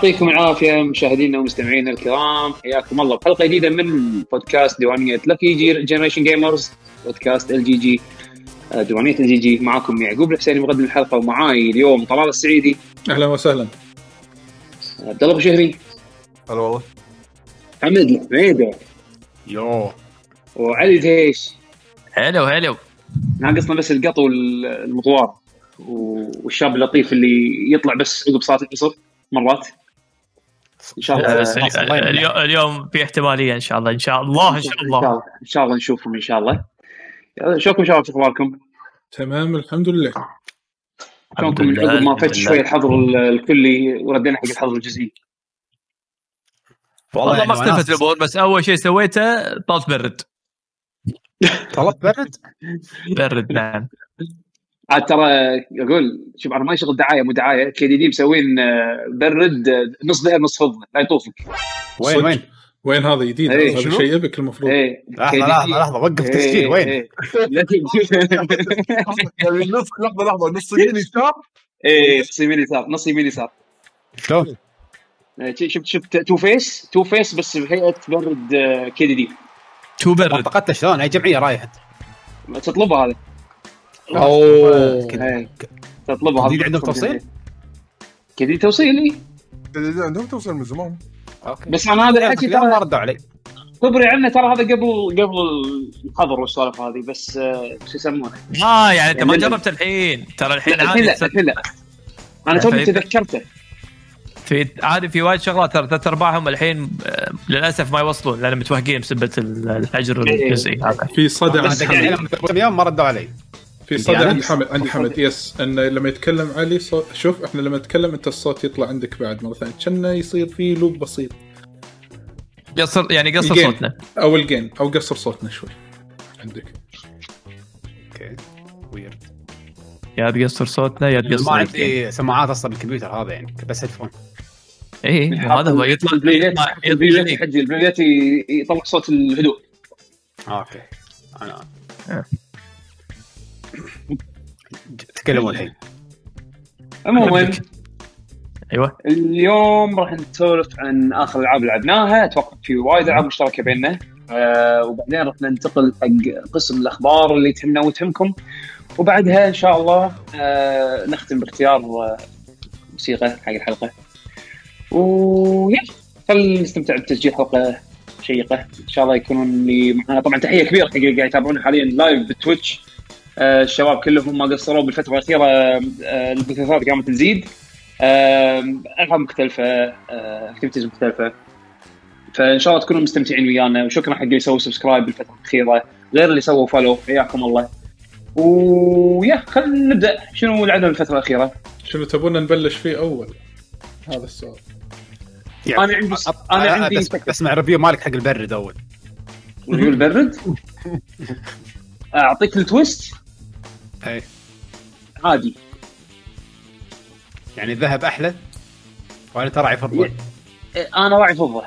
يعطيكم العافية مشاهدينا ومستمعينا الكرام. حياكم الله. بحلقه جديدة من بودكاست ديوانية ال GG Generation Gamers بودكاست ال جي جي ديوانية ال جي جي معاكم يعقوب الحسيني مقدم الحلقة ومعاي اليوم طلال السعيدي. أهلا وسهلا. عبد الله بشهري هلا والله. حمد الحميده yo وعلي دهيش hello hello ناقصنا بس القط والمطوار والشاب اللطيف اللي يطلع بس عقب صلاه العصر مرات. إن شاء الله. اليو- اليوم- اليوم في احتمالية إن شاء الله إن شاء الله إن شاء الله. إن شاء الله نشوفهم إن شاء الله. شلونكم شباب شو اخباركم؟ تمام الحمد لله. شلونكم؟ من عقب ما لله. شوي الحظر ال- الكلي وردينا حق الحظر الجزئي. والله ما يعني اختلفت الأمور بس أول شيء سويته طلت برد. طلبت برد؟ برد نعم. عاد ترى أقول شوف أنا ما شغل دعاية مو دعاية كي دي دي مسوين آه، برد آه، نص ذهب نص فضه لا يطوفك وين؟ وين؟ وين هذا جديد إيه، هذا؟ شيء يبك المفروض إيه لحظة KDD. لحظة لحظة وقف إيه، تسجيل وين؟ إيه. لا تجي- يعني نص لحظة لحظة نص يمين يسار إيه نص يمين يسار نص يمين يسار شلون؟ إيه، شفت شفت تو فيس تو فيس بس بهيئة برد آه، كي دي دي شو برد اعتقدت شلون؟ أي جمعية رايحة تطلبها هذا أوه. تطلبها جديد عندهم توصيل؟ جديد توصيل إيه. عندهم توصل من زمان. أوكي. بس أنا هذا الحكي اليوم ما ترى ردوا علي. خبري عنه ترى هذا قبل قبل الحظر والسوالف هذه بس آه، شو يسمونه؟ ما يعني أنت ما يعني- جربت الحين. ترى الحين لا الحين لا عادي الحين لا. أنا فايدة. تذكرته. في عادي في وايد شغلات ترى ثلاث ارباعهم الحين آه، للأسف ما يوصلون لأن متوهقين بسبه الحجر إيه. الجزئي هذا. في صدى بس عند يعني- حمد الحين لما كم يوم ما ردوا علي. في صدى عند حمد عند حمد. yes انه لما يتكلم علي صوت شوف إحنا لما نتكلم أنت الصوت يطلع عندك بعد مرة ثانية. كأنه يصير في loop بسيط. قصر يعني قصر الجيم. صوتنا. أو ال gain أو قصر صوتنا شوي. عندك. okay. ويرد يا تقصر صوتنا يا ما تقصر الجيم. عندي سماعات أصلا بالكمبيوتر هذا يعني بس headphone اي هذا هو يطلع. ي- يطلع صوت الهدوء. أوكي. أنا آه. تكلموا الحين. عموما أيوه. اليوم راح نسولف عن آخر ألعاب لعبناها. أتوقع في وايد ألعاب مشتركة بيننا. آه وبعدين راح ننتقل حق قسم الأخبار اللي تهمنا وتهمكم. وبعدها إن شاء الله آه نختم باختيار آه موسيقى حق الحلقة. ويا خلينا نستمتع بتسجيل حلقة شيقة. إن شاء الله يكونون اللي معنا. طبعا تحية كبيرة حق اللي قاعد يتابعونا حاليا live بال Twitch آه الشباب كلهم ما قصروا بالفترة الأخيرة آه البثوثات قامت تزيد. آم، ألعاب مختلفة activities مختلفة. فإن شاء الله تكونوا مستمتعين ويانا. وشكرا حق اللي سووا subscribe بالفترة الأخيرة. غير اللي سووا follow حياكم الله. ويا خلينا نبدأ. شنو لعبنا بالفترة الأخيرة؟ شنو تبونا نبلش فيه أول؟ هذا السؤال. يعني أنا عندي أنا عندي بس بسمع review مالك حق البرد أول. review البرد؟ أعطيك ال twist. أي. عادي. يعني الذهب أحلى؟ وأنا ترى فضة. أنا راعي فضة.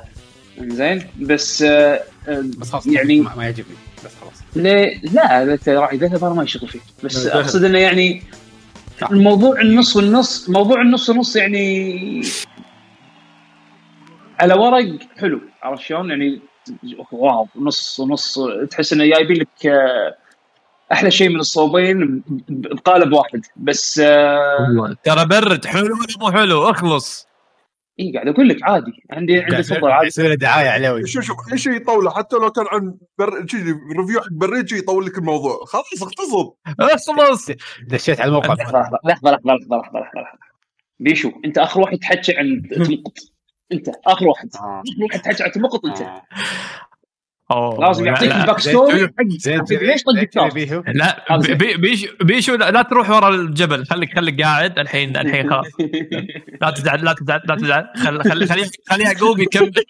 زين بس آه، بس خلاص يعني ما, ما يعجبني. بس خلاص. ليه لا لا راعي ذهب أنا ما يشغل فيه بس. أقصد إنه يعني الموضوع النص والنص موضوع النص ونص يعني على ورق حلو. عرفت شلون؟ يعني واو نص ونص تحس إنه جايبين لك آه، أحلى شيء من الصوبين بقالب واحد. بس آه ترى برد. حلو ولا مو حلو؟ اخلص. اي قاعد أقول لك عادي. عندي عندي سلطه عادي. يصير دعاية علوي شوف شوف شيء يطوله حتى لو كان عن بر... review حق برد يطول لك الموضوع. خلاص اختصر. اخلص. دشيت على الموقع. لحظة لحظة لحظة لحظة لحظة بيشو أنت آخر واحد تحكي عن تمقط أنت آخر واحد. آه. آخر واحد تحكي عن تمقط أنت. آه. لازم يعطيك لا، ال backstory ليش طق لا بيش بيشو لا, تروح ورا الجبل. خليك خليك قاعد الحين الحين خلاص. لا تزعل لا تزعل لا تزعل. خل خلي خلي خلي يعقوب يكمل.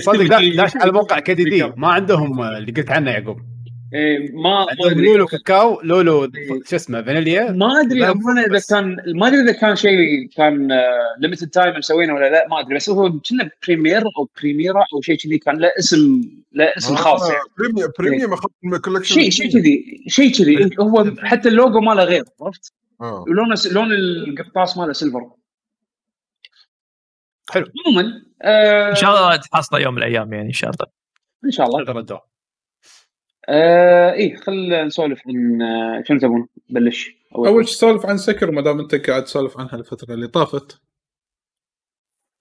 صدق دا- داش على موقع KDD ما عندهم اللي قلت عنه يعقوب. إيه، ما أدري. لولو كاكاو لولو شو اسمه فانيليا. ما أدري امانه إذا بس. كان ما أدري إذا كان شيء كان limited time مسوينه ولا لا ما أدري بس هو كنا premier أو premiera أو شيء كذي كان له اسم له اسم خاص يعني. premium premium اخذت من collection شيء شيء كذي شيء كذي. هو حتى اللوجو ماله غير عرفت؟ آه. ولونه س- لون القرطاس ماله silver حلو. عموما آه إن شاء الله تحصله يوم من الأيام يعني إن شاء الله. إن شاء الله. آه إيه خل نسولف عن آه، شنو تبون نبلش. أول شيء. سولف عن Sekiro ما دام أنت قاعد تسولف عنها الفترة اللي طافت.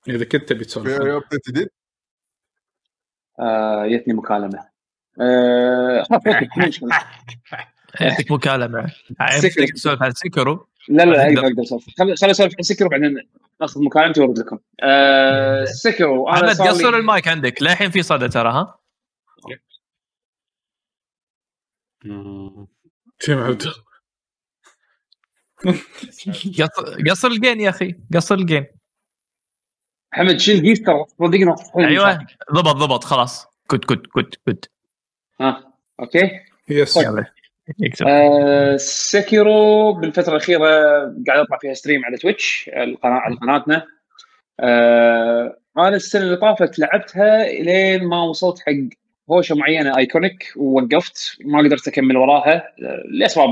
إذا كنت تبي تسولف في عنها. ابديت جديد جتني مكالمة. آه مشكله عندك مكالمه سكر. نسولف عن Sekiro لا لا لا أقدر. أقدر أقدر أسولف. خل أسولف عن سكر وبعدين أخذ مكالمتي وأرد لكم. آه سكر أنا أحمد صار قصر لي المايك عندك. للحين في صدى ترى ها؟ تيم عبد الله. قصر قصر الجين يا أخي قصر الجين. حمد شيل جيستر صدقني أيوه. ضبط ضبط خلاص. كنت كنت كنت كنت ها أوكي؟ يس. يلا. يكتب آه سكيرو بالفترة الأخيرة قاعد اطلع فيها stream على Twitch القناه على قناتنا آه أنا السنة اللي طافت لعبتها لين ما وصلت حق هوشة معينة iconic ووقفت ما قدرت أكمل وراها آه، لأسباب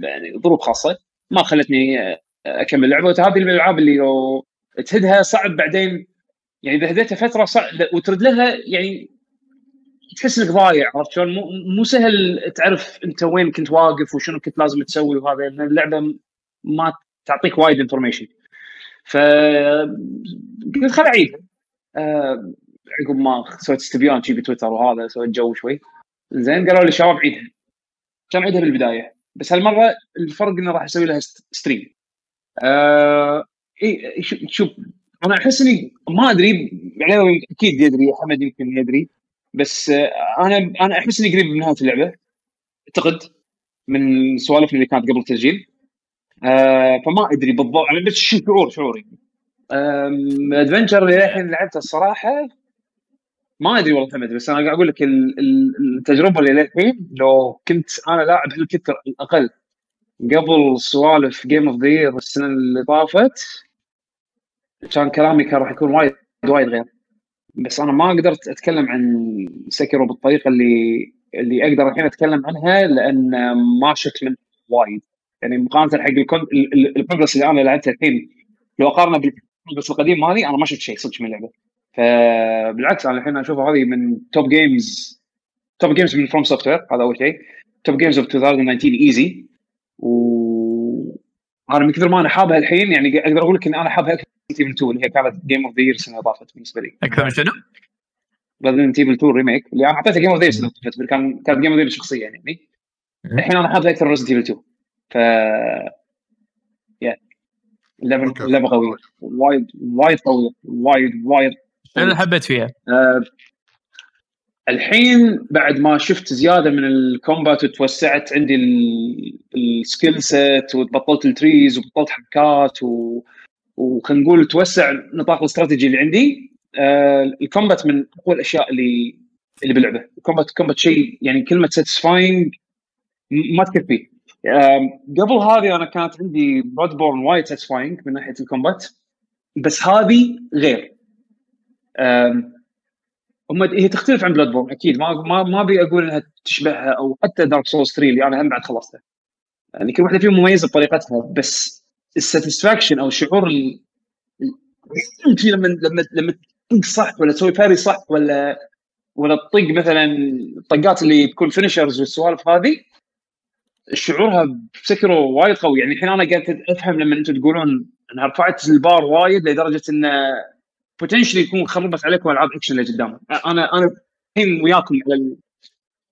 يعني ظروف خاصة ما خلتني آه، أكمل اللعبه وهذه الألعاب اللي لو تهدها صعب بعدين يعني إذا هديتها فترة صعب وترد لها يعني تحس إنك ضايع عرفت شلون؟ مو سهل تعرف أنت وين كنت واقف وشنو كنت لازم تسوي وهذا لأن اللعبة ما تعطيك وايد information. ف قلت خل أعيدها. آه، عقب ما سويت استبيان شي بتويتر وهذا سويت جو شوي. زين قالوا لي شباب عيدها. كان عيدها بالبداية بس هالمرة الفرق إنه راح أسوي لها st- stream. آه إي شوف أنا أحس إني ما أدري يعني أكيد يدري حمد يمكن يدري بس آه، أنا أنا أحس إني قريب من نهاية اللعبة أعتقد من سوالفنا اللي كانت قبل التسجيل آه فما أدري بالضبط أنا بس شعور شعوري ال adventure اللي الحين لعبته الصراحة ما أدري والله حمد بس أنا قاعد أقول لك ال- ال- التجربة اللي للحين لو كنت أنا لاعب على الأقل قبل سوالف game of the السنة اللي طافت كان كلامي كان راح يكون وايد وايد غير. بس أنا ما قدرت أتكلم عن Sekiro بالطريقة اللي اللي أقدر الحين أتكلم عنها لأن ما شفت من وايد. يعني مقارنة حق ال progress اللي أنا لعبته الحين لو أقارنه بال progress القديم مالي أنا ما شفت شيء صدق من اللعبة. فبالعكس أنا الحين اشوفها هذه من top games top games من FromSoftware هذا أول شيء. top games of 2019 easy و أنا من كثر ما أنا حابها الحين يعني أقدر أقول لك ان أنا حابها أكثر من Evil 2 اللي هي كانت game of the year السنة اللي طافت بالنسبة لي. أكثر من شنو؟ Resident Evil 2 remake اللي أنا اعطيتها جيم اوف ذا يير كان كانت جيم اوف ذا شخصيا يعني. الحين أنا حابها أكثر من Resident Evil 2 ف يا اللعبه. اللعبه قويه وايد وايد قويه وايد وايد اللي حبيت فيها؟ آه، الحين بعد ما شفت زيادة من ال combat وتوسعت عندي ال skill set وبطلت ال trees وبطلت حركات و... وخلينا نقول توسع نطاق الاستراتيجي اللي عندي آه ال combat من أقوى الأشياء اللي اللي باللعبه ال combat combat شيء يعني كلمة satisfying ما تكفي. آم، قبل هذه أنا كانت عندي Bloodborne وايد satisfying من ناحية ال combat بس هذه غير. هم هي تختلف عن Bloodborne أكيد. ما ما ما أبي أقول إنها تشبهها أو حتى Dark Souls 3 اللي أنا هم بعد خلصتها. يعني كل واحدة فيهم مميزة بطريقتها بس ال satisfaction أو الشعور لما لما لما تطق صح ولا تسوي parry صح ولا ولا تطق مثلا الطقات اللي تكون finishers والسوالف هذه شعورها ب Sekiro وايد قوي. يعني الحين أنا قاعد أفهم لما أنتم تقولون أنها رفعت البار وايد لدرجة انه potentially يكون خربت عليكم ألعاب اكشن اللي قدام أنا أنا الحين وياكم على ال...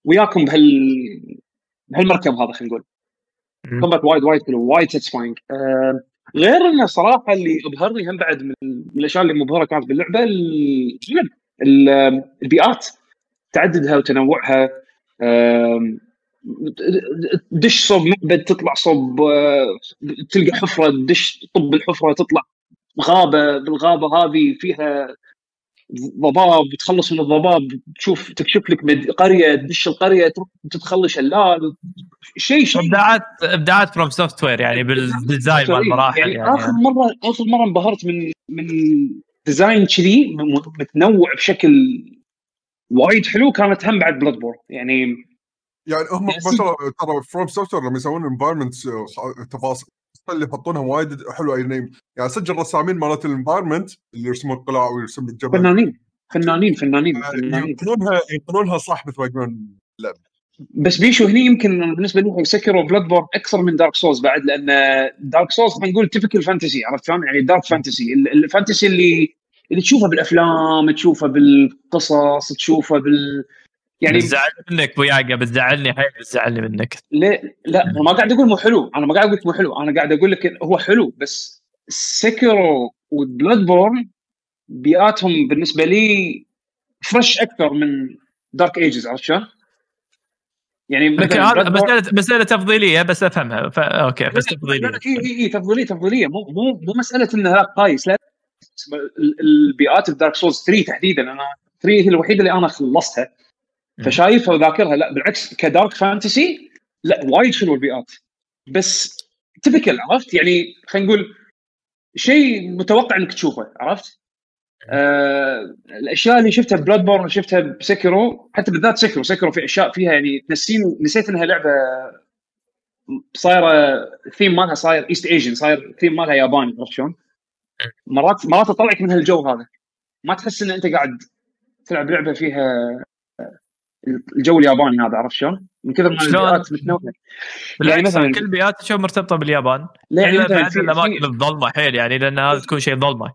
وياكم بهال بهالمركب هذا خلينا نقول. combat وايد وايد حلو وايد satisfying غير إنه صراحة اللي أبهرني هم بعد من, الأشياء اللي مبهره كانت باللعبة ال- ال- البيئات. تعددها وتنوعها. دش صوب معبد تطلع صوب آه، تلقى حفرة دش طب الحفرة تطلع غابه بالغابة هذه فيها ضباب تخلص من الضباب تشوف تكشف لك مد- قرية تدش القرية تروح تدخل شلال شيء شيء. إبداعات إبداعات FromSoftware يعني بال- بال design مال المراحل يعني, يعني, آخر مرة آخر مرة انبهرت من من design كذي متنوع بشكل وايد حلو كانت هم بعد Bloodborne يعني يعني هم ما شاء الله ترى FromSoft لما يسوون environment تفاصيل. اللي يحطونها وايد حلوة يعني يعني صدق الرسامين مالت ال environment اللي يرسمون القلاع ويرسمون الجبل. فنانين فنانين فنانين آه، فنانين. ينقلونها ينقلونها صح مثل ما يقولون بس بيشو هني يمكن بالنسبة لي Sekiro Bloodborne أكثر من Dark Souls بعد لأن Dark Souls خلينا نقول typical fantasy عرفت شلون؟ يعني dark fantasy ال- ال fantasy اللي اللي تشوفه بالأفلام تشوفه بالقصص تشوفه بال يعني بتزعلني منك ابو يعقوب بتزعلني حيل بتزعلني منك. ليه؟ لا ما قاعد أقول مو حلو. أنا ما قاعد أقول لك مو حلو. أنا قاعد أقول لك هو حلو بس Sekiro و Bloodborne بيئاتهم بالنسبة لي fresh أكثر من dark ages عرفت شلون؟ يعني مثلا مساله مساله تفضيلية بس أفهمها. ف... أوكي بس تفضيلية. إي إي إي تفضيلية تفضيلية. مو مو مو مسألة انه لا قايس لا. ال- البيئات ب Dark Souls 3 تحديدا. أنا 3 هي الوحيدة اللي أنا خلصتها. فشايفها وذاكرها لا بالعكس ك dark fantasy لا وايد حلوة البيئات بس typical عرفت؟ يعني خلينا نقول شيء متوقع إنك تشوفه عرفت؟ آه الأشياء اللي شفتها Bloodborne شفتها ب Sekiro حتى بالذات Sekiro Sekiro في أشياء فيها يعني تنسيني نسيت إنها لعبة صايرة الثيم مالها صاير East Asian صاير الثيم مالها ياباني عرفت شلون؟ مرات مرات تطلعك من هالجو هذا. ما تحس إن أنت قاعد تلعب لعبة فيها الجو الياباني هذا عرفت شلون؟ من كثر ما؟ البيئات متنوعة. يعني مثلاً- كل البيئات تشوف مرتبطة باليابان؟ لا يعني إلا مثلا بعد في- الأماكن الظلمة حيل يعني لأن هذا تكون شيء ظلمة.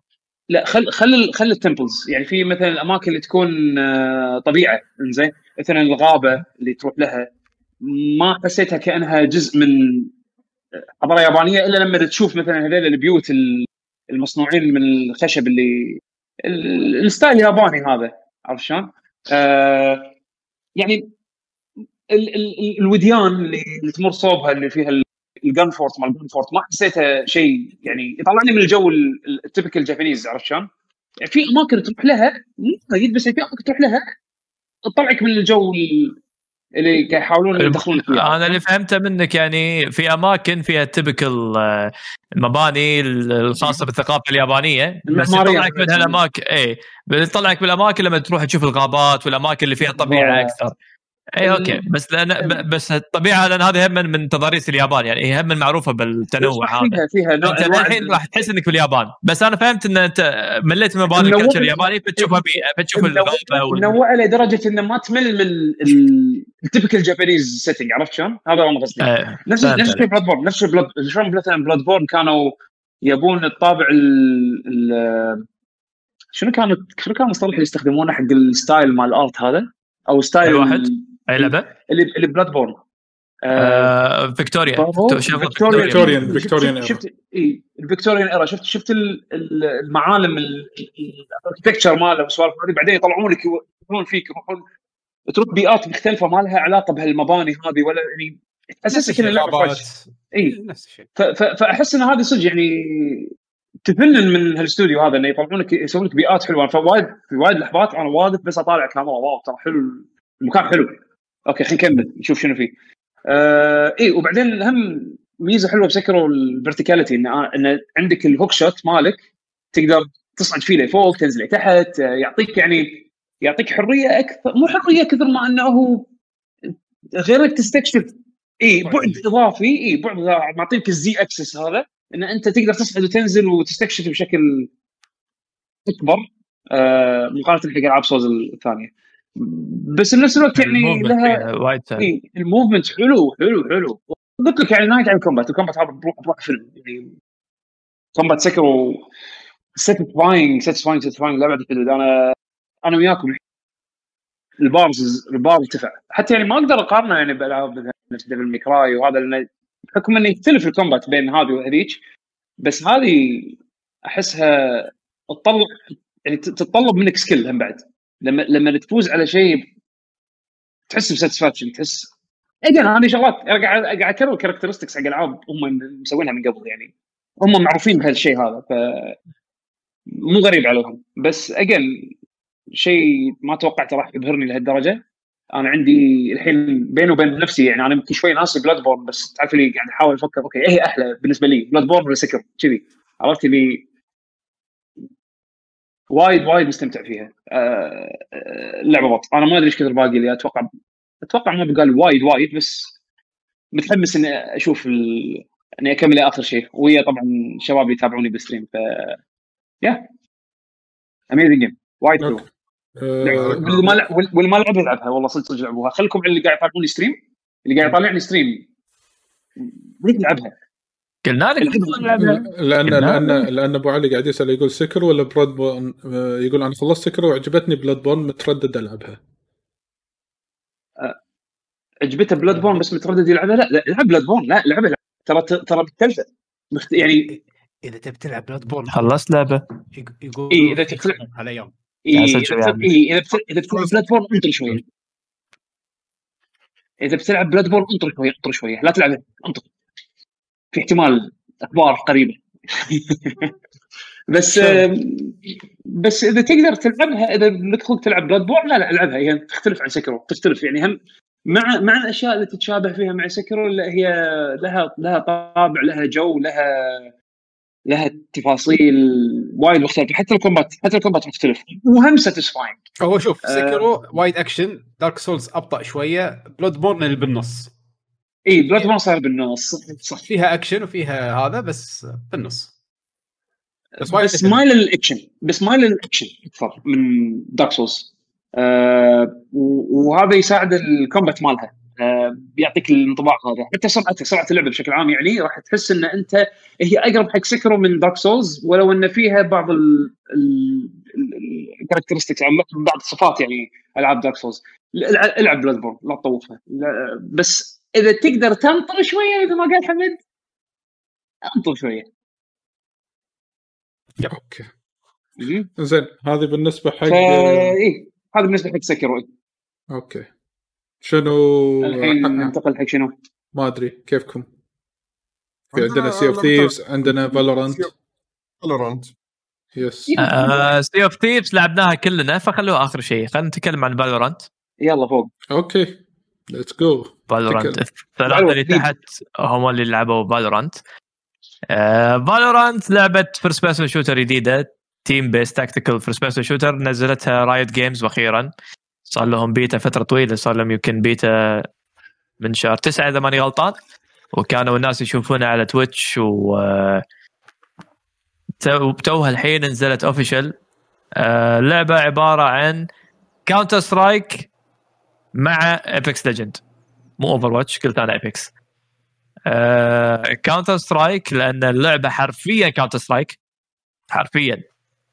لا خل خل خل التمبلز. يعني في مثلا الأماكن اللي تكون آه، طبيعة إنزين. مثلا الغابة اللي تروح لها. ما حسيتها كأنها جزء من حضاره يابانية إلا لما تشوف مثلا هذول البيوت ال- المصنوعين من الخشب اللي ال- ال style الياباني هذا. عرفت شلون؟ آه يعني ال ال الوديان اللي تمر صوبها اللي فيها ال gun fort مال ال gun fort ما حسيتها شيء يعني يطلعني من الجو ال typical Japanese عرفت شلون؟ يعني في أماكن تروح لها مو بس في أماكن تروح لها تطلعك من الجو ال- اللي يحاولون يدخلونك فيه أنا اللي فهمته منك يعني في أماكن فيها typical المباني الخاصة بالثقافة اليابانية بس. يطلعك من هالأماكن اي يطلعك بالأماكن لما تروح تشوف الغابات والأماكن اللي فيها طبيعة. أكثر اي أوكي بس لأن بس الطبيعه لأن هذه هم من, تضاريس اليابان يعني هي هم معروفه بالتنوع هذا فيها فيها نوع أنت أنواع للحين راح تحس إنك باليابان بس أنا فهمت إن أنت مليت من منوع- ال culture الياباني بتشوفها بيئه بتشوف الغابة منوعه لدرجه انه ما تمل من ال typical Japanese setting عرفت شلون؟ هذا هو قصدي إيه، نفس نفس Bloodborne نفس Blood شلون مثلا Bloodborne كانوا يبون الطابع ال شنو كانت شنو كان المصطلح اللي يستخدمونه حق ال style مال ال art هذا؟ أو style واحد؟ أي لعبة؟ اللي اللي Bloodborne آه Victoria. Victoria. Victorian Victorian شفت إي ال Victorian era. شفت شفت ال- ال- المعالم ال architecture ماله والسوالف هذه. بعدين يطلعون لك يروحون فيك. يروحون. تروح بيئات مختلفة ما لها علاقة بهالمباني هذه ولا يعني تحسسك ان اللعبة غابات. فريش إي. نفس الشيء. فأحس إن هذا صدق يعني تفنن من هالاستوديو هذا إنه يطلعون لك يسوون لك بيئات حلوة. فوايد في وايد لحظات أنا واقف بس أطالع كاميرا. wow ترى حلو. المكان حلو. okay خلينا نكمل نشوف شنو فيه آه اي وبعدين هم ميزة حلوة ب Sekiro ال verticality إن إن عندك ال hookshot مالك تقدر تصعد فيه لفوق تنزل لتحت آه، يعطيك يعني يعطيك حرية أكثر مو حرية كثر ما إنه هو غير انك تستكشف اي بعد إضافي اي بعد معطيك الزي أكسس هذا إن أنت تقدر تصعد وتنزل وتستكشف بشكل أكبر آه مقارنة حق ألعاب سوز الثانية. بس بنفس الوقت يعني لها وايد إي ال movement حلو حلو حلو. قلت لك يعني نايت عن combat ال combat هذا بروح بروح فيلم يعني combat Sekiro satisfying satisfying satisfying لعبة الحدود أنا أنا وياكم ال bar ال bar ارتفع حتى يعني ما أقدر اقارنه يعني بألعاب مثلا نفس Devil May Cry وهذا لأنه بحكم إنه يختلف ال combat بين هذه وهذيك بس هذه أحسها تطلع يعني تتطلب منك skill هم بعد. لما لما تفوز على شيء تحس ب satisfaction تحس again هذه شغلات قاعد قاعد أكرر characteristics حق ألعاب هم مسوينها من قبل يعني. هم معروفين بهالشيء هذا ف مو غريب عليهم. بس again شيء ما توقعت راح يبهرني لهالدرجة. أنا عندي الحين بيني وبين نفسي يعني أنا يمكن شوي ناسي Bloodborne بس تعرف لي قاعد أحاول أفكر okay إيه أحلى بالنسبة لي؟ Bloodborne ولا Sekiro كذي. عرفت لي وايد وايد مستمتع فيها. آه، آه، اللعبه بط أنا ما أدري إيش كثر باقي لي. أتوقع أتوقع ما بقى لي وايد وايد بس متحمس إني أشوف ال... إني أكمل آخر شيء. ويا طبعا شباب يتابعوني بال stream ف yeah amazing game وايد حلو. آه، واللي ما لعب يلعبها. والله صدق صدق لعبوها. خلكم على اللي قاعد يطالعوني stream. اللي قاعد يطالعني stream. ليش تلعبها؟ قلنا لك لأن لأن لأن أبو علي قاعد يسأل يقول Sekiro ولا Bloodborne يقول أنا خلصت Sekiro وعجبتني Bloodborne متردد ألعبها. عجبته Bloodborne بس متردد يلعبها؟ لا لا العب Bloodborne لا العبها. ترى ترى مختلفه مخت... يعني إذا تبي تلعب Bloodborne خلصت لعبة. يق- يقول إيه، إذا تطلع- على أيام إيه إذا بتلعب يعني. إيه إذا إذا بتلعب Bloodborne انطر شوية. إذا بتلعب Bloodborne انطر شوية انطر شوية. لا تلعب انطر. في احتمال أخبار قريبة. بس بس إذا تقدر تلعبها إذا خلق تلعب Bloodborne لا لا ألعبها. هي تختلف عن Sekiro تختلف يعني هم مع مع الاشياء اللي تتشابه فيها مع Sekiro لا هي لها لها طابع لها جو لها لها تفاصيل وايد مختلفة. حتى ال combat حتى ال combat مختلف وهم satisfying هو شوف آه. Sekiro وايد action Dark Souls أبطأ شوية Bloodborne اللي بالنص. اي Bloodborne صار بالنص. صح فيها اكشن وفيها هذا بس بالنص. بس بس. مايل للاكشن بس مايل للاكشن أكثر من Dark Souls آه وهذا يساعد ال combat مالها. آه بيعطيك الانطباع هذا. حتى سرعته سرعة اللعبه بشكل عام يعني راح تحس إن أنت هي أقرب حق Sekiro من Dark Souls ولو إن فيها بعض ال characteristics بعض الصفات يعني ألعاب Dark Souls الع- العب Bloodborne لا تطوفها. بس إذا تقدر تنطر شوية إذا ما قال حمد أنطر شوية. okay. زين هذه بالنسبة حق إيه هذا بالنسبة حق سكرو أوكي. شنو الحين ننتقل حق شنو؟ ما أدري كيفكم؟ في عندنا سي اوف ثيفز عندنا فالورانت فالورانت يس سي اوف ثيفز لعبناها كلنا فخلوها آخر شيء. خلينا نتكلم عن Valorant يلا فوق. okay. let's go Valorant. الثلاثة اللي أكيد. تحت هم اللي لعبوا Valorant Valorant لعبة first person shooter جديدة. team based tactical first person shooter نزلتها Riot Games وأخيرا صار لهم بيتا فترة طويلة. صار لهم يمكن بيتا من شهر تسعة إذا ماني غلطان. وكانوا الناس يشوفونها على Twitch و تو- توها الحين نزلت official لعبة عبارة عن Counter-Strike مع Apex Legends مو Overwatch قلت أنا Apex Counter-Strike لأن اللعبة حرفيا Counter-Strike حرفيا.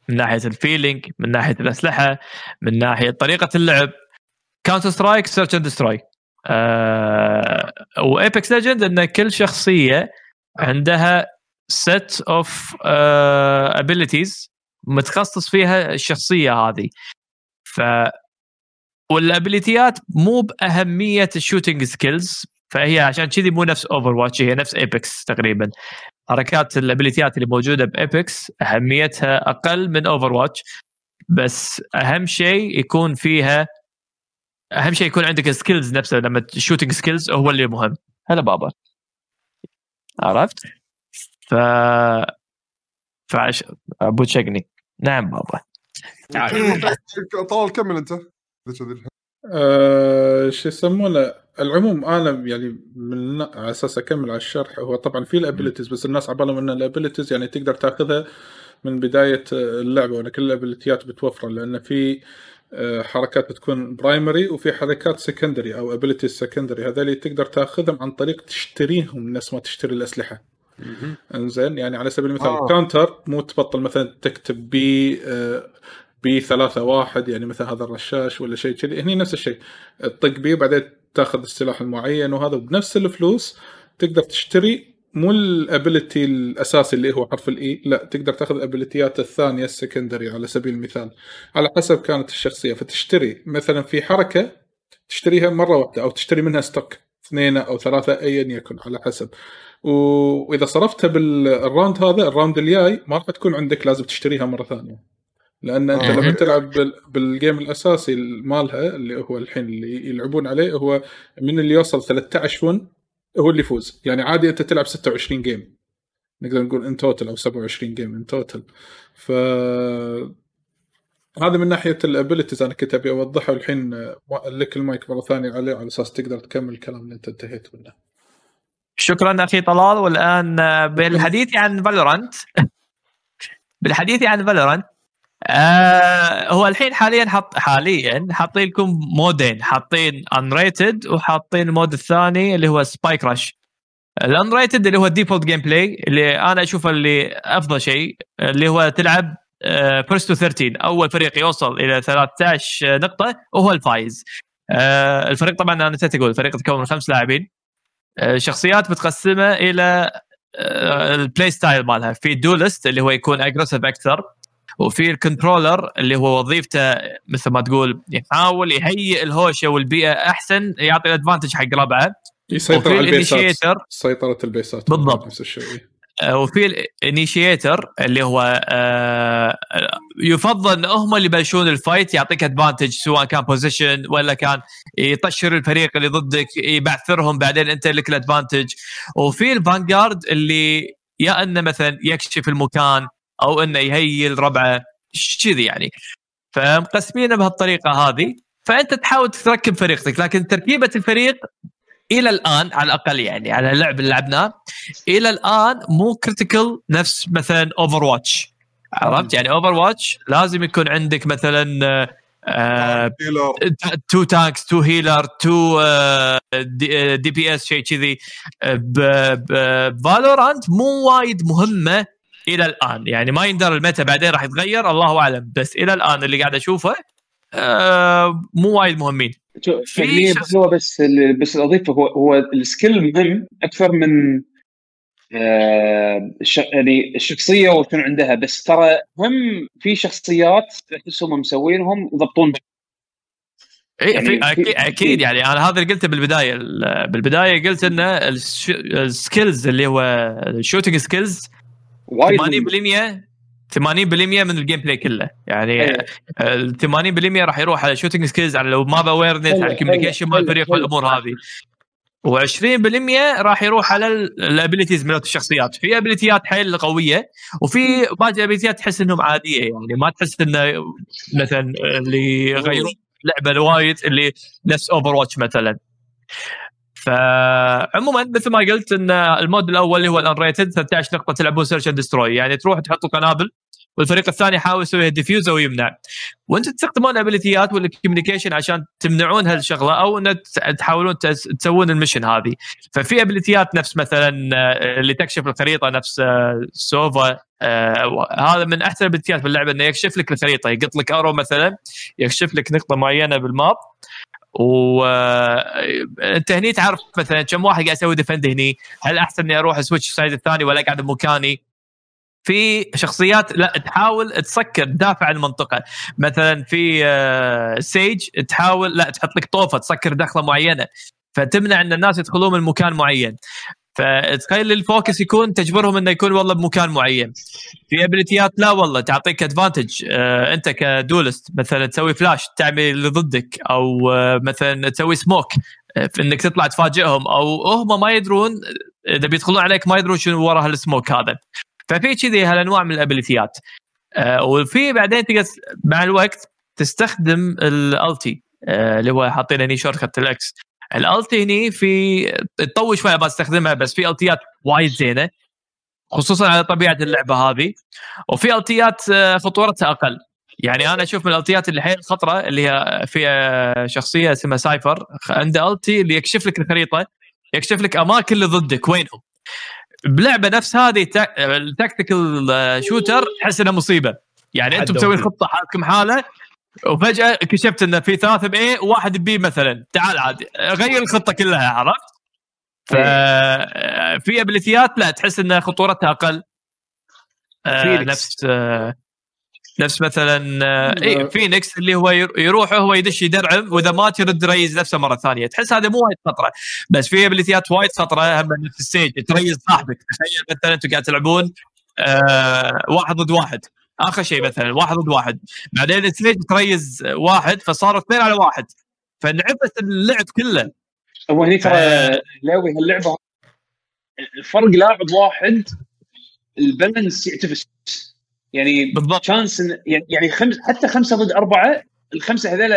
من ناحية ال feeling من ناحية الأسلحة من ناحية طريقة اللعب. Counter-Strike search and destroy و Apex Legends إن كل شخصية عندها set of abilities متخصص فيها الشخصية هذه. ف وال ability ات مو بأهمية ال shooting skills فهي عشان كذي مو نفس Overwatch هي نفس Apex تقريبا. حركات ال ability ات اللي موجودة ب Apex أهميتها أقل من Overwatch بس أهم شيء يكون فيها أهم شيء يكون عندك ال skills نفسها لما ال shooting skills هو اللي مهم. هلا بابا. عرفت؟ ف فعش أبو تشقني. نعم بابا. طلال كمل أنت. آه، شو يسمونه؟ العموم أنا يعني من على أساس أكمل على الشرح هو طبعا في ال abilities بس الناس على بالهم إن ال abilities يعني تقدر تأخذها من بداية اللعبة وإن كل الابيلتيات بتوفر لأن في آه، حركات بتكون primary وفي حركات secondary أو abilities secondary هذول تقدر تأخذهم عن طريق تشتريهم نفس ما تشتري الأسلحة. إنزين؟ يعني على سبيل المثال آه. آه. Counter مو تبطل مثلا تكتب B آه B ثلاثة واحد يعني مثل هذا الرشاش ولا شيء كذي. هني نفس الشيء. تطق B بعدين تاخذ السلاح المعين وهذا بنفس الفلوس. تقدر تشتري مو ال ability الأساسي اللي هو حرف ال E لا تقدر تاخذ الأبيلتيات الثانية ال secondary على سبيل المثال. على حسب كانت الشخصية. فتشتري مثلا في حركة تشتريها مرة واحدة أو تشتري منها stock اثنين أو ثلاثة ايا يكن على حسب. وإذا صرفتها بال round هذا ال round الجاي ما راح تكون عندك لازم تشتريها مرة ثانية. لأن أنت مم. لما تلعب بال- بال game الأساسي مالها اللي هو الحين اللي يلعبون عليه هو من اللي يوصل 13 win هو اللي يفوز يعني عادي أنت تلعب 26 game نقدر نقول in total أو 27 game in total ف هذا من ناحية ال abilities أنا كنت أبي اوضحها والحين آه، لك المايك مرة ثانية عليه على أساس تقدر تكمل الكلام اللي أنت انتهيت منه. شكرا أخي طلال والآن آه، بالحديث عن Valorant بالحديث عن Valorant آه هو الحين حاليا حط حاليا حاطين لكم مودين. حاطين unrated وحاطين ال mode الثاني اللي هو Spike Rush ال unrated اللي هو ال default gameplay اللي أنا أشوفه اللي أفضل شيء اللي هو تلعب first to 13 أول فريق يوصل إلى 13 نقطة وهو الفايز. آه الفريق طبعا أنا نسيت أقول الفريق يتكون من خمس لاعبين. آه شخصيات متقسمة إلى آه ال play style مالها. في duelist اللي هو يكون aggressive أكثر. وفي ال controller اللي هو وظيفته مثل ما تقول يحاول يهيئ الهوشة والبيئة أحسن يعطي ال advantage حق ربعه. يسيطر على البيسات. سيطرة البيسات. بالضبط. نفس الشيء. آه، وفي ال initiator اللي هو آه، يفضل إن هم اللي يبلشون ال fight يعطيك advantage سواء كان position ولا كان يطشر الفريق اللي ضدك يبعثرهم بعدين أنت لك ال advantage وفي ال vanguard اللي يا إنه مثلا يكشف المكان أو أنه يهيئ الربعه ش- كذي يعني. فمقسمينه بهالطريقة هذه. فأنت تحاول تركب فريقك لكن تركيبة الفريق إلى الآن على الأقل يعني على اللعب اللي لعبناه إلى الآن مو critical نفس مثلا Overwatch عرفت؟ يعني Overwatch لازم يكون عندك مثلا آه، two tanks two healer two DPS شيء كذي. Valorant مو وايد مهمة إلى الآن. يعني ما يندرى ال meta بعدين راح يتغير الله أعلم. بس إلى الآن اللي قاعد أشوفه آه، مو وايد مهمين. شوف، شخص- هو بس بس اللي أضيفه هو هو ال skill مهم أكثر من آه يعني الشخصية وشنو عندها. بس ترى هم في شخصيات تحسهم مسوينهم يضبطون إي يعني أكيد أكيد. يعني أنا هذا اللي قلته بالبداية. ال- بالبداية قلت ان الش- ال skills اللي هو ال shooting skills وايد 80% 80% من ال gameplay كله. يعني أيوة. ال 80% راح يروح على shooting skills على ال map awareness على ال communication حلو، مال الفريق حلو. والأمور هذه. و20% راح يروح على ال abilities مالت الشخصيات. في ابيلتيات حيل قوية وفي باقي ابيلتيات تحس إنهم عادية يعني. ما تحس إنه مثلا اللي يغيرون لعبة الوايد اللي نفس Overwatch مثلا. فعموما مثل ما قلت إن ال mode الأول اللي هو ال unrated 13 نقطة تلعبون search and destroy يعني تروح تحطوا قنابل والفريق الثاني يحاول يسوي defuse أو يمنع. وانت تستخدمون ابيليتيات ولا communication عشان تمنعون هالشغلة أو إن تحاولون تس- تسوون ال mission هذه. ففي ابيليتيات نفس مثلا آه، اللي تكشف الخريطة نفس آه، Sova آه، هذا من أحسن الابيليتيات باللعبه إنه يكشف لك الخريطة. يقط لك arrow مثلا يكشف لك نقطة معينة بال map. وانت هني تعرف مثلا كم واحد قاعد يسوي defend هني؟ هل أحسن إني أروح switch ال side الثاني ولا قاعد بمكاني؟ في شخصيات لا تحاول تسكر تدافع عن المنطقة. مثلا في آه، Sage تحاول لا تحط لك طوفة تسكر دخلة معينة فتمنع إن الناس يدخلون من مكان معين. فتخيل ال focus يكون تجبرهم إنه يكون والله بمكان معين. في ابيليتيات لا والله تعطيك advantage آه أنت ك duelist مثلا تسوي فلاش تعمي اللي ضدك أو آه مثلا تسوي سموك آه في إنك تطلع تفاجئهم أو هم ما يدرون إذا بيدخلون عليك ما يدرون شنو ورا هالسموك هذا. ففي كذي هالأنواع من الابيليتيات آه وفي بعدين تقدر مع الوقت تستخدم ال ulti آه اللي هو حاطين هني shortcut ال X ال ulti هني في تطول شوية ما تستخدمها بس في التيات وايد زينة خصوصا على طبيعة اللعبة هذه. وفي التيات آه، خطورتها أقل. يعني أنا أشوف من الالتيات اللي حيل خطرة اللي هي في آه، شخصية اسمها Cypher عنده ulti اللي يكشف لك الخريطة يكشف لك أماكن اللي ضدك وينهم؟ بلعبة نفس هذه ال tactical آه، shooter تحس إنها مصيبة. يعني أنتم مسوين. خطة حالكم حاله وفجأة كشفت انه في ثلاثة ب A وواحد ب B مثلا. تعال عادي غير الخطة كلها عرفت؟ ففي ابيليتيات لا تحس إن خطورتها أقل. آه،. نفس آه، نفس مثلا آه، اي فينيكس اللي هو ير- يروح هو يدش يدرعم وإذا مات يرد res نفسه مرة ثانية. تحس هذا مو وايد خطرة. بس في ابيليتيات وايد خطرة هم نفس الستيج تريز صاحبك. تخيل مثلا أنتم قاعد تلعبون آه واحد ضد واحد. آخر شيء مثلا واحد ضد واحد. بعدين الستيج تريز واحد فصاروا اثنين على واحد. فانعبث اللعب كله. هو هني ترى آه. لاوي هاللعبة. الفرق لاعب واحد ال balance يعتفس. يعني بالضبط. chance يعني يعني خمس حتى خمسة ضد أربعة الخمسة هذول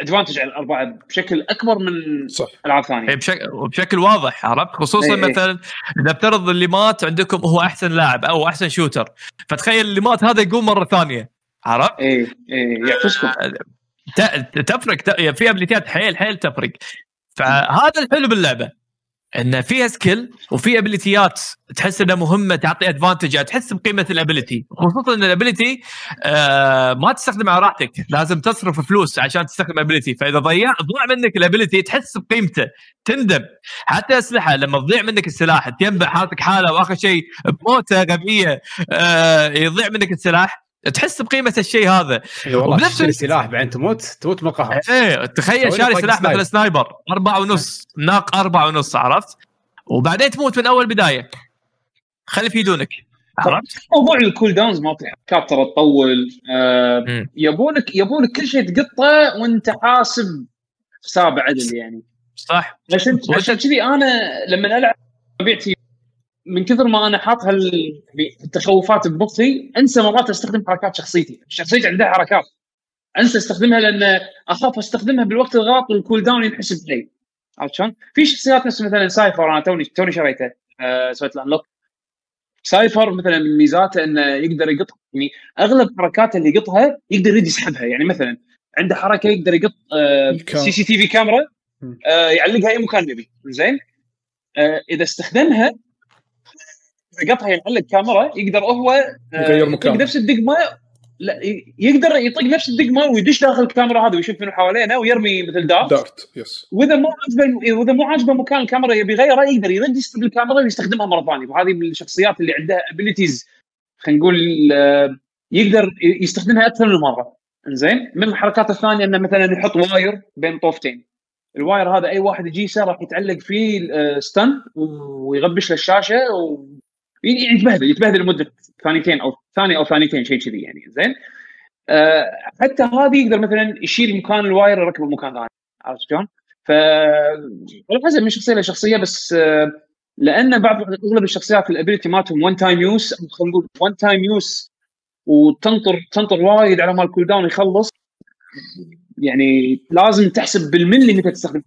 advantage على الأربعة بشكل أكبر من صح. ألعاب ثانية. إيه، بشكل بشكل واضح عرفت؟ خصوصا إيه، إيه. مثلا إذا افترض اللي مات عندكم هو أحسن لاعب أو أحسن shooter. فتخيل اللي مات هذا يقوم مرة ثانية عرفت؟ إيه إيه يعكسكم ت- تفرق ت- في ابيليتيات حيل حيل تفرق. فهذا الحلو باللعبة. إن فيها skill وفي ابيليتيات تحس إنها مهمة تعطي advantage تحس بقيمة ال ability خصوصا إن ال ability آه ما تستخدمها على راحتك لازم تصرف فلوس عشان تستخدم ability فإذا ضيع ضاع منك ال ability تحس بقيمته تندم. حتى أسلحة لما تضيع منك السلاح تينبع حالتك حالة وآخر شيء بموتة غبية آه يضيع منك السلاح. تحس بقيمة الشيء هذا. اي والله وبنفس تشتري الوقت- سلاح بعدين تموت تموت من القهر إيه تخيل شاري سلاح. مثل sniper أربعة ونص ناق أربعة ونص عرفت؟ وبعدين تموت من أول بداية. خلي في يدونك عرفت؟ موضوع ال cooldowns ما كانت ترى تطول آه. يبونك يبونك كل شيء تقطه وانت حاسب حساب عدل يعني. صح. عشان عشان كذي أنا لما العب طبيعتي من كثر ما أنا حاط هال التخوفات بمخي أنسى مرات أستخدم حركات شخصيتي، شخصيتي عندها حركات أنسى أستخدمها لأن أخاف أستخدمها بالوقت الغلط وال cooldown ينحسب علي عرفت شلون؟ في شخصيات نفس مثلا Cypher أنا توني توني شريته آه سويت له unlock. Cypher مثلا من ميزاته إنه يقدر يقط يعني أغلب حركاته اللي يقطها يقدر يريد يسحبها يعني مثلا عنده حركة يقدر يقط آه. CCTV كاميرا. آه يعلقها أي مكان يبي زين آه إذا استخدمها قطها يعلق كاميرا يقدر هو آه، يغير مكانه. نفس الدقمه لا يقدر يطق نفس الدقمه ويدش داخل الكاميرا هذه ويشوف منه حوالينه ويرمي مثل dart. dart yes وإذا مو عاجبه وإذا مو عاجبه مكان الكاميرا يبي يغيره يقدر يرد يستخدم الكاميرا ويستخدمها مرة ثانية. وهذه من الشخصيات اللي عندها abilities خلينا نقول آه، يقدر يستخدمها أكثر من مرة. زين من الحركات الثانية إنه مثلا يحط wire بين طوفتين. ال wire هذا أي واحد يجيسه راح يتعلق فيه آه، stun ويغبش له الشاشه يعني يتبهدل يتبهدل لمدة ثانيتين أو ثانية أو ثانيتين شيء كذي يعني زين؟ آه، حتى هذه يقدر مثلا يشيل مكان ال wire يركبه مكان ثاني عرفت شلون؟ ف على حسب من شخصية لشخصية بس آه، لأن بعض أغلب الشخصيات ال ability مالتهم one time use خلينا نقول one time use وتنطر تنطر وايد على ما ال cooldown يخلص يعني لازم تحسب بالملي متى تستخدم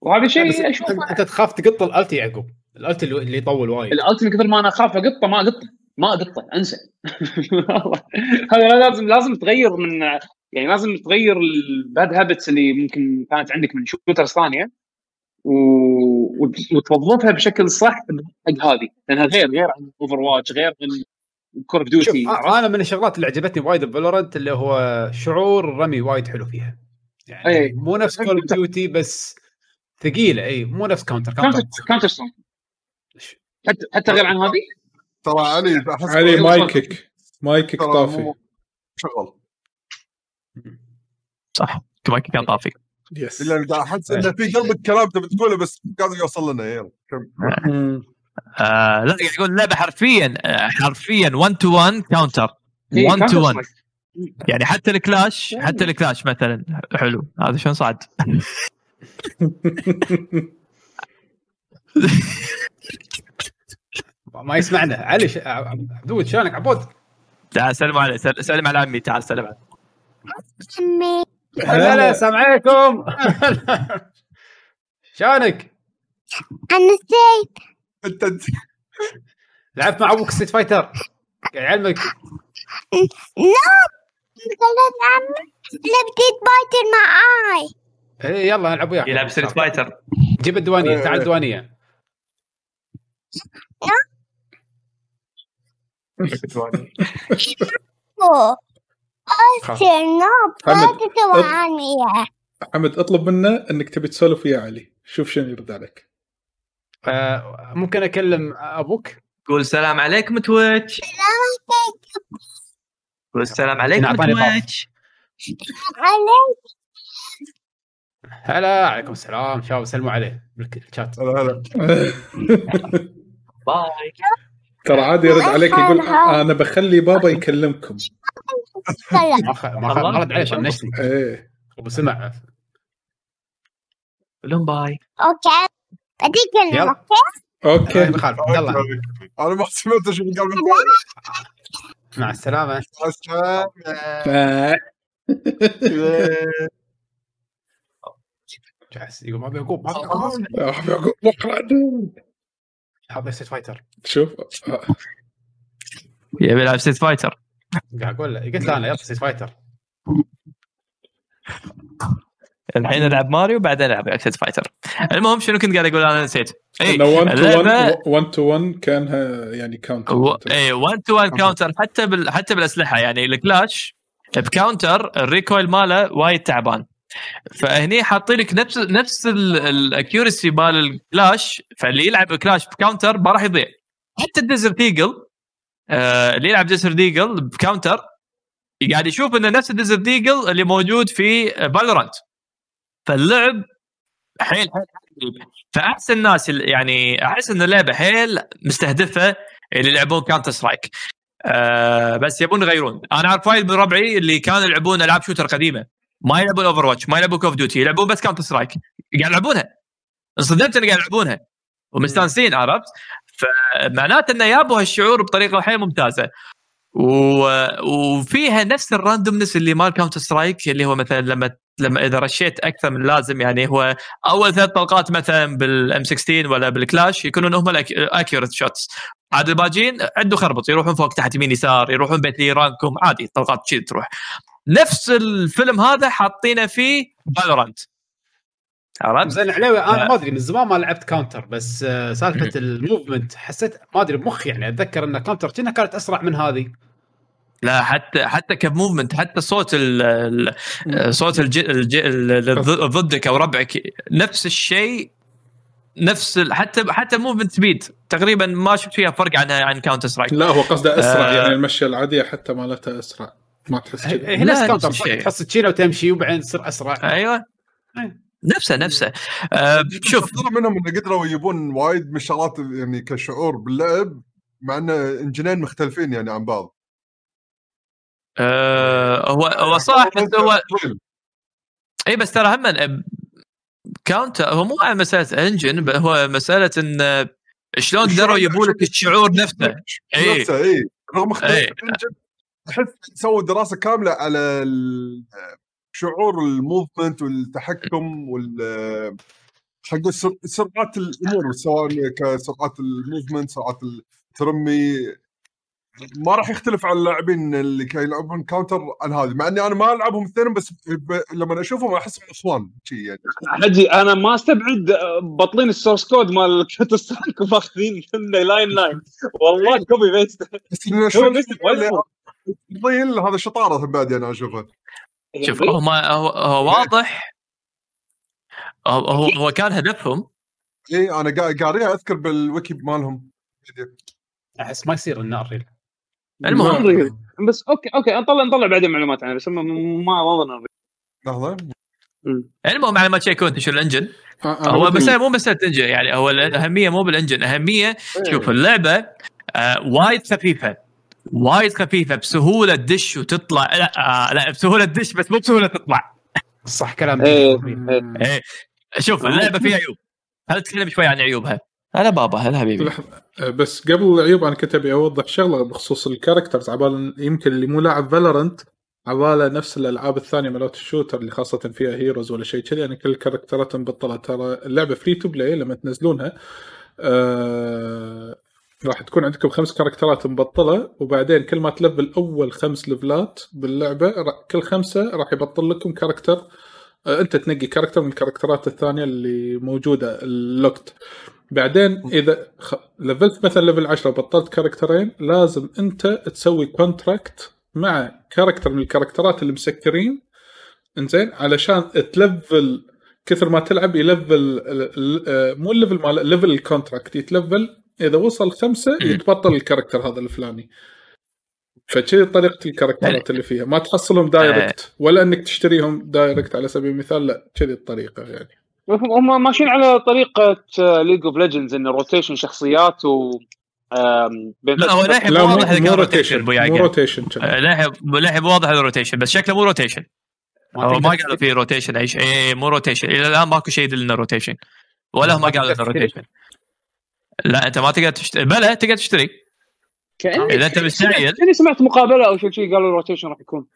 وهذا شيء أنت تخاف تقط ال ulti يعقوب. ال ulti اللي اللي يطول وايد. ال ult من كثر ما أنا أخاف أقطه ما أقطه ما أقطه أنسى. هذا لازم لازم تغير من يعني لازم تغير ال bad habits اللي ممكن كانت عندك من shooters ثانية و... وت- وتوظفها بشكل صح حق هذه. لأنها غير غير عن Overwatch غير عن Call of Duty أنا من الشغلات اللي عجبتني وايد ب Valorant اللي هو شعور الرمي وايد حلو فيها. يعني أي. مو نفس Call of Duty بس ثقيلة. اي مو نفس Counter Counter Counter Counter Strike حتى حتى غير عن هذه؟ ترى علي احس علي مايكك مايكك طافي. شغل. صح. كمان كان طافي. yes لأن قاعد أحس إنه في قلبك كلام تبي تقوله بس قاعد يوصل لنا يلا كم؟ مم. آه لا قاعد يقول اللعبه حرفيا آه، حرفيا 1 to 1 Counter إيه، 1 to 1 Counter Strike. يعني حتى الكلاش حتى الكلاش مثلا. حلو. هذا شلون صعد؟ ما يسمعنا. علي ش... عبدود شلونك؟ عبود. تعال سلم عليه سل- سلم على عمي تعال سلم عليه لا لا السلام عليكم. شلونك؟ أنا نسيت أنت انت لعبت مع أبوك ستيت فايتر قاعد يعلمك. لا. خلت عمي لبتيت بايتر معاي. اي يلا نلعب وياك. يلعب ستريت فايتر جيب الديوانية. تعال الديوانية. أصير noob حمد. اطلب منه إنك تبي تسولف ويا علي. شوف شنو يرد عليك. آه ممكن أكلم أبوك؟ قول السلام عليكم Twitch قول السلام عليكم أعطاني طاف. Twitch عليك. هلا عليكم السلام. شباب سلموا عليه بالشات هلا هلا. bye. ترى عادي يرد عليك يقول. أنا بخلي بابا يكلمكم. ما خ... ما, خ... ما رد عليه عشان نشتي إيه. وسمع لهم bye. أوكي. بديك يلا. كلمة okay. ما يخالف يلا. أنا ما سمعت شو قال مع السلامة. آه. جالس يقول ما ابي يعقوب ما ابي يعقوب آه، Street Fighter شوف. آه، يبي يلعب Street Fighter قاعد أقول له قلت له أنا يلا Street Fighter الحين ألعب ماريو بعدين ألعب Street Fighter المهم شنو كنت قاعد أقول؟ أنا نسيت. اي إنه 1 تو اللعبة- 1 1 تو 1 كانها يعني كاونتر و... اي 1 to 1 Counter حتى بال... حتى بالأسلحة. يعني الكلاش ب Counter ال recoil ماله وايد تعبان. فهني حاطين لك نفس نفس ال accuracy مال الكلاش فاللي يلعب كلاش ب Counter ما راح يضيع. حتى ال Desert Eagle آه اللي يلعب Desert Eagle ب Counter قاعد يشوف إنه نفس ال Desert Eagle اللي موجود في Valorant فاللعب حيل حيل حيل فاحسن ناس ال- يعني أحس إن اللعبة حيل مستهدفة اللي يلعبون Counter Strike آه بس يبون يغيرون. أنا اعرف وايد من ربعي اللي كانوا يلعبون ألعاب shooter قديمة. ما يلعبون Overwatch ما يلعبون Call of Duty يلعبون بس Counter Strike قاعد يلعبونها. انصدمت انه قاعد يلعبونها. ومستانسين عرفت؟ فمعناته إنه جابوا هالشعور بطريقة حيل ممتازة. و... وفيها نفس ال randomness اللي مال Counter Strike اللي هو مثلا لما لما إذا رشيت أكثر من اللازم يعني هو أول ثلاث طلقات مثلا بال M 16 ولا بالكلاش يكونون هم ال accurate shots عاد الباجين عنده خربط يروحون فوق تحت يمين يسار يروحون بيت رانكم عادي طلقات كذي تروح. نفس الفيلم هذا حاطينه في فالورانت عرفت؟ زين عليوي أنا. ما أدري من زمان ما لعبت كاونتر بس آه، سالفة الموفمنت حسيت ما أدري بمخ يعني أتذكر إن كاونتر كأنها كانت أسرع من هذه لا حتى حتى كموفمنت حتى صوت ال صوت الج الج ال- ضدك أو ربعك نفس الشيء نفس ال حتى حتى ال movement speed تقريبا ما شفت فيها فرق عن عن Counter Strike لا هو قصده أسرع آه. يعني المشيه العادية حتى مالتها أسرع ما تحس كذا. صح تحس تشيله وتمشي وبعدين تصير أسرع. أيوه. أي. نفسه نفسه. آه شوف. منهم انه قدروا يجيبون وايد من الشغلات يعني كشعور باللعب مع إن engine ين مختلفين يعني عن بعض. آه هو هو صح بس هو اي بس ترى هم Counter هو مو على مسألة engine هو مسألة إن شلون قدروا يجيبوا لك الشعور نفسه. إيه. نفسه؟ اي رغم اختلاف إيه. احس سووا دراسة كاملة على شعور ال movement والتحكم وال سر- سرعات الأمور سواء كسرعات ال movement سرعات الترمي ما راح يختلف عن اللاعبين اللي كانوا يلعبون Counter عن هذه مع إني أنا ما ألعبهم اثنين بس ب... لما أشوفهم احسهم اخوان شي يعني. حجي أنا ما أستبعد بطلين ال source code مال Counter Strike وماخذين منه line line والله copy paste بس بس ضيل هذا شطاره بعد أنا اشوفها شوف هو ما هو, هو واضح. هو, هو هو كان هدفهم. اي أنا قا- قاريها أذكر بالويكي مالهم. أحس ما يصير النار ريل المهم. بس okay okay نطلع نطلع بعدين معلومات عنه بس ما ما اظن لحظة. المهم على ما تشيكون انت شو ال engine؟ آه، آه، هو مسألة مو مسألة engine يعني هو الاهمية مو بال engine أهمية شوف اللعبة آه وايد خفيفة. وايد خفيفة بسهولة تدش وتطلع. لا آه لا بسهولة تدش بس مو بسهولة تطلع. صح كلام إيه. إيه. شوف اللعبة فيها عيوب. هل تتكلم شوي عن عيوبها؟ هلا بابا هلا حبيبي. آه، بس قبل العيوب أنا كنت أبي أوضح شغلة بخصوص ال characters عبال يمكن اللي مو لاعب Valorant عباله نفس الألعاب الثانية مالت ال shooter اللي خاصة فيها heroes ولا شيء كذي. يعني كل ال character ات مبطله ترى اللعبة free to play لما تنزلونها. آه راح تكون عندكم خمس character ات مبطلة وبعدين كل ما ت level أول خمس level ات باللعبة كل خمسة راح يبطل لكم character آه أنت تنقي character من ال character ات الثانية اللي موجودة ال locked. بعدين إذا خ... لفلت مثلا level 10 وبطلت character ين لازم أنت تسوي contract مع character من ال character ات اللي مسكرين. إنزين علشان ت level كثر ما تلعب ي level آه، مو ال level مال level ال contract يتلفل إذا وصل خمسة. يتبطل ال character هذا الفلاني. فكذي طريقة ال character ات اللي فيها. ما تحصلهم direct ولا إنك تشتريهم direct على سبيل المثال لا كذي الطريقة يعني. هم ماشيين على طريقة League of Legends انه rotation شخصيات و لا هو فترة- للحين لا مو مو واضح مو rotation مو rotation. آه، مو واضح ال rotation بس شكله مو rotation هو ما. قالوا فيه rotation اي شيء إيه، مو rotation إلى الآن ماكو شيء يدل إنه rotation ولا هم ما قالوا إنه. rotation لا أنت ما تقدر تشتري بلا تقدر تشتري. كأني إذا أنت مستعجل. كأني سمعت مقابلة أو شيء قالوا rotation راح يكون.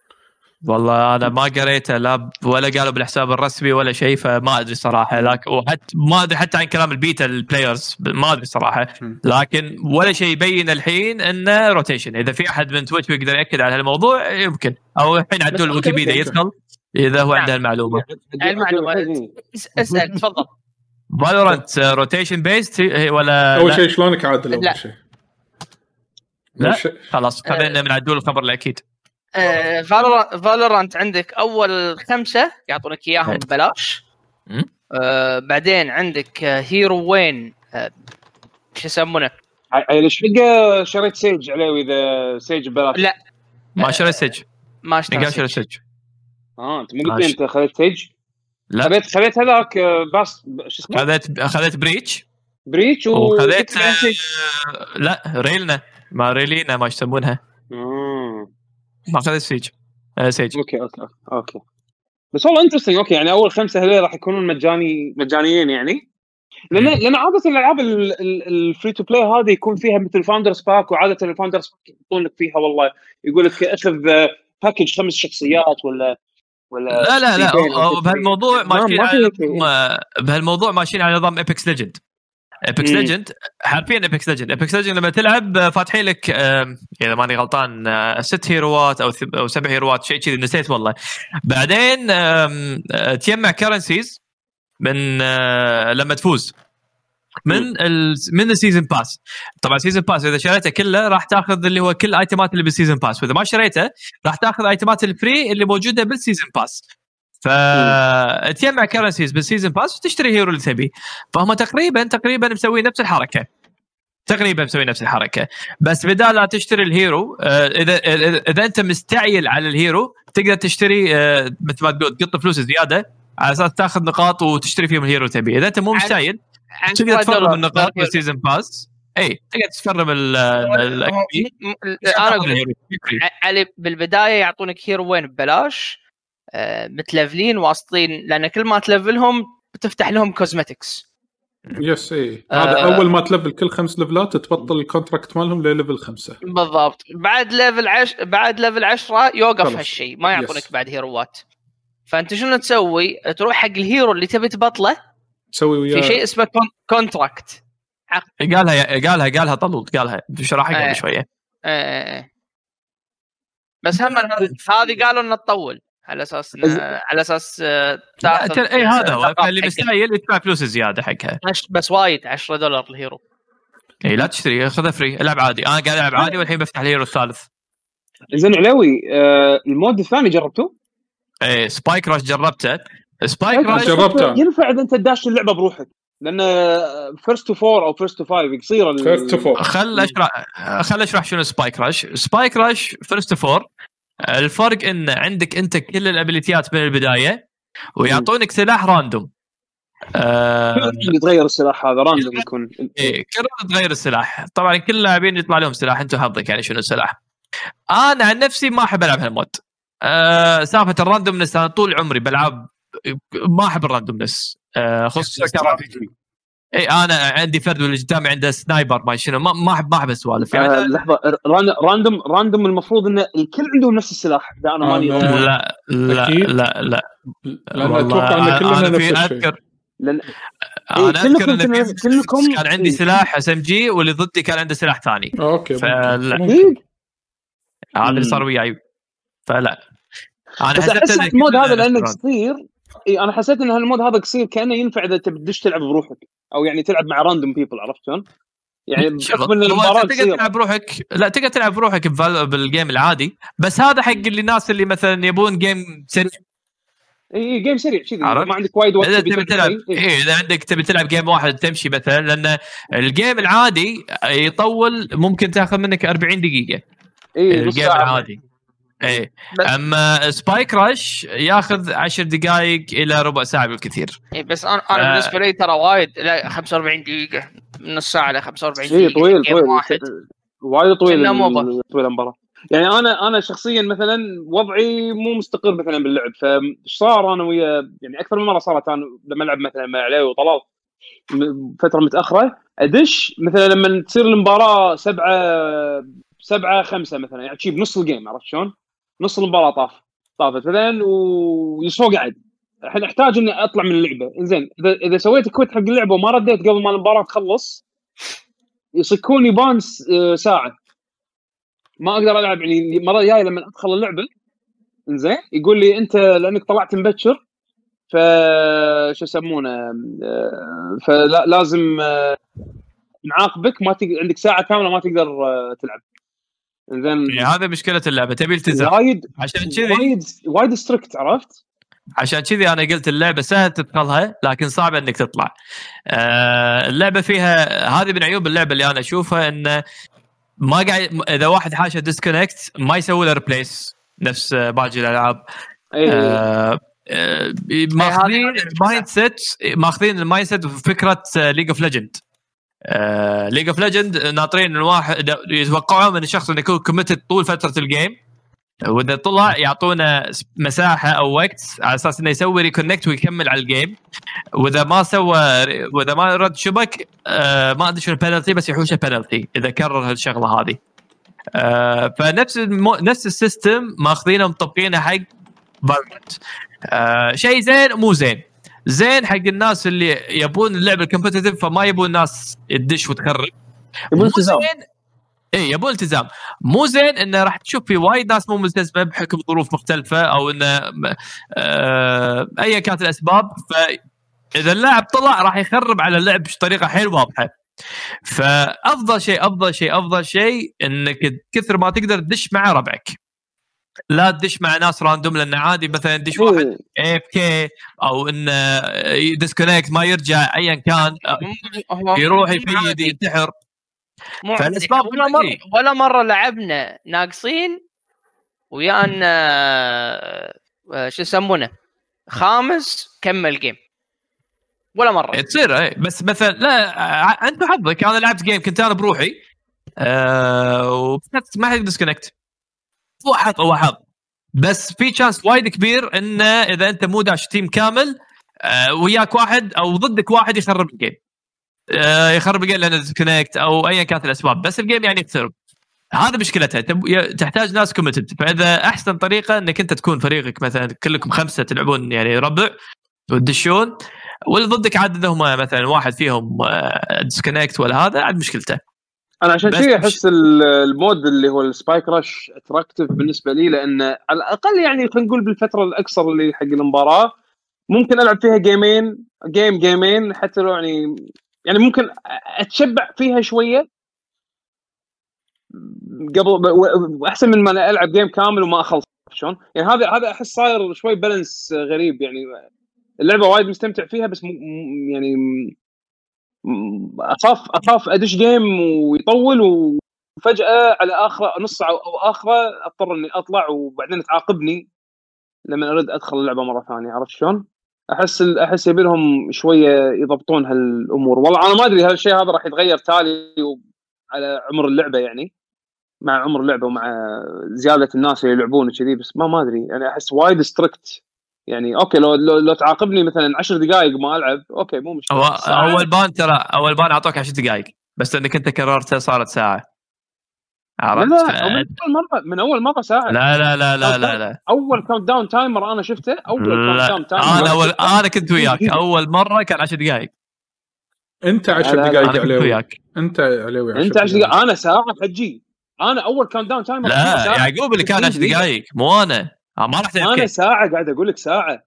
والله أنا ما قريته لا ولا قالوا بالحساب الرسمي ولا شيء فما أدري صراحة. لكن وحتى ما أدري حتى عن كلام ال beta ال players ما أدري صراحة. لكن ولا شيء يبين الحين إنه rotation إذا في أحد من Twitch يقدر يأكد على هالموضوع يمكن. أو الحين عدول ويكيبيديا. يدخل إذا هو نعم. عنده المعلومة. المعلومة. اس- أسأل تفضل. Valorant rotation based ولا أول؟ شيء شلونك عادل لا. اول شيء لا. أول شيء. خلاص خلينا من عدول الخبر الاكيد Valorant عندك أول خمسة يعطونك إياهم ببلاش مم. آه بعدين عندك آه، hero ين آه شو يسمونه عيل إيش حقه شريت Sage عليه إذا Sage ببلاش لا. ما شريت سج ما شريت سيج. آه أنت مو قلت. أنت خذيت Sage لا. خذيت خذيت هذاك آه، بس شو اسمه؟ خذيت خذيت Breach Breach و وخذيت. آه، لا Reyna. ما Reyna ما يسمونها. آه. ما خذيت Sage آه، Sage okay okay okay okay. بس والله interesting okay يعني أول خمسة هذول راح يكونون مجاني مجانيين يعني. لأن لأن عادة الألعاب ال free to play هذه يكون فيها مثل founders pack وعادة ال founders pack يحطون لك فيها والله. يقول لك اخذ package خمس شخصيات ولا ولا لا لا لا. بهالموضوع ما- ماشيين على بهالموضوع ماشيين على نظام Apex Legend مم. Legend حرفيا Apex Legend Apex Legend لما تلعب آه، فاتحين لك إذا ماني غلطان آه، ست hero ات أو أو سبع هيروات شيء كذي نسيت والله. بعدين آه، تجمع currencies من لما تفوز. من ال من ال season pass طبعا season pass إذا شريته كله راح تاخذ اللي هو كل ال item ات اللي بال season pass وإذا ما شريته راح تاخذ item ات ال free اللي موجودة بال season pass فتجمع currencies بال season pass وتشتري hero اللي تبيه. فهم تقريبا تقريبا مسوين نفس الحركة. تقريبا مسوي نفس الحركة. بس بدال لا تشتري ال hero آه، اذا اذا أنت مستعجل على ال hero تقدر تشتري آه، مثل ما تقول تقط فلوس زيادة على أساس تاخذ نقاط وتشتري فيهم ال hero تبيه. إذا أنت مو مستعجل عن تقدر تفرم. النقاط دولار. بال season pass. إي تقدر تفرم ال أنا أقول لك، ع- علي بالبداية يعطونك hero ين؟ ببلاش. آه، متلفلين واصلين. لأن كل ما تلفلهم بتفتح لهم cosmetics yes إي. آه. هذا أول ما تلفل كل خمس level ات تبطل ال contract مالهم لل level خمسة. بالضبط. بعد level عش... بعد level 10 يوقف خلص. هالشيء ما يعطونك. بعد hero ات فأنت شنو تسوي؟ تروح حق ال hero اللي تبي تبطله. تسوي وياه. في شيء اسمه con... contract قالها قالها قالها طلول قالها. شرحها. قبل شوية. آه. بس هم هذه قالوا انها تطول على أساس. على أساس آه، اي هذا هو. اللي مستعجل يدفع فلوس زيادة حقها. بس وايد 10 دولار ال hero. اي لا تشتري خذها free العب عادي. أنا قاعد ألعب عادي والحين بفتح ال hero الثالث. زين علاوي آه ال mode الثاني جربته؟ اي Spike Rush جربته. Spike Rush Rush جربته. ينفع إذا أنت داش اللعبة بروحك. لأن first to four أو first to five قصيره first to four خل اشرح خل أشرح شنو Spike Rush Spike Rush first four الفرق إن عندك أنت كل ال ability ات من البداية ويعطونك سلاح random آه يتغير السلاح هذا random يكون. إيه كل تغير السلاح. طبعا كل اللاعبين يطلع لهم سلاح. انت حظك يعني شنو السلاح. أنا عن نفسي ما أحب ألعب هال mode. آه سالفة ال randomness أنا طول عمري بالعاب ما أحب ال randomness آه خصوصا استراتيجي. إي أنا عندي فرد واللي قدامي عنده sniper ما شنو ما ما احب ما أحب السوالف. يعني آه لحظة ran- random random المفروض إن الكل عندهم نفس السلاح إذا أنا ماني غلطان. لا لا. لا لا. لأن والله أتوقع إن كلنا نفس الشيء. اذكر لأن أنا إيه، أذكر كلكم إن في كلكم- كان عندي إيه. سلاح SMG واللي ضدي كان عنده سلاح ثاني. okay فلا. هذا اللي. صار وياي. فلا. أنا بس أحس هذا نفس قصير اي أنا حسيت إن هال mode هذا قصير كأنه ينفع إذا تبي تدش تلعب بروحك أو يعني تلعب مع random people عرفت شلون؟ يعني بحكم إن المباراة تقدر تلعب بروحك لا تقدر تلعب بروحك بال game العادي بس هذا حق اللي الناس اللي مثلا يبون game سريع اي game سريع كذي؟ ما عندك وايد وقت إذا تبي تلعب شيء. إيه. إيه إذا عندك تبي تلعب game واحد تمشي مثلا لأن ال game العادي يطول ممكن تاخذ منك 40 دقيقة اي ال game العادي إيه. بس- اما Spike Rush ياخذ 10 دقائق إلى ربع ساعة بالكثير. إيه، بس أنا أنا آه. بالنسبة لي ترى وايد لا 45 دقيقة. من نص ساعة ل 45 اي دقيقة طويل طويل. واحد. وايد طويل. طويل المباراة. يعني أنا أنا شخصيا مثلا وضعي مو مستقر مثلا باللعب. فايش صار؟ أنا ويا يعني أكثر من مرة صارت أنا لما ألعب مثلا مع علي وطلال فترة متأخرة أدش مثلا لما تصير المباراة سبعة سبعة خمسة مثلا يعني تجيب نص الجيم عرفت شلون؟ نص المباراة طاف. طافت. مثلا ويسوى قاعد الحين أحتاج إني أطلع من اللعبة. إنزين اذا إذا سويت كويت حق اللعبة وما رديت قبل ما المباراة تخلص يصكوني ban آه، ساعة. ما أقدر ألعب يعني المرة الجاية لما أدخل اللعبة إنزين يقول لي أنت لأنك طلعت مبكر ف شو يسمونه آه، فلازم آه، نعاقبك ما تقدر عندك ساعة كاملة ما تقدر آه، تلعب. انزين يعني هذا مشكلة اللعبة تبي التزام وايد عشان كذي وايد وايد strict عرفت؟ عشان كذي أنا قلت اللعبة سهل تدخلها لكن صعبه إنك تطلع. آه اللعبة فيها هذه من عيوب اللعبة اللي أنا أشوفها انه ما قاعد إذا واحد حاشه disconnect ما يسوي له replace نفس باقي الألعاب. اي آه آه، ماخذين هذه- ال mindset ماخذين ال mindset فكره League of Legend League of Legend ناطرين الواحد يتوقعون من الشخص إنه يكون committed طول فترة ال game وإذا طلع يعطونا مساحة أو وقت على أساس إنه يسوي reconnect ويكمل على ال game وإذا ما سوى وإذا ما رد شبك آه ما أدري شنو البنالتي بس يحوشه بنالتي إذا كرر هالشغلة هذه. آه فنفس المو... نفس ال system ماخذينه ومطبقينه حق Valorant آه شيء زين مو زين. زين حق الناس اللي يبون اللعبه ال competitive فما يبون الناس تدش وتخرب. يبون التزام. اي يبون التزام. مو زين إنه راح تشوف في وايد ناس مو ملتزمه بحكم ظروف مختلفة أو إنه آه ايا كانت الأسباب. فاذا اللاعب طلع راح يخرب على اللعب بطريقة حيل واضحة. فأفضل شيء أفضل شيء أفضل شيء إنك كثر ما تقدر تدش مع ربعك. لا تدش مع ناس random لأن عادي مثلا تدش واحد AFK أو انه disconnect ما يرجع ايا كان هو يروح يفيد. ينتحر عادي. ولا كلها إيه. مره ولا مرة لعبنا ناقصين ويانا آه، شو يسمونه خامس كمل game ولا مرة تصير اي بس مثلا لا انت حظك أنا لعبت game كنت أنا بروحي آه وبس ما حد disconnect هو حظ. بس في chance وايد كبير إنه إذا أنت مو داش team كامل آه وياك واحد أو ضدك واحد يخرب ال game آه يخرب ال game لأنه disconnect أو ايا كانت الأسباب بس ال game يعني يخرب هذا مشكلتها. تحتاج ناس committed فإذا أحسن طريقة إنك أنت تكون فريقك مثلا كلكم خمسة تلعبون يعني ربع وتدشون واللي ضدك عاد هم مثلا واحد فيهم disconnect ولا هذا عاد مشكلته. أنا عشان مش- أحس ال- ال mode اللي هو ال Spike Rush attractive بالنسبة لي لأن على الأقل يعني خلينا نقول بالفترة الاقصر اللي حق المباراة ممكن ألعب فيها جيمين game جيمين حتى لو يعني يعني ممكن أتشبع فيها شوية. قبل واحسن من ما أنا ألعب جيم كامل وما أخلص شلون؟ يعني هذا هذا أحس صاير شوي بالانس غريب يعني. اللعبة وايد مستمتع فيها بس م- يعني اخاف أخاف أدش جيم ويطول وفجأة على اخره نص ساعة أو آخرة أضطر إني أطلع وبعدين تعاقبني لما ارد أدخل اللعبة مرة ثانية عرفت شلون؟ أحس أحس يبي لهم شوية يضبطون هالأمور والله أنا ما أدري هالشيء هذا راح يتغير تالي على عمر اللعبة يعني مع عمر اللعبة ومع زيادة الناس اللي يلعبون وكذي بس ما ما أدري أنا أحس وايد strict يعني okay لو لو, لو تعاقبني مثلا 10 دقائق ما ألعب okay مو مشكلة. هو. أول ban ترى أول ban أعطوك 10 دقائق بس انك أنت كررتها صارت ساعة. لا عرفت؟ لا ف- من أول مرة من أول مرة ساعة. لا لا لا لا لا لا. أول countdown timer أنا شفته أول count لا down timer. أنا أنا أول. أنا كنت وياك. أول مرة كان 10 دقائق أنت 10 لا، لا، دقائق عليوي وياك. أنت عليوي أنت 10 دقائق أنا ساعة حجي أنا أول countdown timer لا. يعقوب اللي كان 10 دقيقة. دقائق مو أنا. ما رحت أنا. ساعة قاعد أقول لك ساعة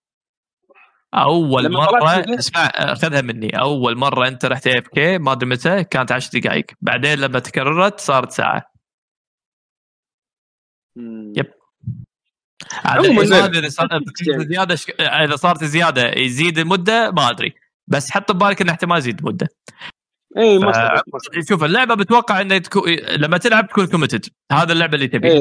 أول مرة. اسمع خذها مني أول مرة أنت رحت AFK ما أدري متى كانت 10 دقائق بعدين لما تكررت صارت ساعة yep. عموماً زين. ادري إذا صارت زيادة. إذا صارت زيادة يزيد المدة ما أدري بس حط ببالك انه احتمال يزيد المده اي. شوف اللعبة بتوقع انه تكون لما تلعب تكون committed هذا اللعبة اللي اي تبي اي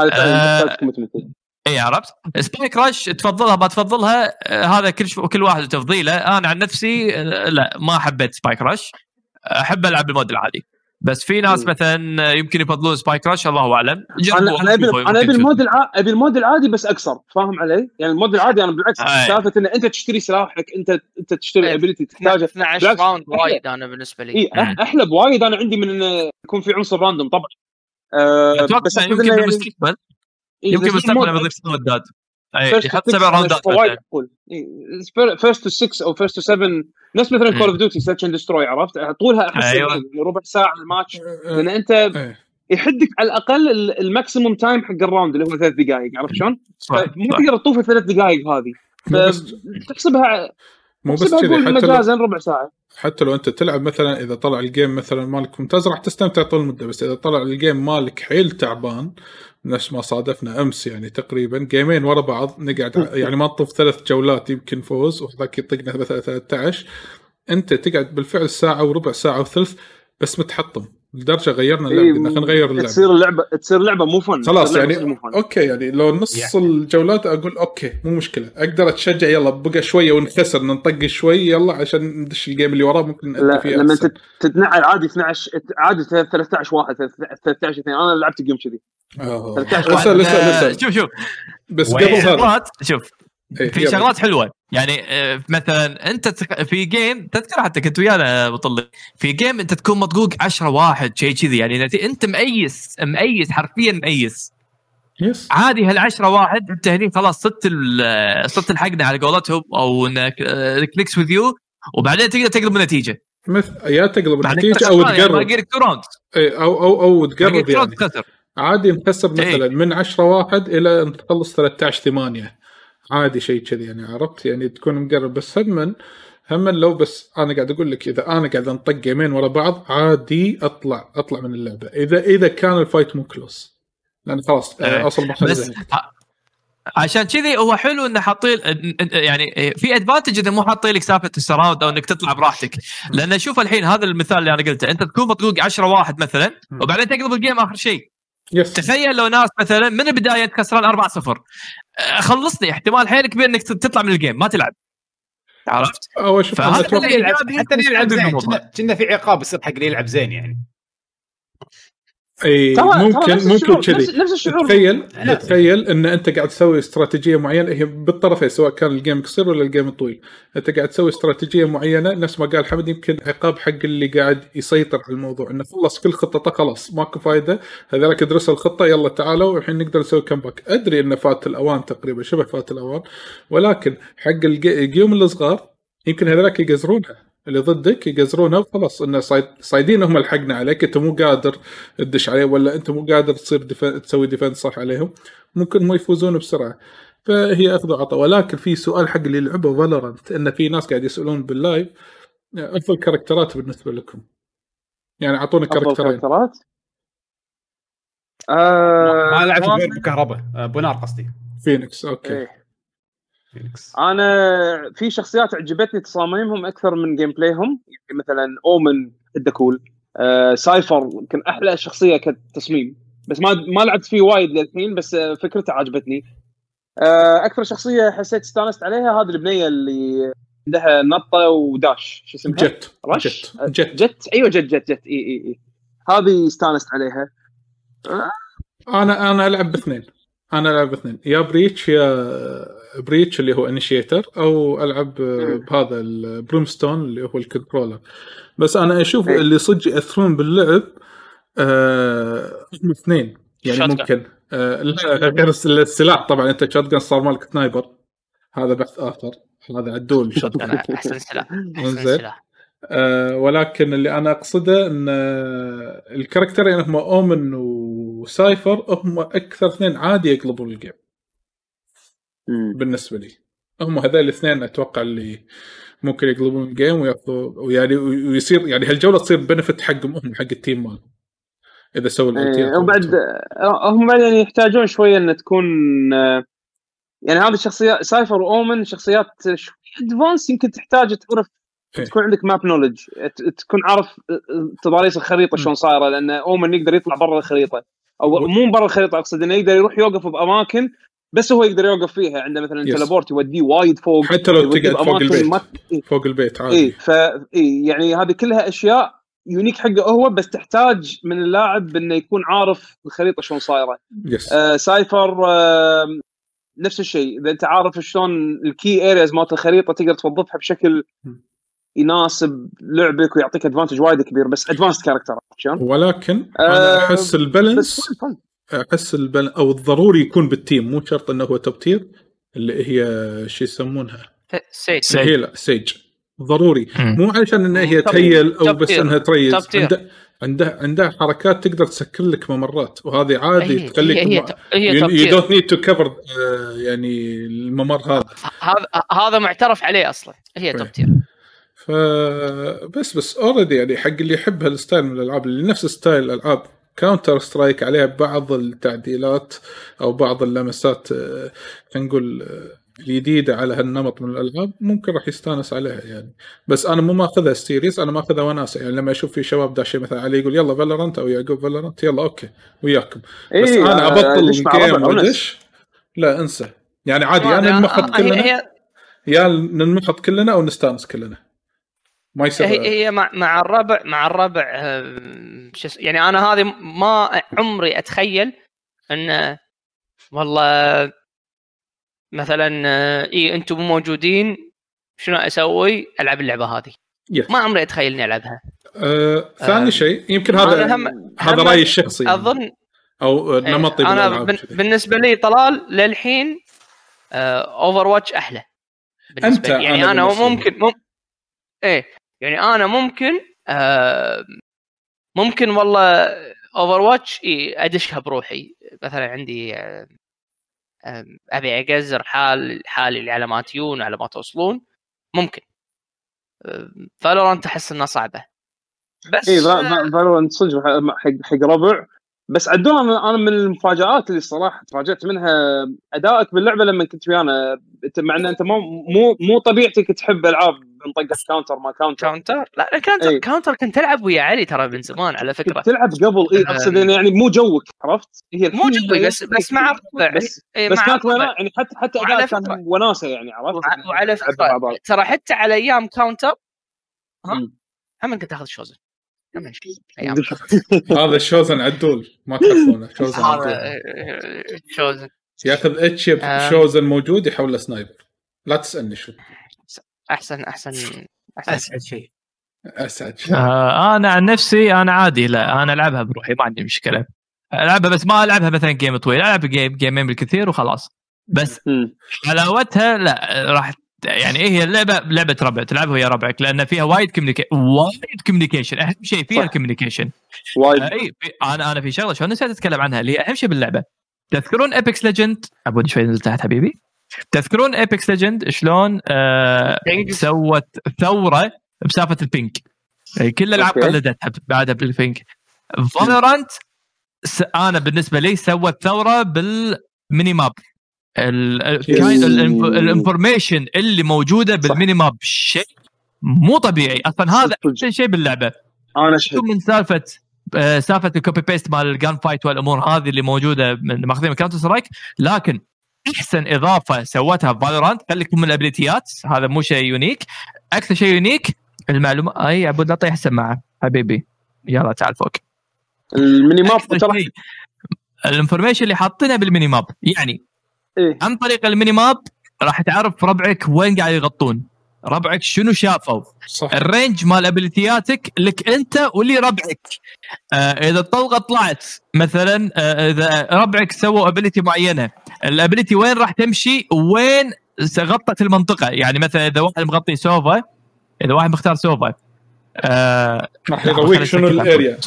هذا آه، فعلا commitment. اي عرفت Spike Rush تفضلها ما تفضلها آه، هذا كل ش... كل واحد تفضيله أنا عن نفسي آه، لا ما حبيت Spike Rush أحب ألعب ال mode العادي بس في ناس. مثلا يمكن يفضلون Spike Rush الله أعلم أنا أنا ابي أنا أبي. ال mode الع... أبي ال mode العادي بس اقصر فاهم علي؟ يعني ال mode العادي أنا بالعكس. سالفة إن أنت تشتري سلاحك انت أنت تشتري. ability تحتاجه 12 بالعكس، round أحلى. وايد أنا بالنسبة لي اي أح- أحلى بوايد أنا عندي من انه يكون في عنصر random طبعا أه أتوقع بس يمكن يعني بالمستقبل إيه، يمكن بس بالمستقبل ال mode بيضيف مودات أي first to يحط six سبع راوندات وايد first to 6 أو first to 7 نفس مثلا. Call of Duty Search and Destroy عرفت طولها أحس أيوة. ربع ساعة الماتش آه، لأن أنت إيه. يحدك على الأقل ال- ال maximum time حق ال round اللي هو ثلاث دقائق عرفت شلون؟ صح. تقدر تطوف الثلاث دقائق هذه تحسبها مو بس كذي قول حتى مجازا ربع ساعة حتى لو انت تلعب مثلا إذا طلع ال game مثلا مالك ممتاز راح تستمتع طول المدة بس إذا طلع ال game مالك حيل تعبان نفس ما صادفنا أمس يعني تقريبا جيمين ورا بعض نقعد يعني ما نطوف ثلاث جولات يمكن فوز وهذاك يطقنا مثلا 13 انت تقعد بالفعل ساعة وربع ساعة وثلث بس متحطم. لدرجه غيرنا اللعبة إيه، قلنا خلينا نغير اللعبة. تصير اللعبة تصير لعبه مو فن خلاص يعني. okay يعني لو نص الجولات أقول okay مو مشكلة. أقدر أتشجع يلا بقى شوية ونخسر ننطق شوي يلا عشان ندش ال game اللي وراه ممكن نأدي لا فيه لما تتنعل عادي 12 عادي 13 واحد 13 اثنين. أنا لعبت ال game كذي. آه. 13 لسه واحد. لسه آه، لسه. شوف شوف. بس قبل هذا. شوف. في يلا. شغلات حلوة. يعني آه، مثلا أنت في game تذكر حتى كنت ويانا أبو طلق في game أنت تكون مطقوق 10 واحد شيء كذي. يعني نت- أنت مأيس مأيس حرفيا مأيس. يس. عادي هالعشرة واحد أنت هني خلاص صدت صدت الحقنه على قولتهم أو إنك clicks with you وبعدين تقدر تقلب النتيجة. مثل يا تقلب النتيجة أو يعني تقرب. إيه، أو أو أو تقرب يعني. عادي نخسر إيه. مثلا من 10 واحد إلى أن تخلص 13 8 عادي شيء كذي يعني عرفت؟ يعني تكون مقرب. بس هم هم لو بس أنا قاعد أقول لك إذا أنا قاعد أنطق جيمين ورا بعض عادي أطلع أطلع من اللعبة. إذا إذا كان ال fight مو close لأن خلاص إيه. اصل مرحله بس عشان كذي هو حلو إنه حاطين يعني في advantage اذا مو حاطين لك سالفه ال surrender أو إنك تطلع براحتك. لأن شوف الحين هذا المثال اللي أنا قلته. أنت تكون مطقوق 10 واحد مثلا وبعدين تقلب ال game آخر شيء. yes. تخيل لو ناس مثلا من البدايه خسران 4 0 خلصني احتمال حيل كبير إنك تطلع من ال game ما تلعب. عرفت؟ أول أنا أتوقع- اللي- يلعب حتى اللي يلعب زين كنا في عقاب يصير حق اللي يلعب زين يعني. إي ممكن نفس ممكن كذي. نفس- الشعور. تخيل. تخيل إن أنت قاعد تسوي استراتيجية معينة هي بالطرفين سواء كان ال game قصير ولا ال game طويل. أنت قاعد تسوي استراتيجية معينة نفس ما قال حمد يمكن عقاب حق اللي قاعد يسيطر على الموضوع إنه خلص كل خطته خلاص ماكو فايدة. هذولك درسوا الخطة يلا تعالوا الحين نقدر نسوي comeback أدري إنه فات الأوان تقريبا شبه فات الأوان. ولكن حق الج- الجيوم الصغار يمكن هذولك يقزرونها اللي ضدك يقزرونها وخلاص. انه صايد صايدين هم الحقنا عليك. أنت مو قادر تدش عليه ولا أنت مو قادر تصير defen... تسوي defense صح عليهم. ممكن هم يفوزون بسرعة. فهي اخذ وعطاء ولكن في سؤال حق اللي يلعبوا فالورانت إن في ناس قاعد يسألون بال live أفضل كاركترات بالنسبة لكم. يعني اعطونا أفضل كاركترين. كاركترات؟ آه ما لعبت غير بكهرباء. آه، بنار قصدي. فينيكس okay. إيه. فينيكس. أنا في شخصيات عجبتني تصاميمهم أكثر من gameplay هم يعني مثلا أومن حده cool. آه سايفر يمكن أحلى شخصية كتصميم. بس ما ما لعبت فيه وايد للحين بس آه، فكرته عجبتني. آه أكثر شخصية حسيت استانست عليها هذه البنية اللي عندها نطة وداش. شو اسمها؟ جت. rush؟ جت. جت. جت؟ أيوه جت جت جت. إي إي إي. هذه استانست عليها. أنا أنا ألعب باثنين. أنا ألعب باثنين. يا بريتش يا بريتش اللي هو initiator أو ألعب. بهذا البرومستون اللي هو ال controller بس أنا أشوف. اللي صدق يأثرون باللعب آه اثنين. يعني. ممكن آه لا، غير الس- السلاح طبعا. أنت شوت صار مالك sniper هذا بحث آخر. هذا عدول. شوت أحسن سلاح. أحسن. سلاح. آه ولكن اللي أنا أقصده إن آه، الكاركترين هم اومن وسايفر هم أكثر اثنين عادي يقلبون ال game بالنسبة لي. هم هذول الاثنين أتوقع اللي ممكن يقلبون ال game وياخذوا ويعني ويصير يعني هالجولة تصير benefit حقهم هم حق ال team مالهم. إذا سووا إيه، وبعد هم بعدين يحتاجون شوية إن تكون يعني هذه الشخصيات سايفر وأومن شخصيات شوي advanced يمكن تحتاج تعرف إيه. تكون عندك map knowledge تكون عارف تضاريس الخريطة شلون صايرة لأن أومن يقدر يطلع برا الخريطة. أو مو برا الخريطة أقصد إنه يقدر يروح يوقف بأماكن بس هو يقدر يوقف فيها. عنده مثلا Yes. يوديه وايد فوق. حتى لو تقعد فوق البيت. ما- إيه. فوق البيت اي عادي ف إيه يعني هذه كلها أشياء unique حقه هو بس تحتاج من اللاعب إنه يكون عارف الخريطة شلون صايرة. yes آه سايفر آه نفس الشيء. إذا أنت عارف شلون ال key areas مالت الخريطة تقدر توظفها بشكل يناسب لعبك ويعطيك advantage وايد كبير بس advanced character شلون؟ ولكن آه، أنا احس بس ال balance احس ال bal... أو الضروري يكون بال team مو شرط إنه هو top tier اللي هي شو يسمونها سيت سيج. هي لا سيج ضروري مم. مو علشان إنها هي تهيل أو بس تير. إنها تريز توب تير. عنده عنده عنده حركات تقدر تسكر لك ممرات وهذه عادي هي تخليك هي, هي تير. don't need to cover uh, يعني الممر هذا هذا هذا معترف عليه أصلا هي توب تير ف بس بس اوريدي يعني حق اللي يحب هالستايل من الألعاب اللي نفس ستايل الألعاب كاونتر سترايك عليها بعض التعديلات أو بعض اللمسات آه، خلينا نقول آه، الجديده على هالنمط من الألعاب ممكن راح يستانس عليها يعني. بس أنا مو ماخذها serious أنا ماخذها وناسه يعني لما أشوف في شباب داشين مثلا علي يقول يلا فالورانت أو يعقوب فالورانت يلا okay وياكم. بس إيه، أنا آه، أبطل ال game. ودش لا انسى. يعني عادي آه، هي كلنا. يا ننمخط كلنا أو نستانس كلنا. ما يصير هي, هي مع مع الربع مع الربع آه، يعني أنا هذه ما عمري أتخيل إن والله مثلا آه، إي أنتم مو موجودين شنو أسوي؟ ألعب اللعبة هذه yes. ما عمري أتخيل إني ألعبها آه، ثاني آه، شيء يمكن هذا أنا هم هذا هم رأيي الشخصي. اظن أو نمطي أنا بن-. بالنسبة لي طلال للحين اوفر واتش أحلى بالنسبة أنت، لي يعني أنا أنا, بالنسبة لي. ممكن مم... إيه يعني أنا ممكن آه ممكن والله اوفر واتش إيه أدشها بروحي. مثلا عندي آه آه، أبي أقزر حال حالي اللي على ما تيون على ما توصلون. ممكن. فالورانت أحس إنها صعبة. بس إي آه، فالورنت صدق حق حق ربع. بس عدول أنا من المفاجآت اللي الصراحه تفاجأت منها أدائك باللعبة لما كنت ويانا. مع إن أنت مو مو مو طبيعتك تحب ألعاب منطقه كاونتر ما كاونتر كاونتر لا لا كاونتر إيه. كاونتر كنت العب ويا علي ترى من زمان على فكرة. كنت تلعب قبل اي أقصد إنه يعني مو جوك عرفت؟ هي مو جوي بس بس مع الربع بس إيه، بس مع كانت. ونا يعني حتى حتى أداء كان وناسة يعني عرفت؟ وع- وعلى فكرة. ترى حتى على أيام كاونتر ها. هم كنت آخذ شوزن. هذا شوزن عدول ما تعرفونه شوزن هذا عدول. آه، شوزن. ياخذ اتش آه. شوزن موجود يحوله sniper لا تسألني شو. أحسن أحسن أحسن أسعد شيء. أسعد شيء. آه أنا عن نفسي أنا عادي لا أنا ألعبها بروحي ما عندي مشكلة. ألعبها بس ما ألعبها مثلا game طويل ألعب game جيمين بالكثير وخلاص. بس. حلاوتها لا راح يعني إيه هي اللعبة؟ لعبة ربع تلعبها ويا ربعك لأن فيها وايد communication وايد communication أهم شيء فيها. ال communication وايد. اي في- أنا أنا في شغلة شلون نسيت أتكلم عنها اللي هي أهم شيء باللعبة. تذكرون Apex Legend أبوني شوي نزل تحت حبيبي. تذكرون Apex Legend شلون آه. سوت ثورة بسالفة ال ping يعني كل الألعاب. قلدتها بعدها بال ping Valorant أنا بالنسبة لي سوت ثورة بال mini map ال information اللي موجودة بال mini map شيء مو طبيعي. أصلا هذا. أحسن شيء باللعبة. أنا اشهد من سالفة آه، سالفة ال copy paste مال ال gun fight والأمور هذه اللي موجودة من ماخذين من Counter Strike لكن احسن اضافة سوتها Valorant خليكم من الابيليتيات. هذا مو شيء unique أكثر شيء unique المعلومه أي عبود لا طيح السماعة. حبيبي يلا تعال فوق. ال mini map ترى ال information اللي حاطينها بال mini map يعني إيه. عن طريق ال mini map راح تعرف ربعك وين قاعد يغطون. ربعك شنو شافوا صح. ال range مال ابيليتياتك لك انت واللي ربعك. آه إذا الطلقة طلعت مثلا آه إذا ربعك سووا ability معينة ال ability وين راح تمشي؟ وين غطت المنطقة؟ يعني مثلا إذا واحد مغطي Sova إذا واحد مختار Sova آه راح يضويك شنو. ال area؟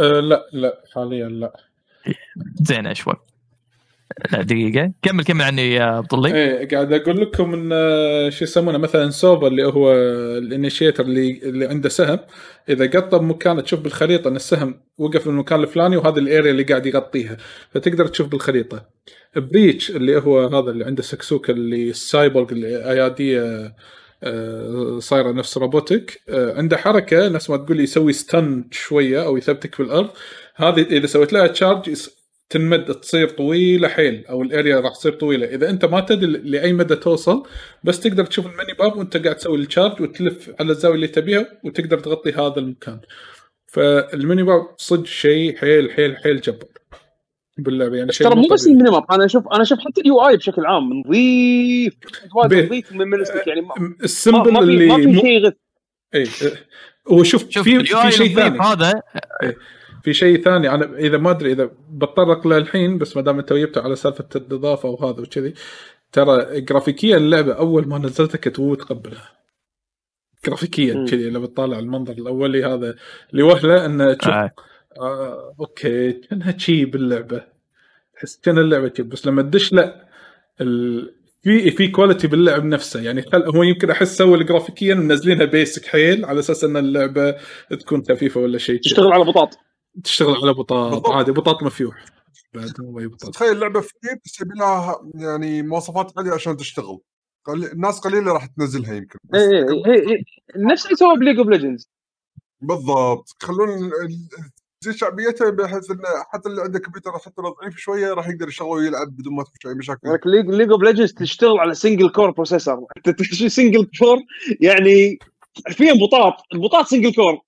آه، لا لا حاليا لا. زين شوي لا دقيقة. كمل كمل عني يا الله. إيه قاعد أقول لكم إن آه، شو يسمونه مثلا Sova اللي هو ال initiator اللي اللي عنده سهم إذا قطه بمكان تشوف بالخريطة إن السهم وقف بالمكان الفلاني وهذا ال area اللي قاعد يغطيها فتقدر تشوف بالخريطة. Breach اللي هو هذا اللي عنده سكسوكه اللي السايبورغ اللي أيادية آه، صايرة نفس robotic آه، عنده حركة نفس ما تقول يسوي stun شوية أو يثبتك في الأرض. هذه إذا سويت لها charge تنمد تصير طويلة حيل أو ال area راح تصير طويلة. إذا أنت ما تدري لأي مدى توصل بس تقدر تشوف ال mini map وأنت قاعد تسوي ال charge وتلف على الزاوية اللي تبيها وتقدر تغطي هذا المكان. فال mini map صدق شيء حيل حيل حيل جبار. باللعبة يعني شيء ترى مو بس. ال mini map أنا أشوف أنا أشوف حتى ال UI بشكل عام نظيف. نظيف و minimalistic يعني ما, ما, ال simple ما اللي ما في شيء غث اي هو شوف, شوف في اليو في اي شيء ثاني. هذا في شيء ثاني أنا إذا ما أدري إذا بتطرق له الحين بس ما دام أنت جبته على سالفة الإضافة وهذا وكذي ترى جرافيكيا اللعبة أول ما نزلتها كنت مو متقبلها جرافيكيا. كذي لما تطالع المنظر الأولي هذا لوهله إنه تشوف آه. آه أوكي كأنها شي باللعبة تحس كأن اللعبة شي بس لما تدش لا ال... في في quality باللعب نفسه يعني خل... هو يمكن أحس سوى الجرافيكيا منزلينها basic حيل على أساس إن اللعبة تكون خفيفة ولا شيء كذي. تشتغل على بطاط تشتغل على بطاط. عادي بطاط مفيوح. بعد أي بطاط. تخيل لعبه free بس يبي لها يعني مواصفات عالية عشان تشتغل. قل... الناس قليلة راح تنزلها يمكن. بس اي اي اي اي نفس اللي سوى ب League of Legends بالضبط. خلون تزيد شعبيتها بحيث انه حتى اللي عنده كمبيوتر حتى لو ضعيف شوية راح يقدر يشغله ويلعب بدون ما تكون اي مشاكل League League of Legends تشتغل على single core processor انت single core يعني حرفيا بطاط. البطاط single core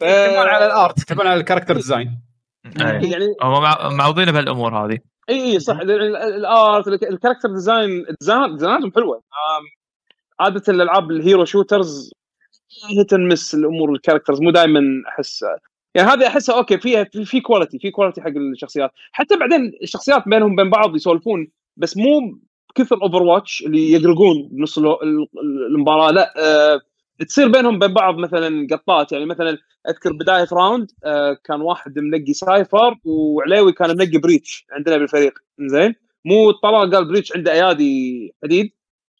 ف... يعتمدون على ال art يعتمدون على ال character design. يعني هم مع- معوضين بهالأمور هذه. إي إي صح. ال- ال- ال art ال- ال character design ديزاين- ديزايناتهم حلوة. عادة الألعاب ال hero shooters هي تنمس الأمور ال characters مو دائما أحس. يعني هذه أحسها أوكي فيها في, في quality في quality حق الشخصيات. حتى بعدين الشخصيات بينهم بين بعض يسولفون بس مو كثر Overwatch اللي يقرقون بنص ال- ال- المباراة. لا آه تصير بينهم بين بعض مثلا قطات. يعني مثلا أذكر بداية round آه كان واحد منقي Cypher وعليوي كان منقي Breach عندنا بالفريق. زين مو طلع قال Breach عنده أيادي حديد.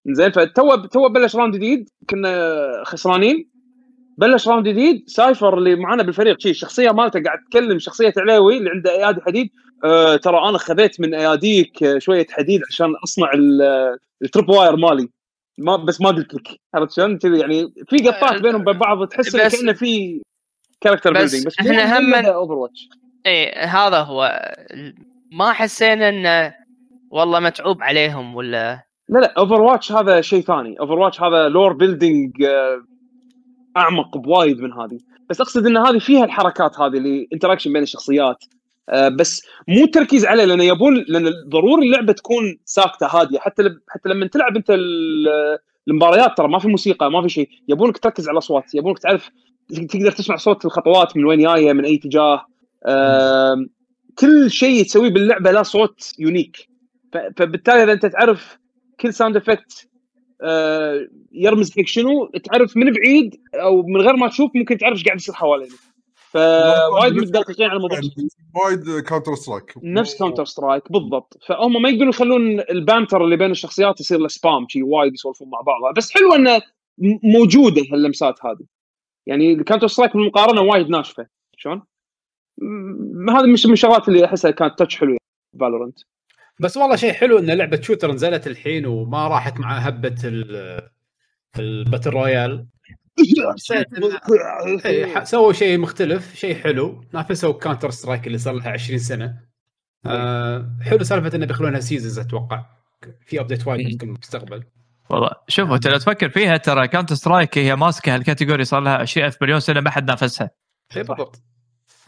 زين فتو تو بلش round جديد كنا خسرانين. بلش round جديد Cypher اللي معنا بالفريق شي الشخصيه مالته قاعد تكلم شخصية علاوي اللي عنده أيادي حديد. آه ترى أنا خذيت من أياديك شوية حديد عشان أصنع ال- ال trip wire مالي. ما بس ما قلت لك عرفت شلون؟ كذي يعني في قطات بينهم بين بعض تحس كأنه في character بس building بس إحنا هم- Over watch إيه هذا هو. ما حسينا إنه والله متعوب عليهم ولا؟ لا لا Overwatch هذا شيء ثاني. Overwatch هذا lore building أعمق بوايد من هذه. بس أقصد إن هذه فيها الحركات هذه اللي interaction بين الشخصيات. آه، بس مو تركيز عليه لأنه يبون لأن ضروري اللعبة تكون ساكتة هادية. حتى حتى لما تلعب أنت ال- المباريات ترى ما في موسيقى ما في شيء. يبونك تركز على الأصوات يبونك تعرف تقدر تسمع صوت الخطوات من وين جاية من أي اتجاه. كل شيء تسويه باللعبة له صوت unique. فبالتالي إذا أنت تعرف كل sound effect يرمز حق شنو تعرف من بعيد أو من غير ما تشوف ممكن تعرف إيش قاعد يصير حوالينك. فوايد متدققين على الموضوع. وايد Counter-Strike نفس Counter-Strike بالضبط. فهم ما يقدرون يخلون ال banter اللي بين الشخصيات يصير له spam شي وايد يسولفون مع بعض. بس حلوة إنه موجودة هاللمسات هذه. يعني ال Counter-Strike بالمقارنة وايد ناشفة. شلون؟ هذه مش من الشغلات اللي أحسها كانت touch حلو فالورنت بس والله شيء حلو إن لعبة shooter نزلت الحين وما راحت مع هبة ال ال battle royale إيه، سووا شيء مختلف شيء حلو. نافسوا Counter-Strike اللي صار لها 20 سنة. آه حلو سالفة إنه بيخلونها seasons أتوقع. في update وايد ممكن بالمستقبل والله شوف أنت لو تفكر فيها ترى Counter-Strike هي ماسكة هال category صار لها 20000 مليون سنة ما حد نافسها. اي بالضبط.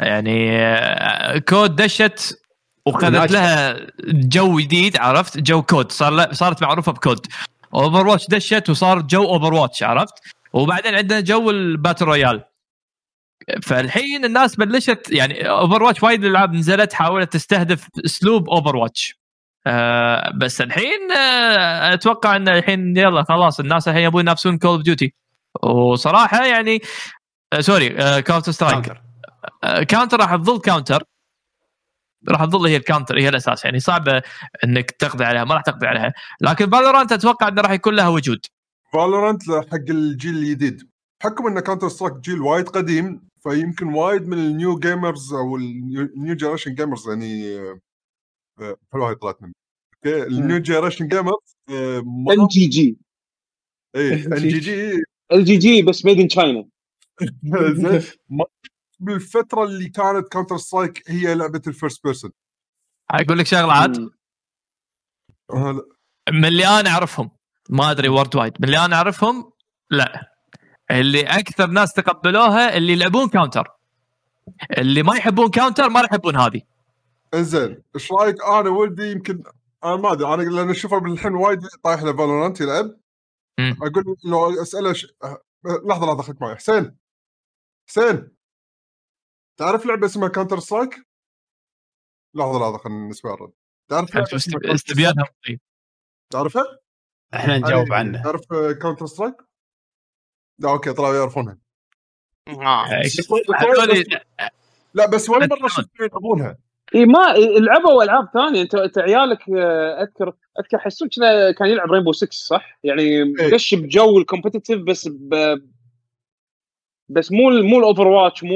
يعني آه، COD دشت وخذت. لها جو جديد عرفت؟ جو COD صار صارت معروفة ب COD Overwatch دشت وصار جو Overwatch عرفت؟ وبعدين عندنا جو ال battle royale. فالحين الناس بلشت يعني Overwatch وايد الألعاب نزلت حاولت تستهدف أسلوب Overwatch آه بس الحين آه أتوقع إن الحين يلا خلاص الناس الحين يبون ينافسون Call of Duty وصراحة يعني sorry Counter-Strike Counter راح تظل Counter راح تظل هي ال Counter هي الأساس. يعني صعبة إنك تقضي عليها ما راح تقضي عليها. لكن Valorant أتوقع إنه راح يكون لها وجود. Valorant حق الجيل الجديد. بحكم إن Counter-Strike جيل وايد قديم فيمكن وايد من ال new gamers أو ال new generation gamers يعني آه، آه، حلوة هاي طلعت مني okay؟ ال new generation gamers ال GG اي ان جي جي ال جي جي بس ميد ان تشاينا بالفترة اللي كانت كاونتر سترايك هي لعبة الفيرست بيرسون أقول لك شغلة عاد. آه،. من اللي أنا أعرفهم ما أدري وورد وايد من اللي أنا أعرفهم لا. اللي أكثر ناس تقبلوها اللي يلعبون كاونتر اللي ما يحبون كاونتر ما راح يحبون هذه. إنزين إيش رأيك؟ أنا ولدي يمكن أنا ما أدري أنا لأن أشوفه بالحين وايد طايح له Valorant يلعب. أقول لو أسأله ش... لحظة لحظة خليك معي. حسين. حسين. تعرف لعبة اسمها Counter-Strike؟ لحظة لحظة خلينا نسمع الرد تعرف استبيانها؟ تعرفها؟ إحنا نجاوب عنه تعرف Counter-Strike؟ لا okay طلعوا يعرفونها آه. هذول لا بس ولا مرة أكيد. شفت يلعبونها إي ما لعبوا ألعاب ثانية أنت أنت عيالك آه، أذكر أذكر حسون كنا كان يلعب Rainbow 6 صح؟ يعني إيه. دش بجو ال competitive بس ب بس مو ال- مو ال Overwatch مو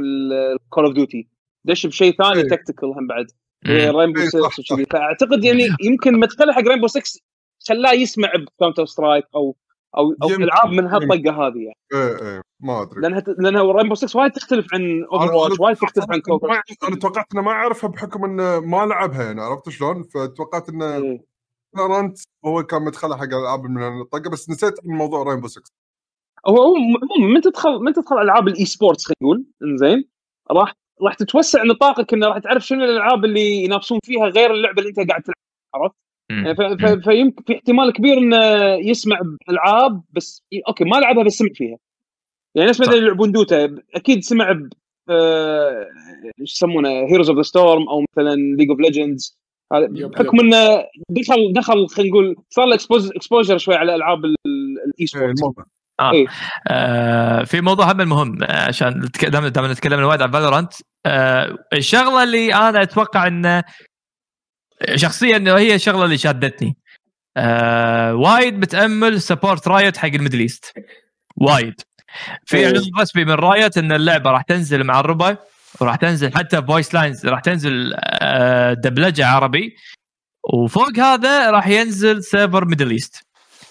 ال Call of Duty دش بشيء ثاني إيه. tactical هم بعد. Rainbow إيه، 6 صح، صح. وكذي فأعتقد يعني يمكن مدخله حق Rainbow 6 خلاه يسمع ب Counter-Strike أو أو أو. ألعاب من هالطقة هذه يعني إيه إيه ما أدري لأنها لأنها Rainbow 6 وايد تختلف عن Overwatch وايد تختلف عن ما- أنا توقعت إنه ما يعرفها بحكم إنه ما لعبها يعني عرفت شلون؟ فتوقعت إنه إيه. هو كان مدخله حق الالعاب من الطقه بس نسيت عن موضوع Rainbow 6 هو هو عموما من تدخل من تدخل ألعاب ال esports خلينا نقول إنزين راح راح تتوسع نطاقك إنه راح تعرف شنو الألعاب اللي ينافسون فيها غير اللعبة اللي أنت قاعد تلعبها عرفت؟ ف- فيمكن في احتمال كبير إنه يسمع بالعاب بس okay ما لعبها بس سمع فيها. يعني ناس مثلا. يلعبون Dota أكيد سمع ب آه، إيش يسمونه Heroes of the Storm أو مثلا League of Legends بحكم إنه دخل دخل خلينا نقول صار له exposure شوي على ألعاب ال e إيه، sports الموضوع آه. في موضوع هم مهم آه، عشان دام نتكلم وايد عن Valorant آه الشغلة اللي أنا أتوقع إنه شخصيا هي الشغلة اللي شادتني. آه وايد بتأمل support Riot حق ال Middle East. وايد. في إيه. إعلان رسمي من Riot إن اللعبة راح تنزل مع الربع وراح تنزل حتى voice lines راح تنزل آه دبلجة عربي. وفوق هذا راح ينزل server Middle East.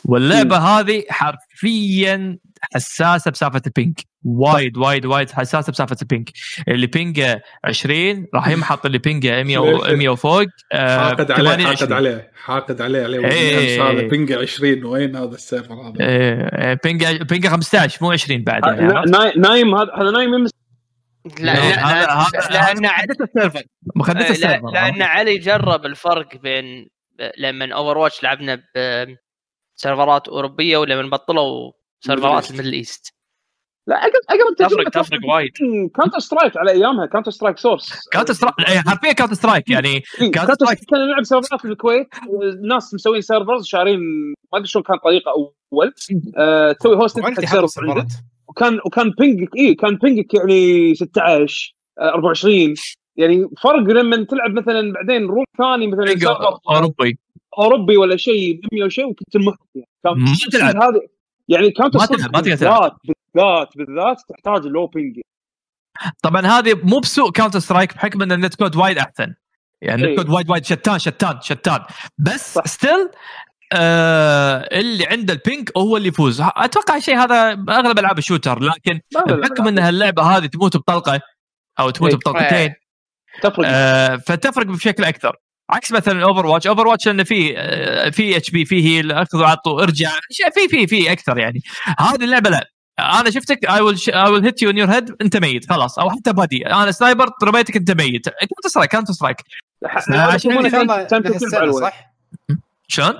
واللعبة هذه حرفيا حساسة بسالفة ال ping وايد وايد وايد حساسة بسالفة ال ping اللي بينجه 20 راح يمحط اللي بينجه 100 و- ليش؟ 100 وفوق آه، حاقد عليه 28. حاقد عليه حاقد عليه عليه. إيه. والناس هذا؟ بنجا 20 وين هذا السيرفر هذا؟ بينجه بينجه 15 مو 20 بعد يعني نايم هذا هذا نايم يمس لا لا، لأن مخدته السيرفر. مخدته لا- السيرفر لأن علي جرب الفرق بين لما اوفر واتش لعبنا بسيرفرات أوروبية ولما بطلوا server ات ال Middle East لا اقرب اقرب تفرق تفرق وايد. Counter-Strike على أيامها Counter-Strike Source Counter-Strike حرفيا Counter-Strike يعني Strike. Strike كنا نلعب server ات في الكويت الناس مسوين servers شارين ما أدري شلون كان طريقة أول. آه، تسوي host وين حق اللي حط server ال server ات؟ عندك. وكان وكان ping ك اي كان ping ك يعني 16 آه، 24 يعني فرق لما تلعب مثلا بعدين room ثاني مثلا server أوروبي. أوروبي ولا شيء ب 100 وشيء وكنت المحت يعني كان ما تلعب. هذه يعني كاونتر ما سترايك تلعب، ما تقدر تلعب. بالذات بالذات بالذات تحتاج لو بينج طبعا هذه مو بسوء كاونتر سترايك بحكم إن النت كود وايد أحسن. يعني النت إيه. كود وايد وايد. شتان شتان شتان. بس صح. ستيل آه اللي عنده البينك هو اللي يفوز. أتوقع الشيء هذا باغلب ألعاب الشوتر. لكن بحكم إن هاللعبة هذه تموت بطلقة أو تموت إيه. بطلقتين تفرق. آه فتفرق بشكل أكثر. عكس مثلا Overwatch Overwatch لأنه في في HP فيه اخذ وعطوا أرجع. في في في أكثر يعني. هذه اللعبة لا. أنا شفتك I will I will hit you in your head أنت ميت خلاص. أو حتى body أنا sniper رميتك أنت ميت. Counter-Strike Counter-Strike صح؟ شلون؟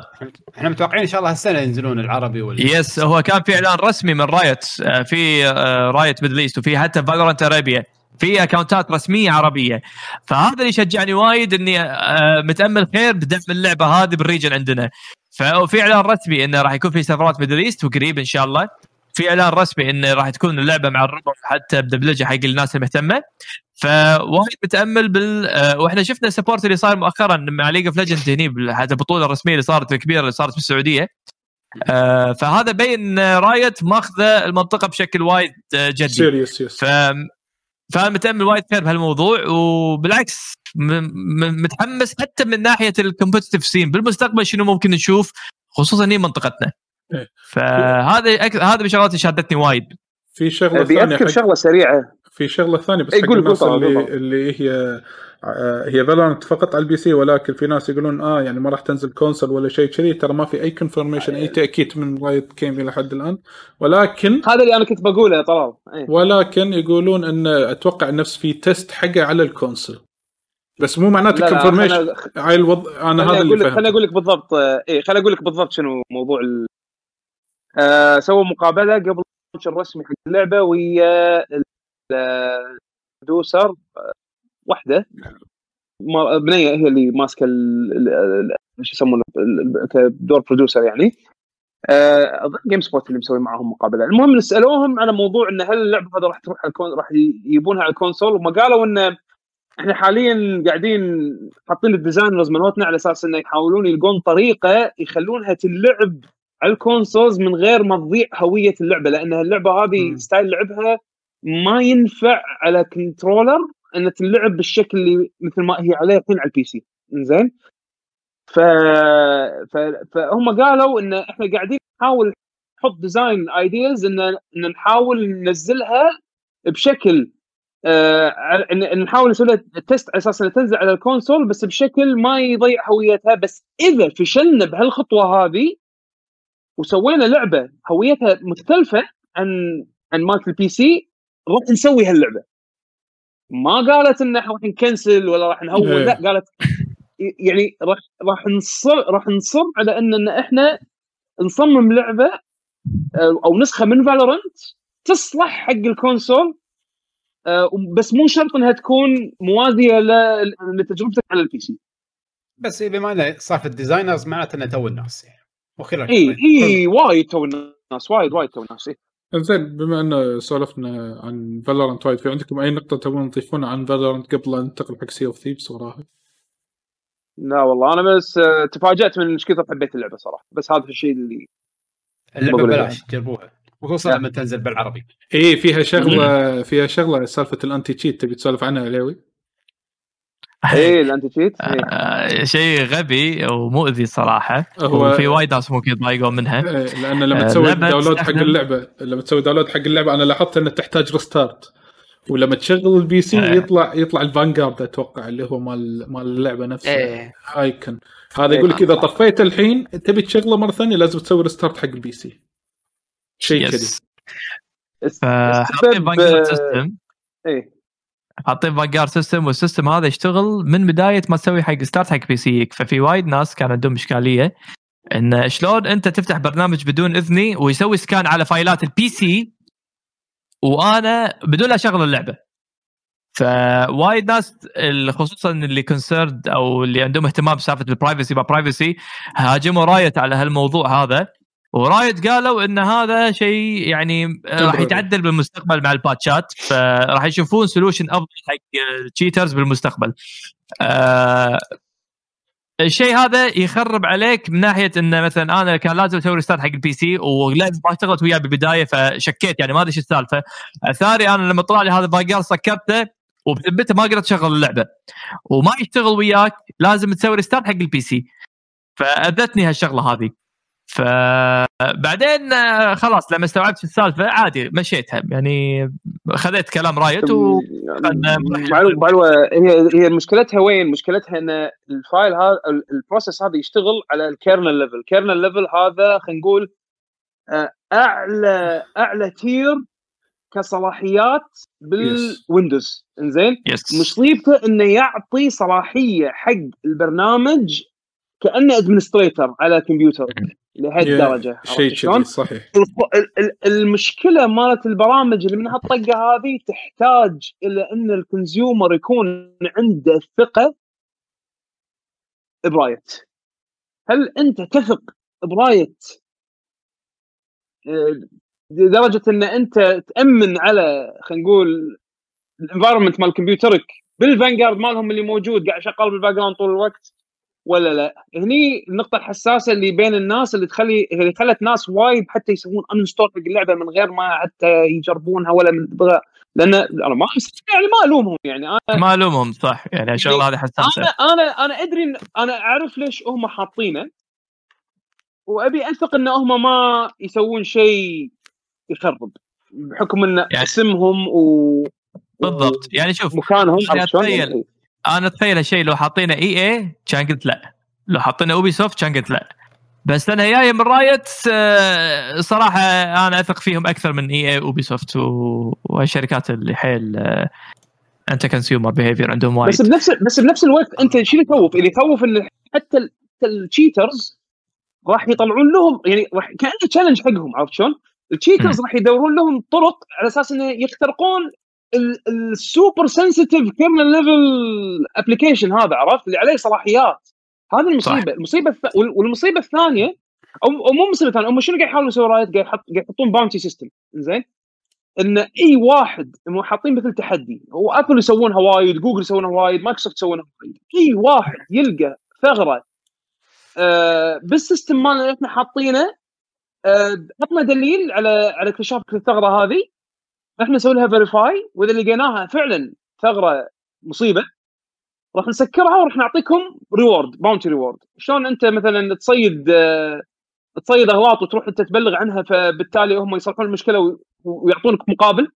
إحنا متوقعين إن شاء الله هالسنة ينزلون العربي وال yes هو كان في إعلان رسمي من Riot آه، في Riot Middle East وفي حتى Valorant Arabia في account ات رسمية عربية. فهذا اللي شجعني وايد إني آه، متأمل خير بدعم اللعبة هذه بال region عندنا. ففي إعلان رسمي إنه راح يكون في سيرفرات Middle East وقريب إن شاء الله. في إعلان رسمي إنه راح تكون اللعبة مع الربع حتى بدبلجة حق الناس المهتمة. فوايد متأمل بال آه، وإحنا شفنا ال support اللي صار مؤخرا مع League of Legends هني حتى البطولة الرسمية اللي صارت الكبيرة اللي صارت بالسعوديه آه، فهذا بين Riot ماخذة المنطقة بشكل وايد جدي. serious yes ف فانا متامل وايد خير بهالموضوع وبالعكس م... م... متحمس حتى من ناحية ال competitive scene بالمستقبل شنو ممكن نشوف؟ خصوصا هي منطقتنا. إيه. فهذا أك... هذا بشغلات اللي شادتني وايد. في شغلة أبي ثانية شغلة سريعة. في شغلة ثانية بس إي، حق قول- الناس قول طبعاً، اللي. اللي هي هي Valorant فقط على ال PC ولكن في ناس يقولون آه يعني ما راح تنزل console ولا شيء كذي. ترى ما في أي confirmation أي تأكيد من Riot Games إلى حد الآن. ولكن هذا اللي أنا كنت بقوله يا طلال إيه. ولكن يقولون إن أتوقع نفس في test حقه على ال console. بس مو معناته confirmation هاي الوضع أنا هذا اللي لك خليني أقول لك بالضبط آه، إيه خليني أقول لك بالضبط شنو موضوع ال... آه سووا مقابلة قبل الرسمي حق اللعبة ويا ال producer آه، واحدة. بنيه هي اللي ماسكة شو يسمونه كدور producer يعني. آه، أظن GameSpot اللي مسوي معاهم مقابلة. المهم سألوهم على موضوع إن هل اللعبة هذه راح تروح على الكون راح يجيبونها على ال console وما قالوا إن إحنا حاليا قاعدين حاطين ال designers مالتنا على أساس إنه يحاولون يلقون طريقة يخلونها تلعب على ال consoles من غير ما تضيع هوية اللعبة. لأن اللعبه هذه. ستايل لعبها ما ينفع على controller ان تلعب بالشكل اللي مثل ما هي عليه الحين على ال PC زين ف... ف... فهم قالوا إن إحنا قاعدين نحاول نحط design ideas ان إن نحاول ننزلها بشكل آه إن- نحاول نسوي لها test على أساس إنها تنزل على ال console بس بشكل ما يضيع هويتها. بس إذا فشلنا بهالخطوة هذه وسوينا لعبة هويتها مختلفة عن عن مالت ال PC راح نسوي هاللعبة. ما قالت ان إحنا راح نكنسل ولا راح نهون إيه. لا قالت يعني راح راح نصر راح نصر على إن إن إحنا نصمم لعبة آه، أو نسخة من Valorant تصلح حق ال console آه، بس مو شرط إنها تكون موازية ل- لتجربتك على ال PC بس بما إنه صار في ال designers معناته إنه تو الناس يعني وخير إي إي وايد تو الناس وايد وايد تو الناس إي. زين بما انه سولفنا عن Valorant وايد في عندكم أي نقطة تبون تضيفونها عن Valorant قبل ان ننتقل حق Sea of Thieves وراها؟ لا والله أنا بس آه، تفاجأت من إيش كثر حبيت اللعبة صراحة بس هذا الشيء اللي اللعبة ببلاش جربوها خصوصا نعم. لما تنزل بالعربي اي إيه، فيها شغلة فيها شغلة سالفة ال anti-cheat تبي تسولف عنها علاوي؟ إيه ال anti-cheat؟ إيه. آه، شيء غبي ومؤذي صراحة. هو- وفي وايد ناس ممكن يتضايقون منها. إيه، لأن لما آه، تسوي download حق اللعبة لما تسوي download حق اللعبة أنا لاحظت انها تحتاج restart ولما تشغل ال PC آه. يطلع يطلع ال Vanguard أتوقع اللي هو مال مال اللعبة نفسها. إيه. icon هذا يقول لك إذا طفيت الحين تبي تشغله مرة ثانية لازم تسوي restart حق ال PC. شيء كذي. فحاطين Vanguard آه، system إيه. حاطين Vanguard system وال system هذا يشتغل من بداية ما تسوي حق start حق PC ك ففي وايد ناس كان عندهم إشكالية إن شلون أنت تفتح برنامج بدون إذني ويسوي scan على file ات ال PC وأنا بدون لا اشغل اللعبة. فوايد ناس خصوصا اللي concerned أو اللي عندهم اهتمام بسالفة ال privacy ما privacy هاجموا Riot على هالموضوع هذا. و Riot قالوا إن هذا شيء يعني راح يتعدل بالمستقبل مع الباتشات فراح يشوفون solution أفضل حق ال cheaters بالمستقبل. آه الشيء هذا يخرب عليك من ناحية انه مثلا أنا كان لازم أسوي restart حق ال PC واللعبه ما اشتغلت وياي بالبداية فشكيت يعني ما أدري إيش السالفة. ثاني أنا لما طلع لي هذا ال Vanguard skip ته وبثبته ما قدرت أشغل اللعبة وما يشتغل وياك لازم تسوي restart حق ال PC فأذتني هالشغلة هذه فبعدين آه، خلاص لما استوعبت السالفة عادي مشيتها. يعني خذيت كلام Riot و معلومه هي هي مشكلتها وين؟ مشكلتها إن ال file هذا ال- ال process هذا يشتغل على ال kernel level، ال kernel level هذا خلينا نقول آه، اعلى أعلى tier كصلاحيات بال Windows. إنزين؟ yes مصيبته إنه يعطي صلاحية حق البرنامج كأنه administrator على كمبيوترك لهالدرجه شيء؟ كذي صحيح. المشكلة مالت البرامج اللي من هالطقة هذه تحتاج إلى إن ال consumer يكون عنده ثقة ب Riot. هل أنت تثق ب Riot؟ آه، لدرجة إن أنت تأمن على خلينا نقول ال environment مال كمبيوترك بال Vanguard مالهم اللي موجود قاعد شغال بال background طول الوقت. ولا لا. هني النقطة الحساسة اللي بين الناس اللي تخلي اللي خلت ناس وايد حتى يسوون uninstall حق اللعبة من غير ما حتى يجربونها ولا من بغى لأن أنا ما يعني ما ألومهم يعني. أنا ما ألومهم صح. يعني الشغله هذه حساسة. أنا أنا أنا أدري أنا أعرف ليش هم حاطينه. وأبي اثق إن هم ما يسوون شيء يخرب. بحكم إن يعني- اسمهم و بالضبط. يعني شوف مكانهم. إيه. أنا أتخيل هالشيء لو حاطينه EA كان قلت لا لو حاطينه Ubisoft كان قلت لا بس أنا جاية من Riot آه، صراحة أنا أثق فيهم أكثر من EA Ubisoft والشركات اللي حيل انت consumer behavior عندهم وايد بس بنفس بس بنفس الوقت أنت شو اللي يخوف؟ اللي يخوف إن حتى ال- حتى ال cheaters راح يطلعون لهم يعني راح كأنه challenge حقهم عرفت شلون؟ ال cheaters راح يدورون لهم طرق على أساس إنه يخترقون ال super sensitive kernel level application هذا عرفت؟ اللي عليه صلاحيات. هذه المصيبة. المصيبة الث... وال- والمصيبة الثانية أو أو مو مصيبة ثانية هم شنو قاعد يحاولون يسوون Riot؟ قاعد يحط- قاعد يحطون bounty system زين إن إي واحد هم حاطين مثل تحدي. و Apple يسوونها وايد جوجل يسوونها وايد مايكروسوفت يسوونها وايد إي واحد يلقى ثغرة آه بال system مالنا اللي إحنا حاطينه آه عطنا دليل على على اكتشاف الثغرة هذه. إحنا نسوي لها verify وإذا لقيناها فعلا ثغرة مصيبة راح نسكرها وراح نعطيكم reward bounty reward شلون أنت مثلا تصيد تصيد اغلاط وتروح أنت تبلغ عنها فبالتالي هم يصلحون المشكلة ويعطونك مقابل.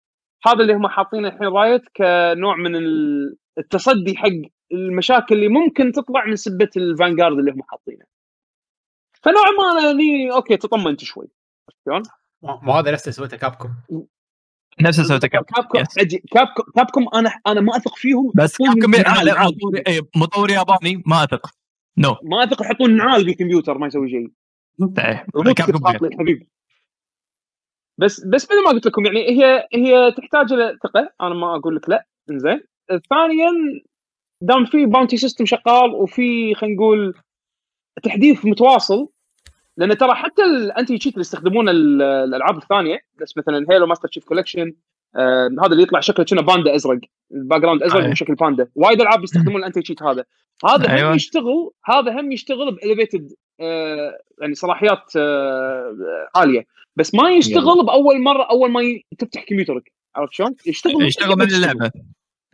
هذا اللي هم حاطينه الحين Riot كنوع من ال- التصدي حق المشاكل اللي ممكن تطلع من سبة ال Vanguard اللي هم حاطينه. فنوعا ما أنا هني okay تطمنت شوي. شلون؟ مو هذا نفسه سويته Capcom نفس اللي سويته Cap. أجي- Capcom Capcom أنا أنا ما أثق فيهم بس Capcom نعال. مطور إيه، مطور ياباني ما أثق. no ما أثق يحطون نعال بالكمبيوتر ما يسوي شيء. Capcom حبيبي بس بس مثل ما قلت لكم يعني هي هي تحتاج إلى ثقة أنا ما أقول لك لا. إنزين. ثانيا دام في bounty system شغال وفي خلينا نقول تحديث متواصل لأن ترى حتى ال anti-cheat اللي يستخدمون ال- الألعاب الثانية بس مثلا Halo Master Chief Collection آه هذا اللي يطلع شكله كنا panda أزرق ال background أزرق أيوة. بشكل panda. وايد ألعاب يستخدمون ال anti-cheat هذا. هذا أيوة. هم يشتغل هذا هم يشتغل بال elevated آه يعني صلاحيات آه عالية. بس ما يشتغل بأول مرة أول ما ي- تفتح كمبيوترك. عرفت شلون؟ يشتغل يشتغل من اللعبة.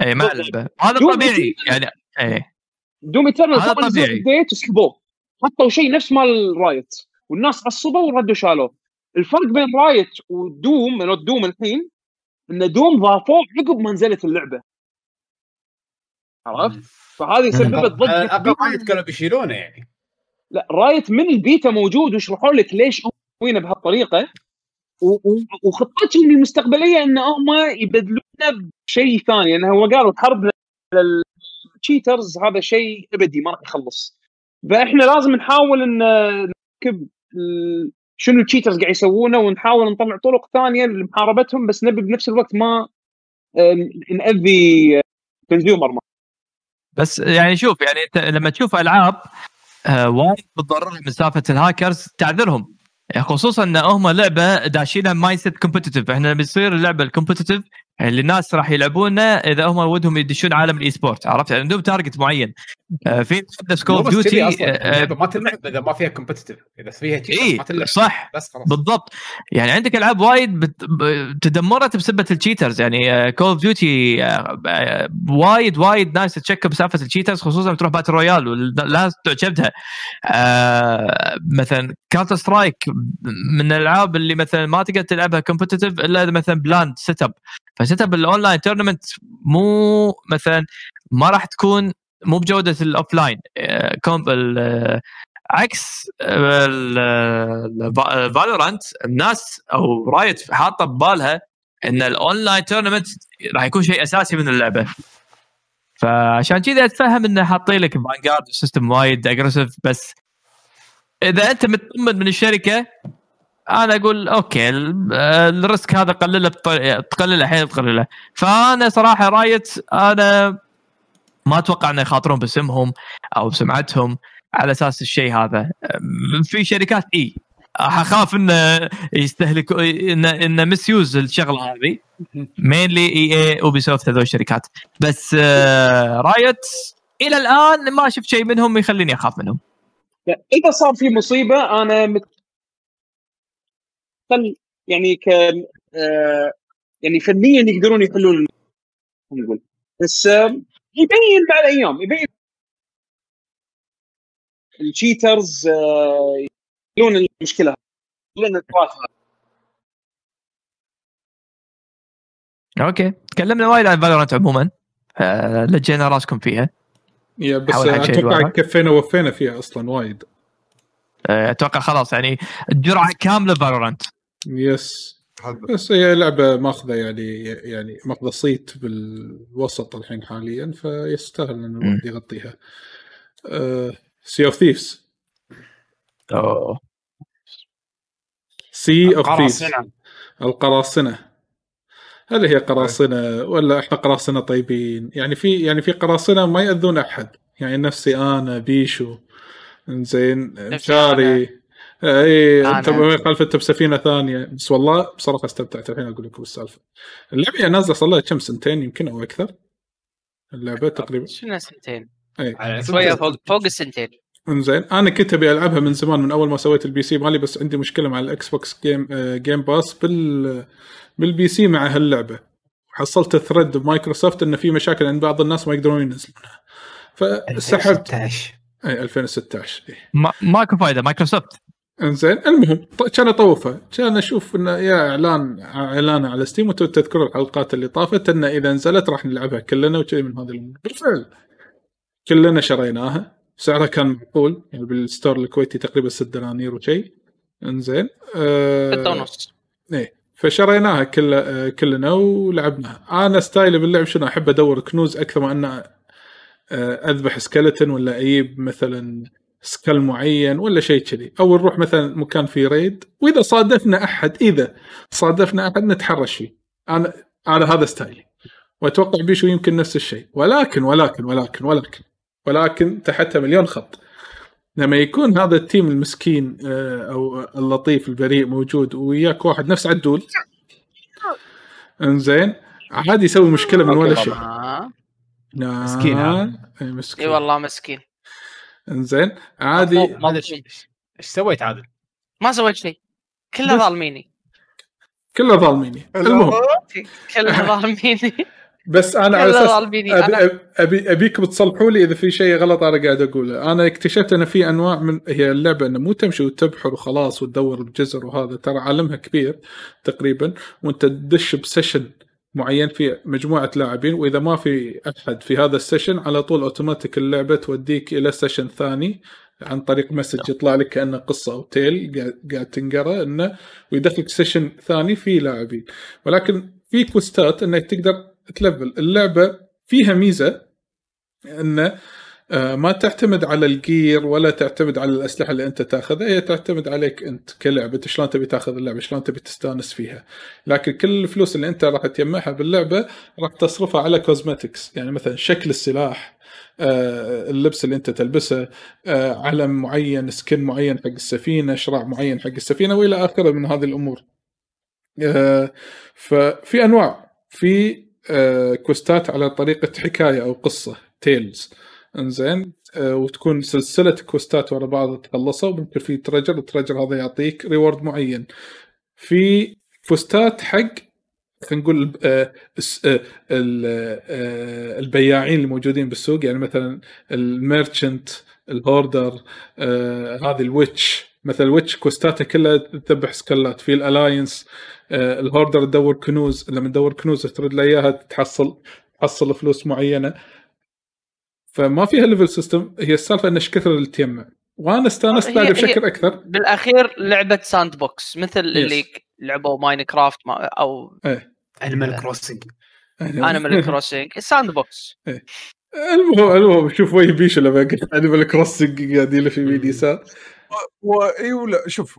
اي مع. اللعبه هذا طبيعي يعني إيه. Doom Eternal هذا طبيعي. حطوا شيء نفس مال Riot والناس عصبوا وردوا شالوه. الفرق بين Riot و Doom من Doom الحين إن دوم ضافوه عقب ما نزلت اللعبة. عرفت؟ فهذه سببت ضجه كبيرة. وايد كانوا بيشيلونه يعني. لا Riot من البيتا موجود ويشرحوا لك ليش هم مسوينه بهالطريقة. وخطتهم المستقبلية إن هم يبدلونه بشيء ثاني. لأن هو قالوا على ال cheaters هذا شيء أبدي ما راح يخلص. فإحنا لازم نحاول إن نركب شنو ال cheaters قاعد يسوونه ونحاول نطلع طرق ثانية لمحاربتهم بس نبي بنفس الوقت ما نأذي consumer بس يعني شوف يعني أنت لما تشوف ألعاب آه، وايد بتضررها من سالفة الهاكرز تعذرهم. خصوصا إن هم لعبة داشينها mindset competitive إحنا بيصير اللعبة ال competitive الناس راح يلعبونها إذا هم ودهم يدشون عالم ال esport عرفت؟ يعني عندهم target معين. آه، في نفس Call of Duty ما تلعب إذا ما فيها competitive إذا فيها اي ما تلعب. صح. بس خلاص. بالضبط. يعني عندك ألعاب وايد بت... تدمرت بسبه ال cheaters يعني Call of Duty وايد وايد ناس تتشكى بسالفة ال cheaters خصوصا تروح battle royale والناس تعجبها. آه مثلا Counter-Strike من الألعاب اللي مثلا ما تقدر تلعبها competitive إلا إذا مثلا بلان set up ف set up ال online tournament مو مثلا ما راح تكون مو بجودة ال offline comp ال- عكس Valorant الناس أو Riot حاطة ببالها إن ال online tournament راح يكون شيء أساسي من اللعبة. فعشان كذا أتفهم إنه حاطين لك Vanguard system وايد aggressive بس إذا أنت مطمن من الشركة أنا أقول okay ال- ال risk هذا قلله بط- تقلله حيل تقلله. فأنا صراحة Riot أنا ما أتوقع إنه يخاطرون باسمهم أو بسمعتهم على أساس الشيء هذا. في شركات إي أخاف انه يستهلك انه انه misuse الشغلة هذه. mainly EA Ubisoft هذول الشركات. بس آه، Riot إلى الآن ما شفت شيء منهم يخليني أخاف منهم. إذا صار في مصيبة أنا خل- يعني ك آه، يعني فنيا يقدرون يحلون نقول. بس آه، يبين مع الأيام يبين ال cheaters آه، يحلون المشكلة لأن التراث هذا okay. تكلمنا وايد عن Valorant عموما. لجينا راسكم فيها. yeah بس أتوقع. كفينا وفينا فيها أصلا وايد. أتوقع خلاص يعني الجرعة كاملة Valorant yes بس هي لعبة ماخذة يعني يعني ماخذة صيت بالوسط الحين حاليا فيستاهل إن الواحد يغطيها. Sea of Thieves أوه. Sea of Thieves قراصنة. القراصنة. هل هي قراصنة ولا إحنا قراصنة طيبين؟ يعني في يعني في قراصنة ما يأذون أحد. يعني نفسي أنا بيشو. زين نفسي شاري. اي أنت أنا. ما يخالف انت بسفينه ثانية. بس والله بصراحة استمتعت الحين أقول لكم السالفة. اللعبة نازلة صار لها كم سنتين يمكن أو أكثر. اللعبة تقريبا. شنو سنتين؟ اي شوية فوق فوق السنتين. إنزين. أنا كنت أبي ألعبها من زمان من أول ما سويت ال PC مالي بس عندي مشكلة مع ال Xbox game آه، Game Pass بال بال PC مع هاللعبة. حصلت thread بمايكروسوفت انه في مشاكل عند بعض الناس ما يقدرون ينزلونها. فسحبت. 2016 اي 2016 إيه. ما- ماكو فايدة. مايكروسوفت إنزين المهم كان اطوفها كان أشوف انه يا إعلان إعلان على Steam وأنتم تذكرون الحلقات اللي طافت انه إذا نزلت راح نلعبها كلنا وكذي من هذه الأمور. بالفعل. كلنا شريناها. سعرها كان معقول يعني بال store الكويتي تقريبا 6 دنانير وشيء إنزين أه ونص. إيه. فشريناها كل كلنا ولعبناها. أنا style ي باللعب شنو؟ أحب أدور كنوز أكثر ما أن آه، أذبح skeleton ولا أجيب مثلا skull معين ولا شيء كذي. أو نروح مثلا مكان فيه raid وإذا صادفنا أحد إذا صادفنا أحد نتحرش فيه. أنا أنا هذا style ي. وأتوقع بيشو يمكن نفس الشيء. ولكن ولكن ولكن ولكن ولكن تحتها مليون خط. لما يكون هذا ال team المسكين آه، أو اللطيف البريء موجود وياك واحد نفس عدول. إنزين عادي يسوي مشكلة من ولا شيء. مسكين. اي إي مسكين. والله مسكين. انزين عادي. ما أدري إيش سويت عادل؟ ما سويت شيء. كله ظالميني. كله ظالميني. المهم. كله ظالميني. بس أنا على أساس أبي, ابي ابيكم تصلحوا لي إذا في شيء غلط أنا قاعد أقوله، أنا اكتشفت إن في أنواع من هي اللعبة إنه مو تمشي وتبحر وخلاص وتدور بجزر وهذا ترى عالمها كبير تقريبا وأنت تدش ب session معين في مجموعة لاعبين وإذا ما في أحد في هذا ال session على طول أوتوماتيك اللعبة توديك إلى session ثاني عن طريق message يطلع لك كانه قصة أو tale قاعد- تنقرأ إنه ويدخلك session ثاني فيه لاعبين. ولكن في كوستات إنك تقدر تلفل. اللعبة فيها ميزة إنه ما تعتمد على الجير ولا تعتمد على الأسلحة اللي أنت تأخذها. هي تعتمد عليك أنت كلعبة شلون تبي تأخذ اللعبة شلون تبي تستأنس فيها. لكن كل الفلوس اللي أنت راح تجمعها باللعبة راح تصرفها على كوزمتكس يعني مثلا شكل السلاح آه، اللبس اللي أنت تلبسه آه، علم معين سكن معين حق السفينة شراع معين حق السفينة وإلى آخره من هذه الأمور. آه، ففي أنواع. في آه، quest ات على طريقة حكاية أو قصة tales انزين آه، وتكون سلسلة quest ات ورا بعض تخلصها وممكن في treasure ال treasure هذا يعطيك reward معين. في quest ات حق خلينا نقول آه، آه، آه، البياعين الموجودين بالسوق يعني مثلا ال merchant ال hoarder هذه ال witch. مثلا ال witch quest اتها كلها تذبح skull ات. في ال alliance ال hoarder تدور كنوز. لما تدور كنوز ترد له إياها تحصل تحصل فلوس معينة. فما فيها level system هي السالفة ان إيش كثر اللي تجمع وأنا استانست بعد بشكل أكثر. بالأخير لعبة sandbox مثل اللي لعبوا Minecraft ما- أو Animal Crossing Animal Crossing sandbox المهم المهم شوف وين بيشو لما Animal Crossing قاعد يلف يمين يسار. واي ولا شوف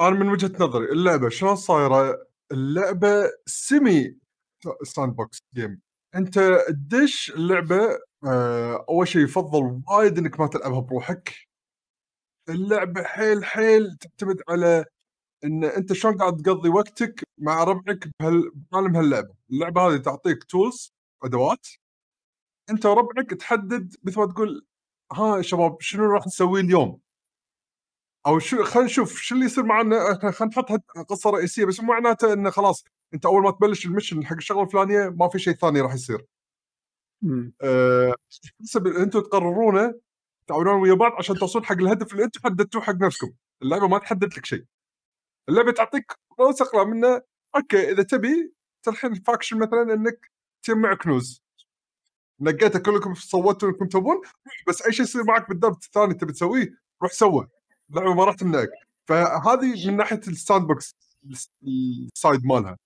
أنا من وجهة نظري اللعبة شلون صايرة؟ اللعبة semi sandbox game أنت تدش اللعبة آه، أول شيء يفضل وايد إنك ما تلعبها بروحك. اللعبة حيل حيل تعتمد على إن أنت شلون قاعد تقضي وقتك مع ربعك بهال- بعالم هاللعبة، اللعبة هذه تعطيك tools أدوات. أنت وربعك تحدد مثل ما تقول ها يا شباب شنو راح نسوي اليوم؟ أو شو خلينا نشوف شو اللي يصير معنا. إحنا خلينا نحطها قصة رئيسية بس مو معناته إنه خلاص أنت أول ما تبلش المشن حق الشغلة الفلانية ما في شيء ثاني راح يصير. أه حسب أنتم تقررونه تعاونون ويا بعض عشان توصلون حق الهدف اللي أنتم حددتوه حق نفسكم، اللعبة ما تحدد لك شيء. اللعبة تعطيك رؤوس اقلام انه okay إذا تبي الحين ال faction مثلا إنك تجمع كنوز نقيته كلكم صوتوا إنكم تبون بس أي شيء يصير معك بالدرب الثاني تبي تسويه روح سوه. اللعبه ما راح تمنعك فهذه من ناحية ال sandbox ال side مالها.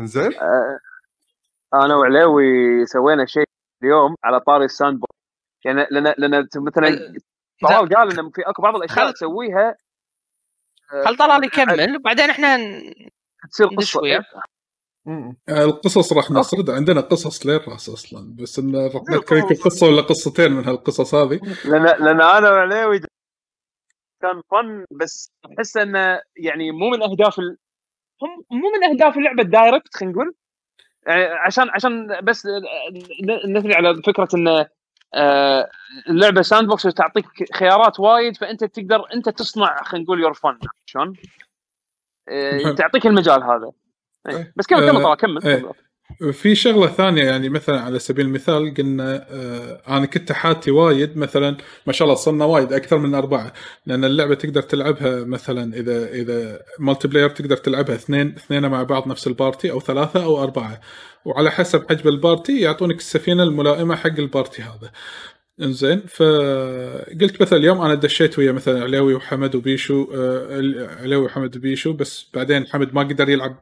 زين آه، أنا وعليوي سوينا شيء اليوم على طاري ال sandbox يعني لأن لأن مثلا طلال قال انه في أكو بعض الأشياء خل- تسويها خل طلال يكمل وبعدين إحنا تصير قصة. القصص راح نسرد عندنا قصص للرأس أصلا بس إن راح نذكر يمكن خلاص. قصة ولا قصتين من هالقصص هذه. لأن لأن أنا وعليوي كان فن بس أحس إنه يعني مو من أهداف ال... هم مو من أهداف اللعبة الدايركت خلينا نقول يعني عشان عشان بس نثني على فكرة إن آه، اللعبة sandbox تعطيك خيارات وايد فأنت تقدر أنت تصنع خلينا نقول your fun شلون؟ آه، نعم. تعطيك المجال هذا إيه. إيه. بس كمل كمل آه، طبعا كمل إيه. كمل. في شغلة ثانية يعني مثلا على سبيل المثال قلنا آه أنا كنت حاتي وايد مثلا ما شاء الله صرنا وايد أكثر من أربعة لأن اللعبة تقدر تلعبها مثلا إذا إذا multiplayer تقدر تلعبها اثنين اثنين مع بعض نفس ال party أو ثلاثة أو أربعة. وعلى حسب حجم ال party يعطونك السفينة الملائمة حق ال party هذا. إنزين فقلت مثلا اليوم أنا دشيت ويا مثلا عليوي وحمد وبيشو آه، عليوي وحمد وبيشو بس بعدين حمد ما قدر يلعب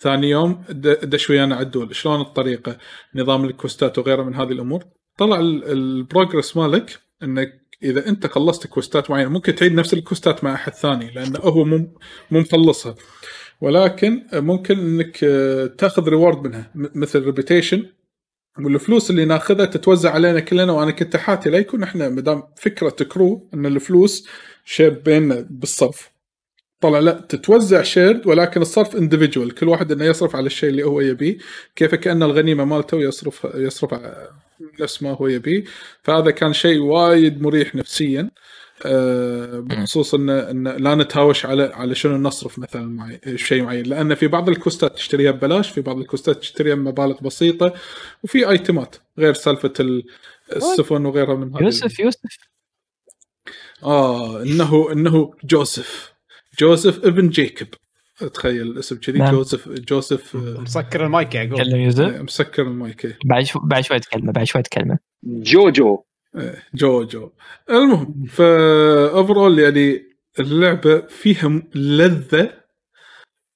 ثاني يوم دش ويانا عدول شلون الطريقة؟ نظام ال quest ات وغيره من هذه الأمور. طلع ال- progress مالك إنك إذا أنت خلصت quest ات معينة ممكن تعيد نفس ال quest ات مع أحد ثاني لأنه هو مو مو مخلصها. ولكن ممكن إنك آه، تاخذ reward منها مثل reputation والفلوس اللي ناخذها تتوزع علينا كلنا وأنا كنت أحاتي يكون إحنا مدام فكرة crew إن الفلوس شيء بيننا بالصرف. طلع لا تتوزع shared ولكن الصرف individual كل واحد إنه يصرف على الشيء اللي هو يبيه. كيف كأن الغنيمة مالته يصرف يصرف نفس ما هو يبيه. فهذا كان شيء وايد مريح نفسيا. آه، بخصوص ان إن لا نتهاوش على على شنو نصرف مثلا معي شيء معين. لأن في بعض ال quest ات تشتريها ببلاش في بعض ال quest ات تشتريها بمبالغ بسيطة وفي item ات غير سالفة ال- السفن وغيرها من هذه يوسف يوسف. آه انه إنه جوزيف. جوزيف ابن جيكوب تخيل الاسم كذي نعم. جوزيف جوزيف آه، مسكر المايك يعقوب يوسف. مسكر المايك إيه. بعد شو بعد شوي تكلمه بعد شوي تكلمه جوجو. إيه، جو جو المهم فا overall يعني اللعبة فيها لذة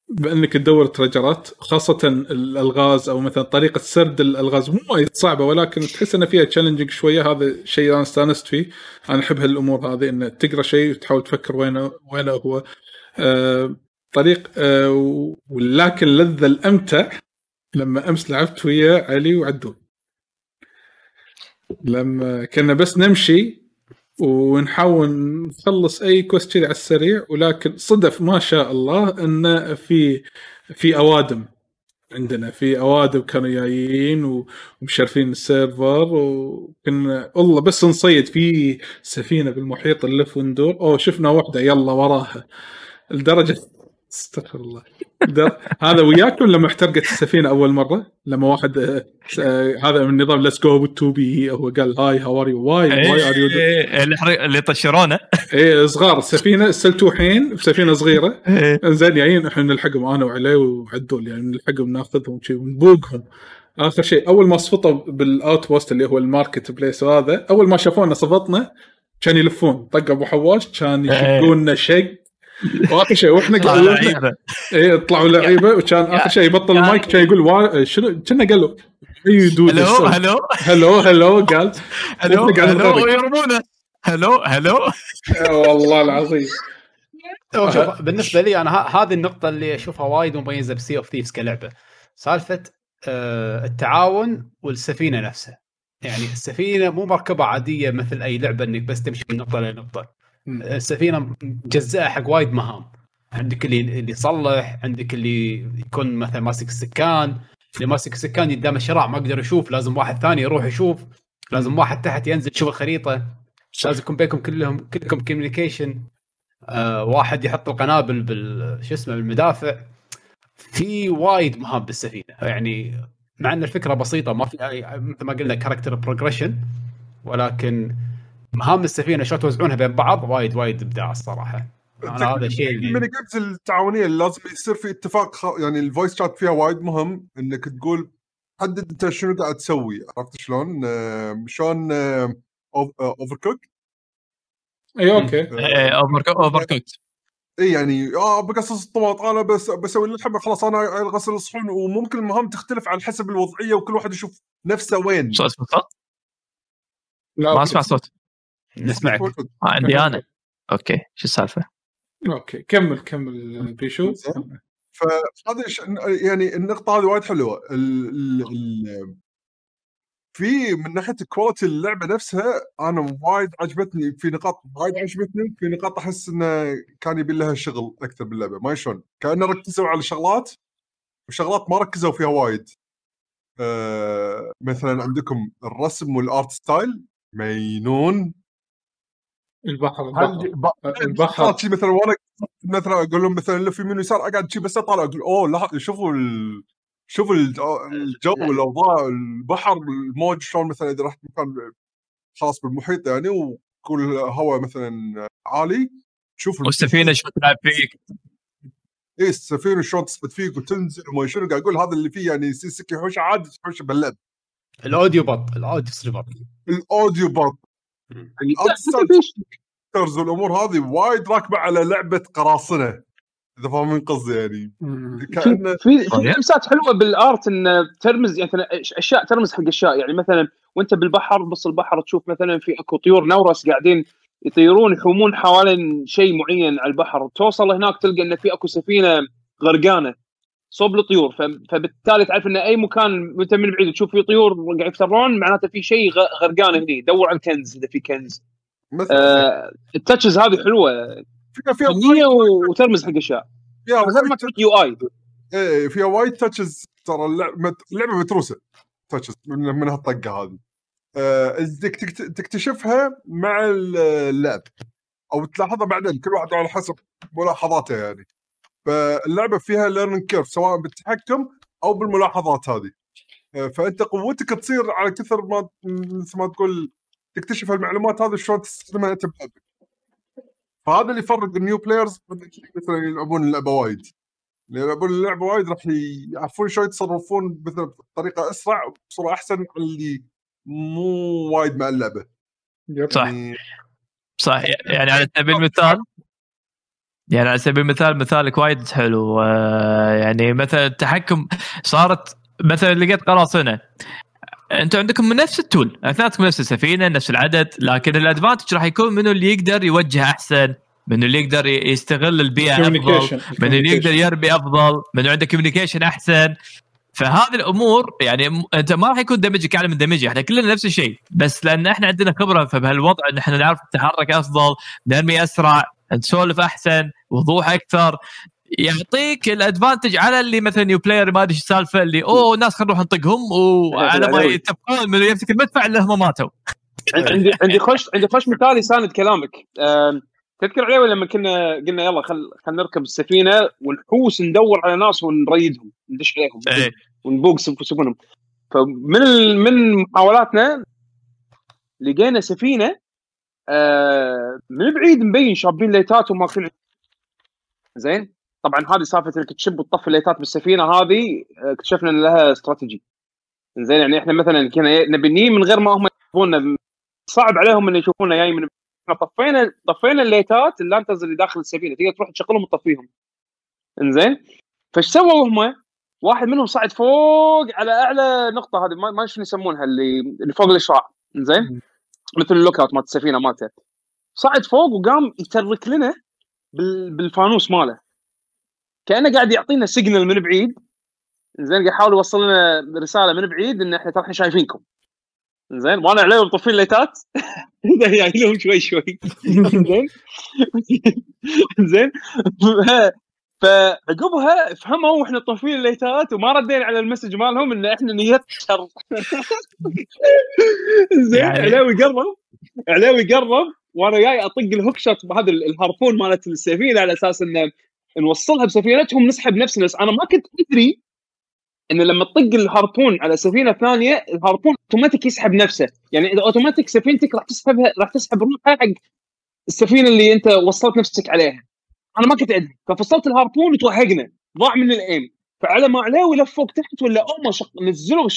بأنك تدور treasure ات خاصة الألغاز أو مثلا طريقة سرد الألغاز مو وايد صعبة ولكن تحس ان فيها challenging شوية. هذا شيء أنا استانست فيه. أنا أحب هالأمور هذه إن تقرأ شيء وتحاول تفكر وينه وينه هو. آه طريق آه ولكن اللذه الأمتع لما أمس لعبت ويا علي وعدول. لما كنا بس نمشي ونحاول نخلص أي quest على السريع ولكن صدف ما شاء الله إن في في أوادم عندنا في أوادم كانوا جايين ومشرفين ال server وكنا والله بس نصيد في سفينة بالمحيط نلف وندور. أوه شفنا واحدة يلا وراها. لدرجة استغفر الله. هذا وياك ولا لما احترقت السفينة أول مرة؟ لما واحد آه، آه، هذا من نظام ليتس جو تو بي هو قال هاي هاو ار يو واي واي ار يو إيه، اللي يطشرونه إيه صغار. سفينة سلتوحين بسفينه صغيرة. إيه. زين جايين إحنا نلحقهم أنا وعليه وعدول يعني نلحقهم ناخذهم ونبوقهم. آخر شيء أول ما صفطوا بالاوت بوست اللي هو الماركت بليس وهذا أول ما شافونا صفطنا كان يلفون. طق أبو حواش كان يشقونا شق. وآخر شيء وإحنا طلع قاعدين لعيبة. إيه طلعوا لعيبة وكان آخر شيء يبطل المايك كان يقول وا... شنو كنا قال له hey dude hello hello hello hello قال. hello hello. يرمونه hello hello والله العظيم. شوف بالنسبة لي أنا هذه النقطة اللي أشوفها وايد مميزة ب Sea of Thieves كلعبة. سالفة آه، التعاون والسفينة نفسها. يعني السفينة مو مركبة عادية مثل أي لعبة إنك بس تمشي من نقطة لنقطة. السفينة مجزئه حق وايد مهام. عندك اللي اللي يصلح عندك اللي يكون مثلا ماسك السكان. اللي ماسك السكان قدام الشراع ما يقدر يشوف لازم واحد ثاني يروح يشوف. لازم واحد تحت ينزل يشوف الخريطة. لازم يكون بينكم كلهم كلكم communication آه واحد يحط القنابل بال شو اسمه بالمدافع. في وايد مهام بالسفينة. يعني مع إن الفكرة بسيطة ما في مثل ما قلنا كاركتر بروجريشن ولكن مهام السفينة شلون توزعونها بين بعض وايد وايد ابداع الصراحة. أنا هذا الشيء اللي الميني جيمز التعاونية اللي لازم يصير في اتفاق خ... يعني الفويس شات فيها وايد مهم إنك تقول حدد أنت شنو قاعد تسوي عرفت شلون؟ آه، شلون اوفر كوك إي أوكي. إيه، اوفر اوفر كوكت إي يعني آه بقصص الطماط أنا بس بسوي اللحمه خلاص أنا غسل الصحون وممكن المهام تختلف على حسب الوضعية وكل واحد يشوف نفسه وين. صوت صوت لا ما. أسمع صوت. نسمعك آه، عندي أنا. okay شو السالفة؟ okay كمل كمل بيشو. فهذا. يعني النقطة هذه وايد حلوة. ال... ال... ال... في من ناحية quality اللعبة نفسها أنا وايد عجبتني في نقاط وايد عجبتني في نقاط أحس إنه كان يبي لها شغل أكثر باللعبة. ما شلون. كأنه ركزوا على شغلات وشغلات ما ركزوا فيها وايد. آه مثلا عندكم الرسم وال art style مينون. البحر البحر ب- البحر. شي مثلا وأنا مثلا أقول لهم مثلا لف يمين ويسار أقعد شي بس أطالع أقول أوه لا شوفوا ال... شوفوا ال- الجو الاوضاع البحر الموج شلون مثلا إذا رحت مكان خاص بالمحيط يعني وكل هواء مثلا عالي تشوف والسفينة شو تلعب فيك. إيه السفينة شلون تصعد فيك وتنزل وما شنو قاعد أقول هذا اللي فيه يعني يصير سكه حوشه عادي حوشه باللعب الأوديو بط الأوديو يصير بط. الأوديو بط. مم. الارت والامور هذه وايد راكبة على لعبة قراصنة إذا فاهمين قصدي يعني. كانه في في. لمسات حلوة بالآرت إن ترمز يعني أشياء ترمز حق أشياء. يعني مثلا وأنت بالبحر بص البحر تشوف مثلا في أكو طيور نورس قاعدين يطيرون يحومون حوالين شيء معين على البحر. توصل هناك تلقى إن في أكو سفينة غرقانة. صوب الطيور فبالتالي تعرف إن أي مكان وانت من بعيد تشوف في طيور قاعد يفترون معناته في شيء غرقان هني. دور على الكنز إذا في كنز. آه ال touches هذه حلوة. فيها فيها وترمز حق أشياء. فيها غير ما تعطيك UI. إيه فيها وايد touches ترى اللعبه اللعبة متروسة touches من, من هالطقة هذه. آه، تكتشفها مع اللعب. أو تلاحظها بعدين كل واحد على حسب ملاحظاته يعني. فاللعبة فيها learning curve سواء بالتحكم أو بالملاحظات هذه. آه، فأنت قوتك تصير على كثر ما مثل ما تقول تكتشف المعلومات هذه شلون تستخدمها أنت بلعبك فهذا اللي يفرق ال new players مثلا يلعبون اللعبة وايد. اللي يلعبون اللعبة وايد راح يعرفون شلون يتصرفون مثلا بطريقة أسرع وبصورة أحسن عن اللي مو وايد مع اللعبة. صح. يعني صح. يعني على سبيل المثال يعني على سبيل المثال مثالك وايد حلو. آه، يعني مثلا التحكم صارت مثلا لقيت قراصنه أنتم عندكم من نفس ال tool اثنيناتكم نفس السفينة نفس العدد لكن ال advantage راح يكون منو اللي يقدر يوجه أحسن منو اللي يقدر يستغل البيئة أفضل. من اللي يقدر يربي أفضل من عنده communication أحسن. فهذه الأمور يعني انت ما راح يكون دمجك أعلى من دمجي إحنا كلنا نفس الشيء. بس لأن إحنا عندنا خبرة فبهالوضع ان إحنا نعرف نتحرك أفضل نرمي أسرع نسولف أحسن وضوح أكثر. يعطيك ال advantage على اللي مثلا new player ما أدري إيش السالفه اللي أوه ناس خلينا نروح نطقهم وعلى ما يتفقون من يمسك المدفع اللي هم ماتوا. عندي عندي خوش عندي خوش مثال يساند كلامك. تذكر عليه لما كنا قلنا يلا خل خل نركب السفينة ونحوس ندور على ناس ونريدهم ندش عليهم إيه. ونبوق سف- سفنهم فمن من محاولاتنا لقينا سفينة آه، من بعيد مبين شابين ليتات وماخذين زين؟ طبعا هذه سالفة انك تشب وتطفي الليتات بالسفينة هذه آه، اكتشفنا إن لها استراتيجي زين يعني إحنا مثلا كنا نبي نجي من غير ما هم يشوفونا. صعب عليهم إن يشوفونا جاي من إحنا طفينا طفينا الليتات اللانترز اللي داخل السفينة. تقدر تروح تشغلهم وتطفيهم. إنزين؟ فايش سووا هم؟ واحد منهم صعد فوق على أعلى نقطة هذه ما ما شنو يسمونها اللي اللي فوق الشراع إنزين؟ مثل ال lookout مالت السفينة مالته. صعد فوق وقام يترك لنا بال- بالفانوس ماله. كأنه قاعد يعطينا signal من بعيد. زين قاعد يحاول يوصل لنا رسالة من بعيد إن إحنا ترى إحنا شايفينكم. زين وأنا عليهم مطفين ليتات. جاي لهم شوي شوي. زين. زين. فعقبها فهموا وإحنا طافين الليتات وما ردينا على ال message مالهم ان إحنا نيتنا شر. زين يعني- علاوي قرب. علاوي قرب وأنا جاي أطق ال hookshot بهذا ال- ال harpoon مالت السفينة على أساس انه نوصلها بسفينتهم نسحب نفسنا. بس أنا ما كنت أدري إن لما تطق ال harpoon على سفينة ثانية ال harpoon automatic يسحب نفسه. يعني إذا اوتوماتيك سفينتك راح تسحبها راح تسحب روحها حق السفينة اللي أنت وصلت نفسك عليها. أنا ما كنت ادري ففصلت ال harpoon وتوهقنا. ضاع من ال aim. فعلى ما عليه لف فوق تحت ولا هم شق... نزلوا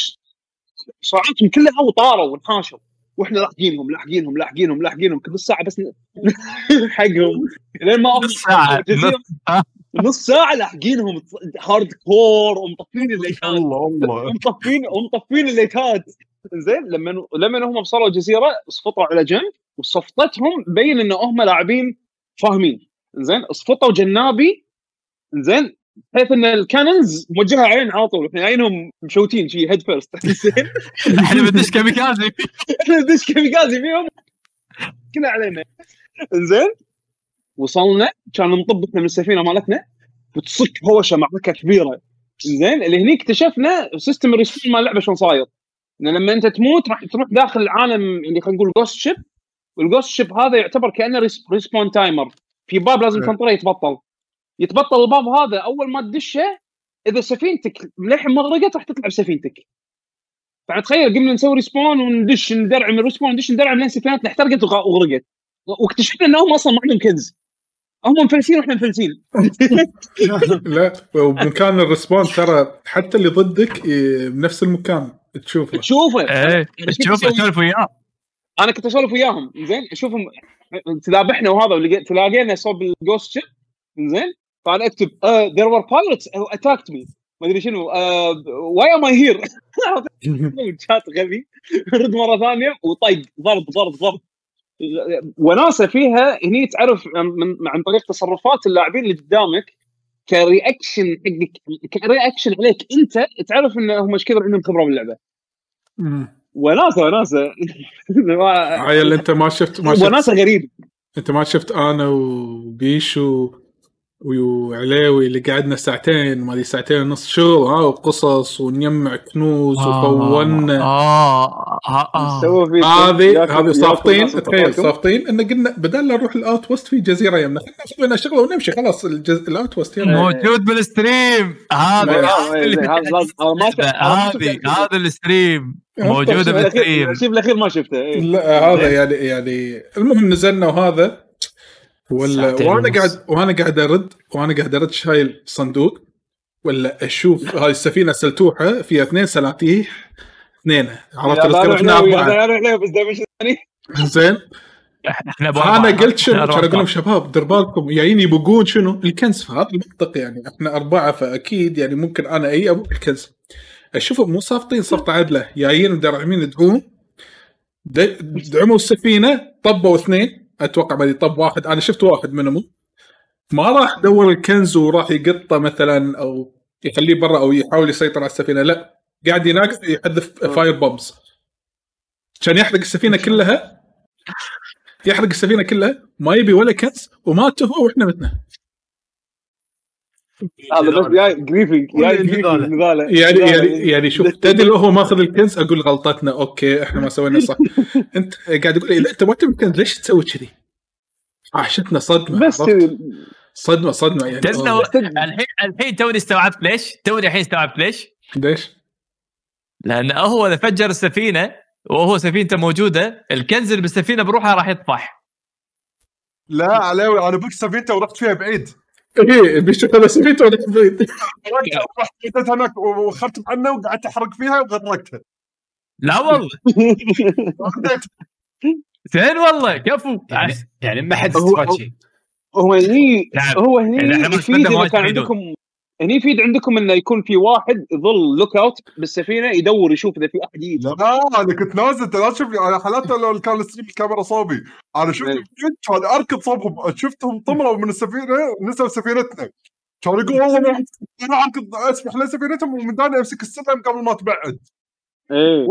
شراعاتهم كلها وطاروا وانحاشوا. وإحنا لاحقينهم لاحقينهم لاحقينهم لاحقينهم. كل ساعة بس حقهم. لين ما نص ساعة. جزيرة- نص ساعة لاحقينهم. hardcore ومطفين الليتات. الله والله ومطفين ومطفين الليتات. زين لما لما هم وصلوا الجزيرة صفطوا على جنب وصفطتهم بين إن هم لاعبين فاهمين. زين صفطوا جنابي. زين بحيث إن الكانونز موجهة علينا على طول إحنا جايينهم مشوتين شي هيد فيرست زين. إحنا بدش كاميكازي؟ إحنا ندش كاميكازي؟ فيهم كلها علينا. زين. وصلنا كان نطب إحنا من السفينة مالتنا بتصك هوشة معركه كبيرة. زين اللي هني اكتشفنا system ال respawn مال اللعبه شلون صاير. ان لما أنت تموت راح تروح داخل العالم اللي خلينا نقول ghost ship وال ghost ship هذا يعتبر كأنه res- respawn timer في باب لازم إيه. تنطره يتبطل. يتبطل الباب هذا أول ما تدشه إذا سفينتك للحين ما غرقت راح تطلع بسفينتك. فتخيل قمنا نسوي respawn وندش ندرعم ال respawn ندش ندرعم لين سفينتنا احترقت وغ- وغرقت واكتشفنا انهم أصلا ما عندهم كنز. هم مفلسين وإحنا مفلسين. لا وبمكان ال respawn ترى حتى اللي ضدك بنفس المكان تشوفه. تشوفه. إيه تشوف تسولف وياه. أنا كنت أسولف وياهم زين؟ أشوفهم تذابحنا وهذا تلاقينا صوب ال ghost ship. زين فأنا أكتب there were pirates attacked me ما أدري شنو. why am I here شات غبي. رد مرة ثانية وطق ضرب ضرب ضرب. وناسة فيها هني تعرف من عن طريق تصرفات اللاعبين اللي قدامك ك reaction حقك ك reaction عليك أنت تعرف إن هم إيش كثر عندهم خبرة باللعبة. وناسه وناسه عيل انت ما شفت ما شفت وناسه غريب انت ما شفت أنا وبيشو وعليوي اللي قعدنا ساعتين ما ادري ساعتين ونص شغل ها وقصص ونجمع كنوز وطولنا آه آه آه هذه هذه صافطين تخيل. صافطين ان قلنا بدل لا نروح ال outpost في جزيره يمنا خلينا ناخذ لنا شغله ونمشي خلاص الجز... ال outpost يلا موجود بال stream هذا آه، اللي هذا هذا ال stream موجودة شيء بال stream الارشيف الأخير ما شفته إيه. لا هذا يعني يعني المهم نزلنا وهذا. ولا وأنا. قاعد وأنا قاعد ارد وأنا قاعد أرد شايل صندوق ولا أشوف هاي السفينة سلتوحة فيها اثنين سلاتيح اثنين. عرفت أذكر إحنا أربعة. بس زين. إحنا أربعة. قلت شنو؟ كان أقول لهم. شباب دير بالكم. جايين يبقون شنو؟ الكنز في هذا المنطق يعني. إحنا أربعة فأكيد يعني ممكن أنا أي أبو الكنز. اشوفهم مو صافطين صفطة عدلة جايين مدرعمين يدعون د- دعموا السفينة طبوا اثنين. أتوقع أدري طب واحد. أنا شفت واحد منهم. ما راح دور الكنز وراح يقطه مثلا أو يخليه برا أو يحاول يسيطر على السفينة لا. قاعد يناقص يحذف فاير بومبس كان يحرق السفينة كلها. يحرق السفينة كلها. ما يبي ولا كنز ومات هو وإحنا متنا. هذا بس جاي griefing. يعني. يعني يعني شوف تدري لو هو ماخذ الكنز أقول غلطتنا okay إحنا ما سوينا صح أنت قاعد تقول اذا أنت ما تبي الكنز ليش تسوي كذي؟ عاشتنا صدمة بس. صدمة صدمة يعني. الحين الحين توني استوعبت ليش؟ توني الحين استوعبت ليش؟ ليش؟ لأن هو إذا فجر السفينة وهو سفينته موجودة الكنز اللي بالسفينة بروحه راح يطفح لا علاوي أنا بك سفينته ورحت فيها بعيد إيه بيشتغل سفينته ولا بعيد رحت حطيتها هناك واخرت عنه وقعدت أحرق فيها وغرقتها. لا والله. زين والله كفو. يعني يعني ما حد استفاد شيء هو هني نعم. هو يعني هني ما نستخدم إذا وايد كان. عندكم هني يفيد عندكم إنه يكون في واحد يظل lookout بالسفينة يدور يشوف إذا في أحد يجي. لا أنا كنت نازل أنت لا تشوفني. أنا حالات لو كان ال stream الكاميرا صوبي. أنا شفت إيه. كان أركض صوبهم. شفتهم طمروا من السفينة نزلوا سفينتنا. كان يقول والله ما- أنا اركض اسبح لسفينتهم ومن داني أمسك السلم قبل ما تبعد. إيه.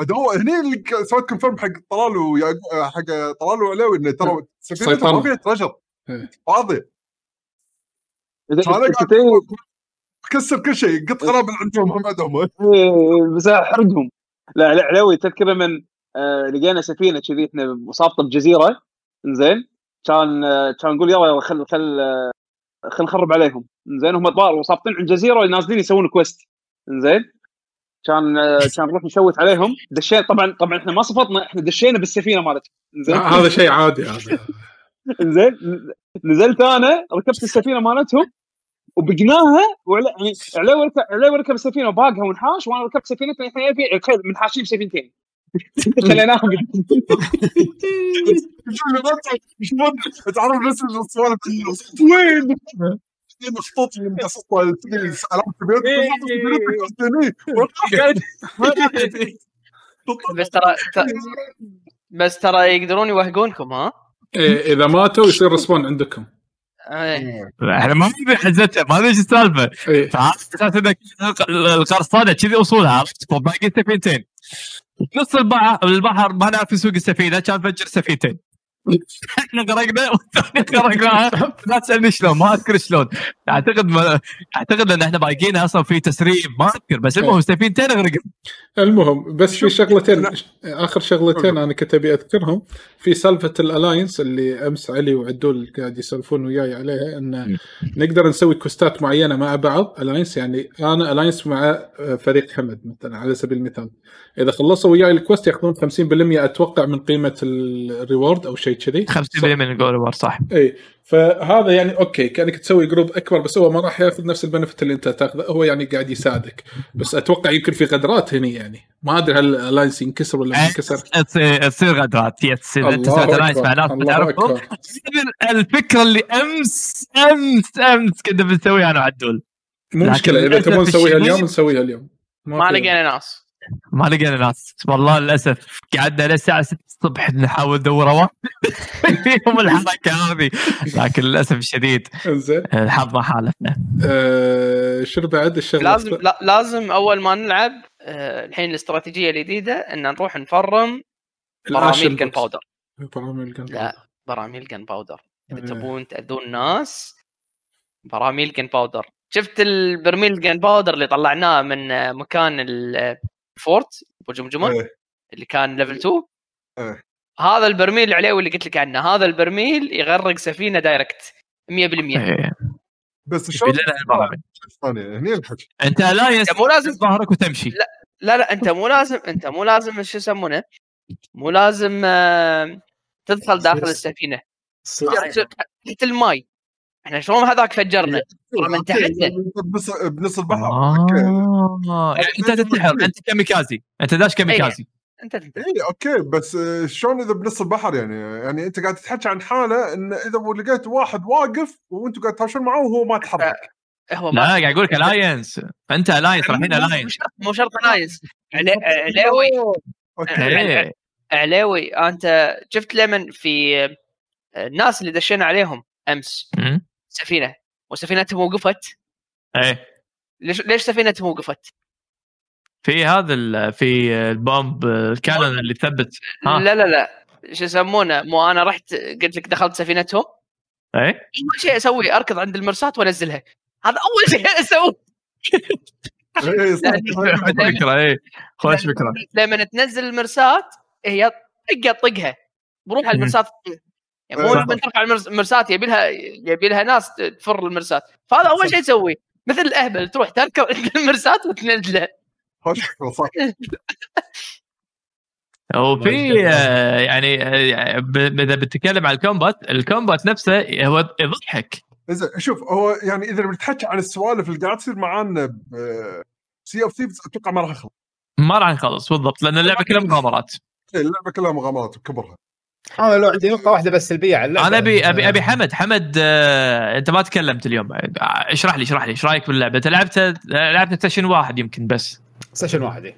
ادور هني سويت confirm حق طلال حق طلال وعلاوي إنه ترى سفينتهم سيطرة. ما فيها ترجر إيه. فاضي إذا كان إذا قاعد تدري- كسر كل شيء قط قنابل عندهم هم عندهم إيه، بس أحرقهم. لا لا علاوي تذكر من آه لقينا سفينة كذي إحنا صافطه بجزيرة زين كان آه كان نقول يلا يلا خل خل آه، خل نخرب عليهم. زين هم طاروا صافطين عند جزيرة نازلين يسوون كويست زين كان كان نروح نشوت عليهم. دشينا طبعا طبعا إحنا ما صفطنا إحنا دشينا بالسفينة مالتهم. زين هذا شيء عادي هذا. زين نزلت أنا ركبت السفينة مالتهم. وبقناها وعلي يعني علي وركب علي وركب السفينه وباقها ونحاش وأنا ركبت سفينتي الحين في تخيل منحاشين بسفينتين خليناهم تعرف بس السوالف وين بس ترى بس ترى يقدرون يوهقونكم ها؟ إيه إذا ماتوا يصير رسبون عندكم. إحنا ما نبي حزتها ما ندري إيش السالفه إيه. فعرفت أساس إنك القرصانه كذي أصولها عرفت؟ باقي سفينتين نص البحر البحر ما نعرف نسوق السفينة كان فجر سفينتين. إحنا غرقنا والثاني لا تسألني شلون ما أذكر شلون. أعتقد ما أعتقد إن إحنا باقيين أصلا في تسريب ما أذكر بس المهم سفينتين غرقوا المهم بس في شغلتين آخر شغلتين أنا كنت أبي أذكرهم. في سالفة الألاينس اللي أمس علي وعدول قاعد يسولفون وياي عليها إن نقدر نسوي quest ات معينة مع بعض. alliance يعني أنا alliance مع فريق حمد مثلا على سبيل المثال. إذا خلصوا وياي ال quest يأخذون 50% أتوقع من قيمة ال reward أو شيء كذي. 50% من الجول صح. إي فهذا يعني okay كأنك تسوي group أكبر بس هو ما راح يأخذ نفس ال benefit اللي أنت تأخذه هو يعني قاعد يساعدك. بس أتوقع يمكن في غدرات هنا يعني. ما أدري هل ال alliance ينكسر ولا ما ينكسر. تصير تصير غدرات. سويت alliance مع ناس الله تعرفهم. الفكرة اللي أمس أمس أمس كنا بنسويها أنا وعدول مو مشكلة إذا تبون نسويها اليوم نسويها اليوم. ما لقينا ناس. ما لقينا ناس. والله للأسف قعدنا للساعه 6 الصبح نحاول ندور فيهم الحركة هذه. لكن للأسف الشديد الحظ ما حالفنا. آه شنو بعد الشغله لازم لا لازم أول ما نلعب آه، الحين الاستراتيجية الجديدة إن نروح نفرم براميل gunpowder براميل gun لا براميل gunpowder إذا إيه. تبون تأذون ناس براميل gunpowder شفت البرميل gunpowder اللي طلعناه من مكان ال fort بجمجمه إيه. اللي كان level 2 إيه. هذا البرميل العليوي اللي قلت لك عنه هذا البرميل يغرق سفينة direct 100% إيه. بس شلون هني الحكي أنت alliance مو لازم ظهرك وتمشي. لا لا أنت مو لازم أنت مو لازم شو يسمونه؟ مو لازم آه، تدخل داخل السفينة. تحت الماي. إحنا شلون هذاك فجرنا؟ من تحتنا بنص بنص البحر آه. يعني أنت تنتحر أنت كاميكازي أنت داش كاميكازي انت تنتحر. اي okay بس آه، شلون إذا بنص البحر يعني يعني أنت قاعد تحكي عن حالة إن إذا لقيت واحد واقف وأنتم قاعد تهاوشون معه وهو ما تحرك هو لا ما قاعد أقول لك alliance انت alliance رايحين مو alliance شرط- مو شرط nice علا- علاوي okay. إيه. علاوي أنت شفت لمن في آه، الناس اللي دشينا عليهم أمس. سفينة. وسفينتهم وقفت إيه. ليش ليش سفينتهم وقفت؟ في هذا ال- في ال bomb ال cannon اللي ثبت ها. لا لا لا. شو يسمونه؟ مو أنا رحت قلت لك دخلت سفينتهم. إيه؟ أول شيء أسوي أركض عند المرساة وأنزلها. هذا أول شيء اسويه. خوش فكره إيه خوش فكره لما تنزل المرساة هي طقة طقها. بروح المرساة يعني مو. لما ترفع المرس- المرساة يبي لها يبي لها ناس تفر المرساة فهذا أول شيء تسويه مثل الأهبل تروح تركض عند المرساة وتنزله صح وفي آه، يعني آه، ب- إذا بتتكلم عن الكومبات الكومبات نفسه هو يضحك. زين شوف هو يعني إذا بتحكي عن السوالف اللي قاعد تصير معانا Sea of Thieves أتوقع ما راح يخلص. ما راح نخلص بالضبط لأن اللعبة كلها مغامرات. إيه، اللعبة كلها مغامرات بكبرها أنا لو عندي نقطة واحدة بس سلبيه على اللعبة. أنا أبي أبي أبي حمد. حمد آه، أنت ما تكلمت اليوم. آه، اشرح لي اشرح لي إيش رأيك باللعبة؟ أنت لعبتها لعبت session واحد يمكن بس. session واحد إيه.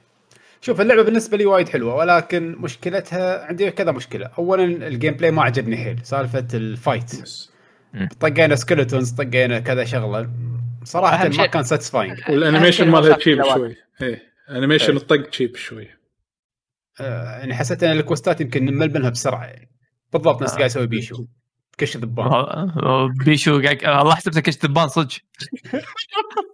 شوف اللعبة بالنسبة لي وايد حلوة ولكن مشكلتها عندي كذا مشكلة. اولا ال gameplay ما عجبني حيل سالفة ال fight طقينا skeletons طقينا كذا شغلة. صراحة ما كان satisfying وال animation مالها cheap. شوي. إيه. animation الطق cheap شوي. يعني حسيت إن ال quest ات يمكن نمل منها بسرعة. يعني بالضبط نفس قاعد يسوي بيشو. كش ذبان. آه، آه، بيشو قاعد- الله حسبته كش دبان صدق.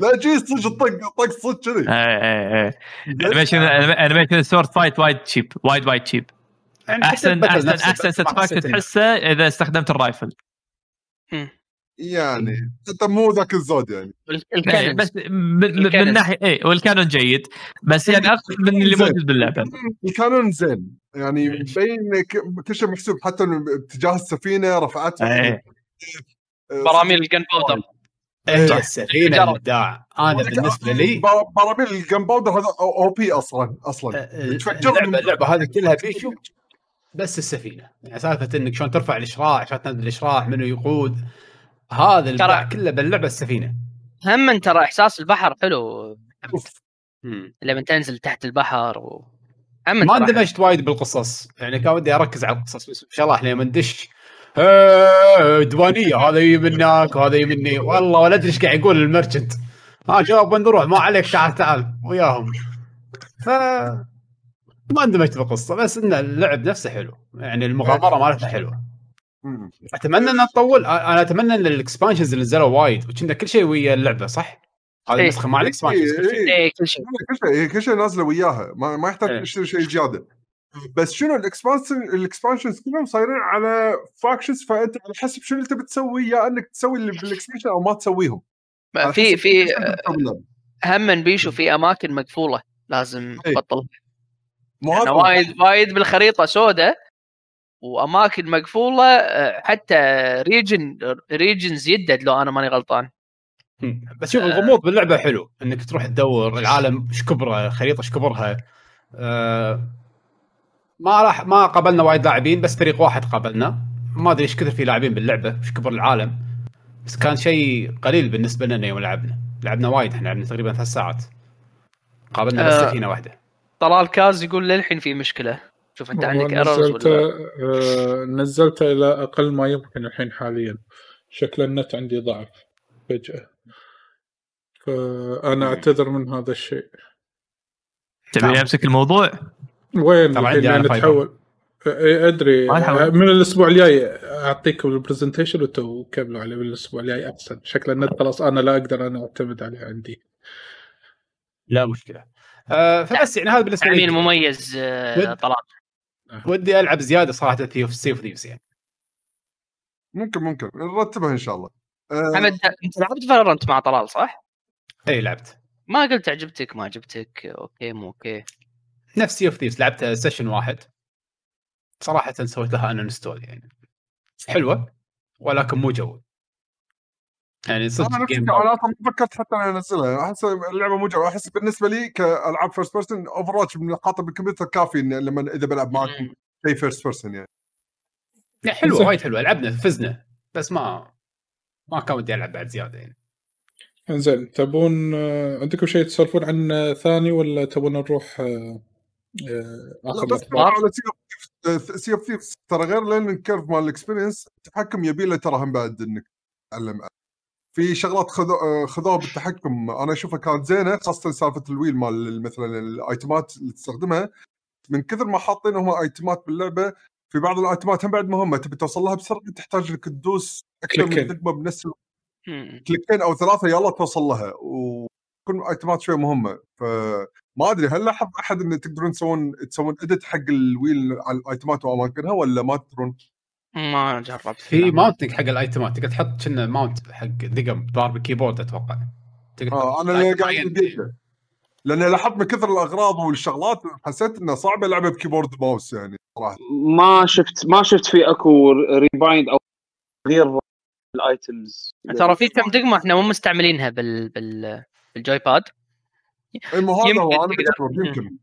لا جي صدق الطق طق صدق كذي. إيه إيه إيه. انيميشن animation ال sword fight وايد cheap وايد وايد cheap حسيت احسن احسن أحسن satisfaction تحسه إذا استخدمت ال rifle يعني أنت مو ذاك الزود يعني. إيه، ال cannon بس من. ناحيه اي وال cannon جيد. بس يعني افضل من اللي. موجود باللعبة. ال cannon زين. يعني مبين ك- كل شيء محسوب حتى إنه اتجاه السفينة رفعتها إيه. آه، براميل الجن باودر هي السفينه جرب. ابداع أنا بالنسبة لي بر- براميل ال gunpowder هذا OP أصلا أصلا. تفجر اللعبه من- اللعبه هذه كلها بيشو؟ بس السفينة. يعني سالفة إنك شلون ترفع الإشراع عشان تنزل الإشراع منو يقود. هذا الابداع كله باللعبة السفينة. هم ترى إحساس البحر حلو. لما تنزل تحت البحر و... ما ترى. اندمجت وايد بالقصص. يعني كان ودي أركز على القصص بس ان شاء الله إحنا لما ندش "إيه، ديوانية هذا يمناك وهذا يمني والله ولا أدري إيش قاعد يقول المرشنت ها شباب وين نروح ما عليك تعال تعال وياهم. ف ما اندمجت بالقصة بس إن اللعب نفسه حلو. يعني المغامرة مالتها حلوة. أتمنى إنها تطول. أنا أتمنى إن ال expansions اللي نزلوا وايد وكنا كل شيء ويا اللعبة صح؟ هذه إيه. النسخة مع ال expansions كل شيء. إيه، كل شيء. كل شيء إيه، نازلة وياها. ما, ما يحتاج إيه. تشتري شيء زيادة. بس شنو ال expansion ال expansions كلهم صايرين على factions فأنت على حسب شنو انت بتسوي يا إنك تسوي اللي بال expansion أو ما تسويهم في في. هم بيشو في أماكن مقفولة لازم إيه. تبطل يعني وايد وايد بالخريطة سوداء وأماكن مقفولة آه، حتى region regions يدد لو أنا ماني غلطان. بس شوف الغموض باللعبة حلو إنك تروح تدور العالم إيش كبره خريطة إيش كبرها آه ما راح ما قابلنا وايد لاعبين بس فريق واحد قابلنا. ما أدري إيش كثر في لاعبين باللعبة إيش كبر العالم. بس كان شيء قليل بالنسبة لنا يوم لعبنا. لعبنا وايد إحنا لعبنا تقريبا ثلاث ساعات. قابلنا بس آه. سفينة واحدة. طلال كاز يقول للحين في مشكلة. شوف أنت عندك errors نزلته ولا آه، نزلته إلى أقل ما يمكن الحين حاليا. شكل النت عندي ضعف فجأة. فأنا أعتذر من هذا الشيء. تبي أمسك الموضوع؟ وين؟ عندي يعني fiber. نتحول. إيه، أدري. من الأسبوع الجاي أعطيكم ال presentation وأنتم كملوا عليه. بالاسبوع الجاي أحسن. شكل النت خلاص أنا لا أقدر أنا أعتمد عليه عندي. لا مشكلة. آه فبس يعني هذا بالنسبة لي. مميز آه، طلال. ودي ألعب زيادة صراحة في Sea of Thieves يعني. ممكن ممكن. نرتبها إن شاء الله. آه، حمد أنت لعبت Valorant مع طلال صح؟ اي لعبت. ما قلت عجبتك ما عجبتك. okay مو okay. نفس Sea of Thieves لعبتها session واحد. صراحة سويت لها uninstall يعني. حلوة ولكن مو جو يعني صدق أنا game أنا أصلا ما فكرت حتى أنا أنزلها. أحس اللعبة مو جو أحس بالنسبة لي كألعاب first person Overwatch من حاطه بالكمبيوتر كافي إن لما إذا بلعب معكم شيء first person يعني. يعني حلوة. وايد حلوة. لعبنا فزنا بس ما ما كان ودي ألعب بعد زيادة يعني. إنزين تبون آه، عندكم شيء تسولفون عنه ثاني ولا تبون نروح آه، لا آخر بس الأخبار. على Sea of Thieves ترى غير learning curve مال ال experience التحكم يبي له ترى هم بعد إنك تتعلم في شغلات خذو- خذوها بالتحكم. أنا أشوفها كانت زينة خاصة سالفة ال wheel مال مثلا الأيتمات اللي تستخدمها. من كثر ما حاطين هم أيتمات باللعبة في بعض الأيتمات هم بعد مهمة تبي توصل لها بسرعة تحتاج إنك تدوس أكثر من. دقمة بنفس. كليكين أو ثلاثة يلا توصل لها. وكل أيتمات شوي مهمة. فما أدري هل لاحظ أحد إن تقدرون تسوون تسوون edit حق ال wheel على الايتمات وأماكنها ولا ما تدرون؟ ما جربت في mounting حق الايتمات تقدر تحط كنا mount حق دقم ضارب ال keyboard أتوقع تقدر تحط أنا قاعد معين. أبيته. لأن لاحظت من كثر الأغراض والشغلات حسيت إنه صعب العبها ب keyboard mouse يعني صراحة ما شفت ما شفت في أكو rebind أو تغيير ال items ترى في كم دقمة إحنا مو مستعملينها بال بال بال joy pad اي مو هذا يمكن هو أنا تقدر. يمكن.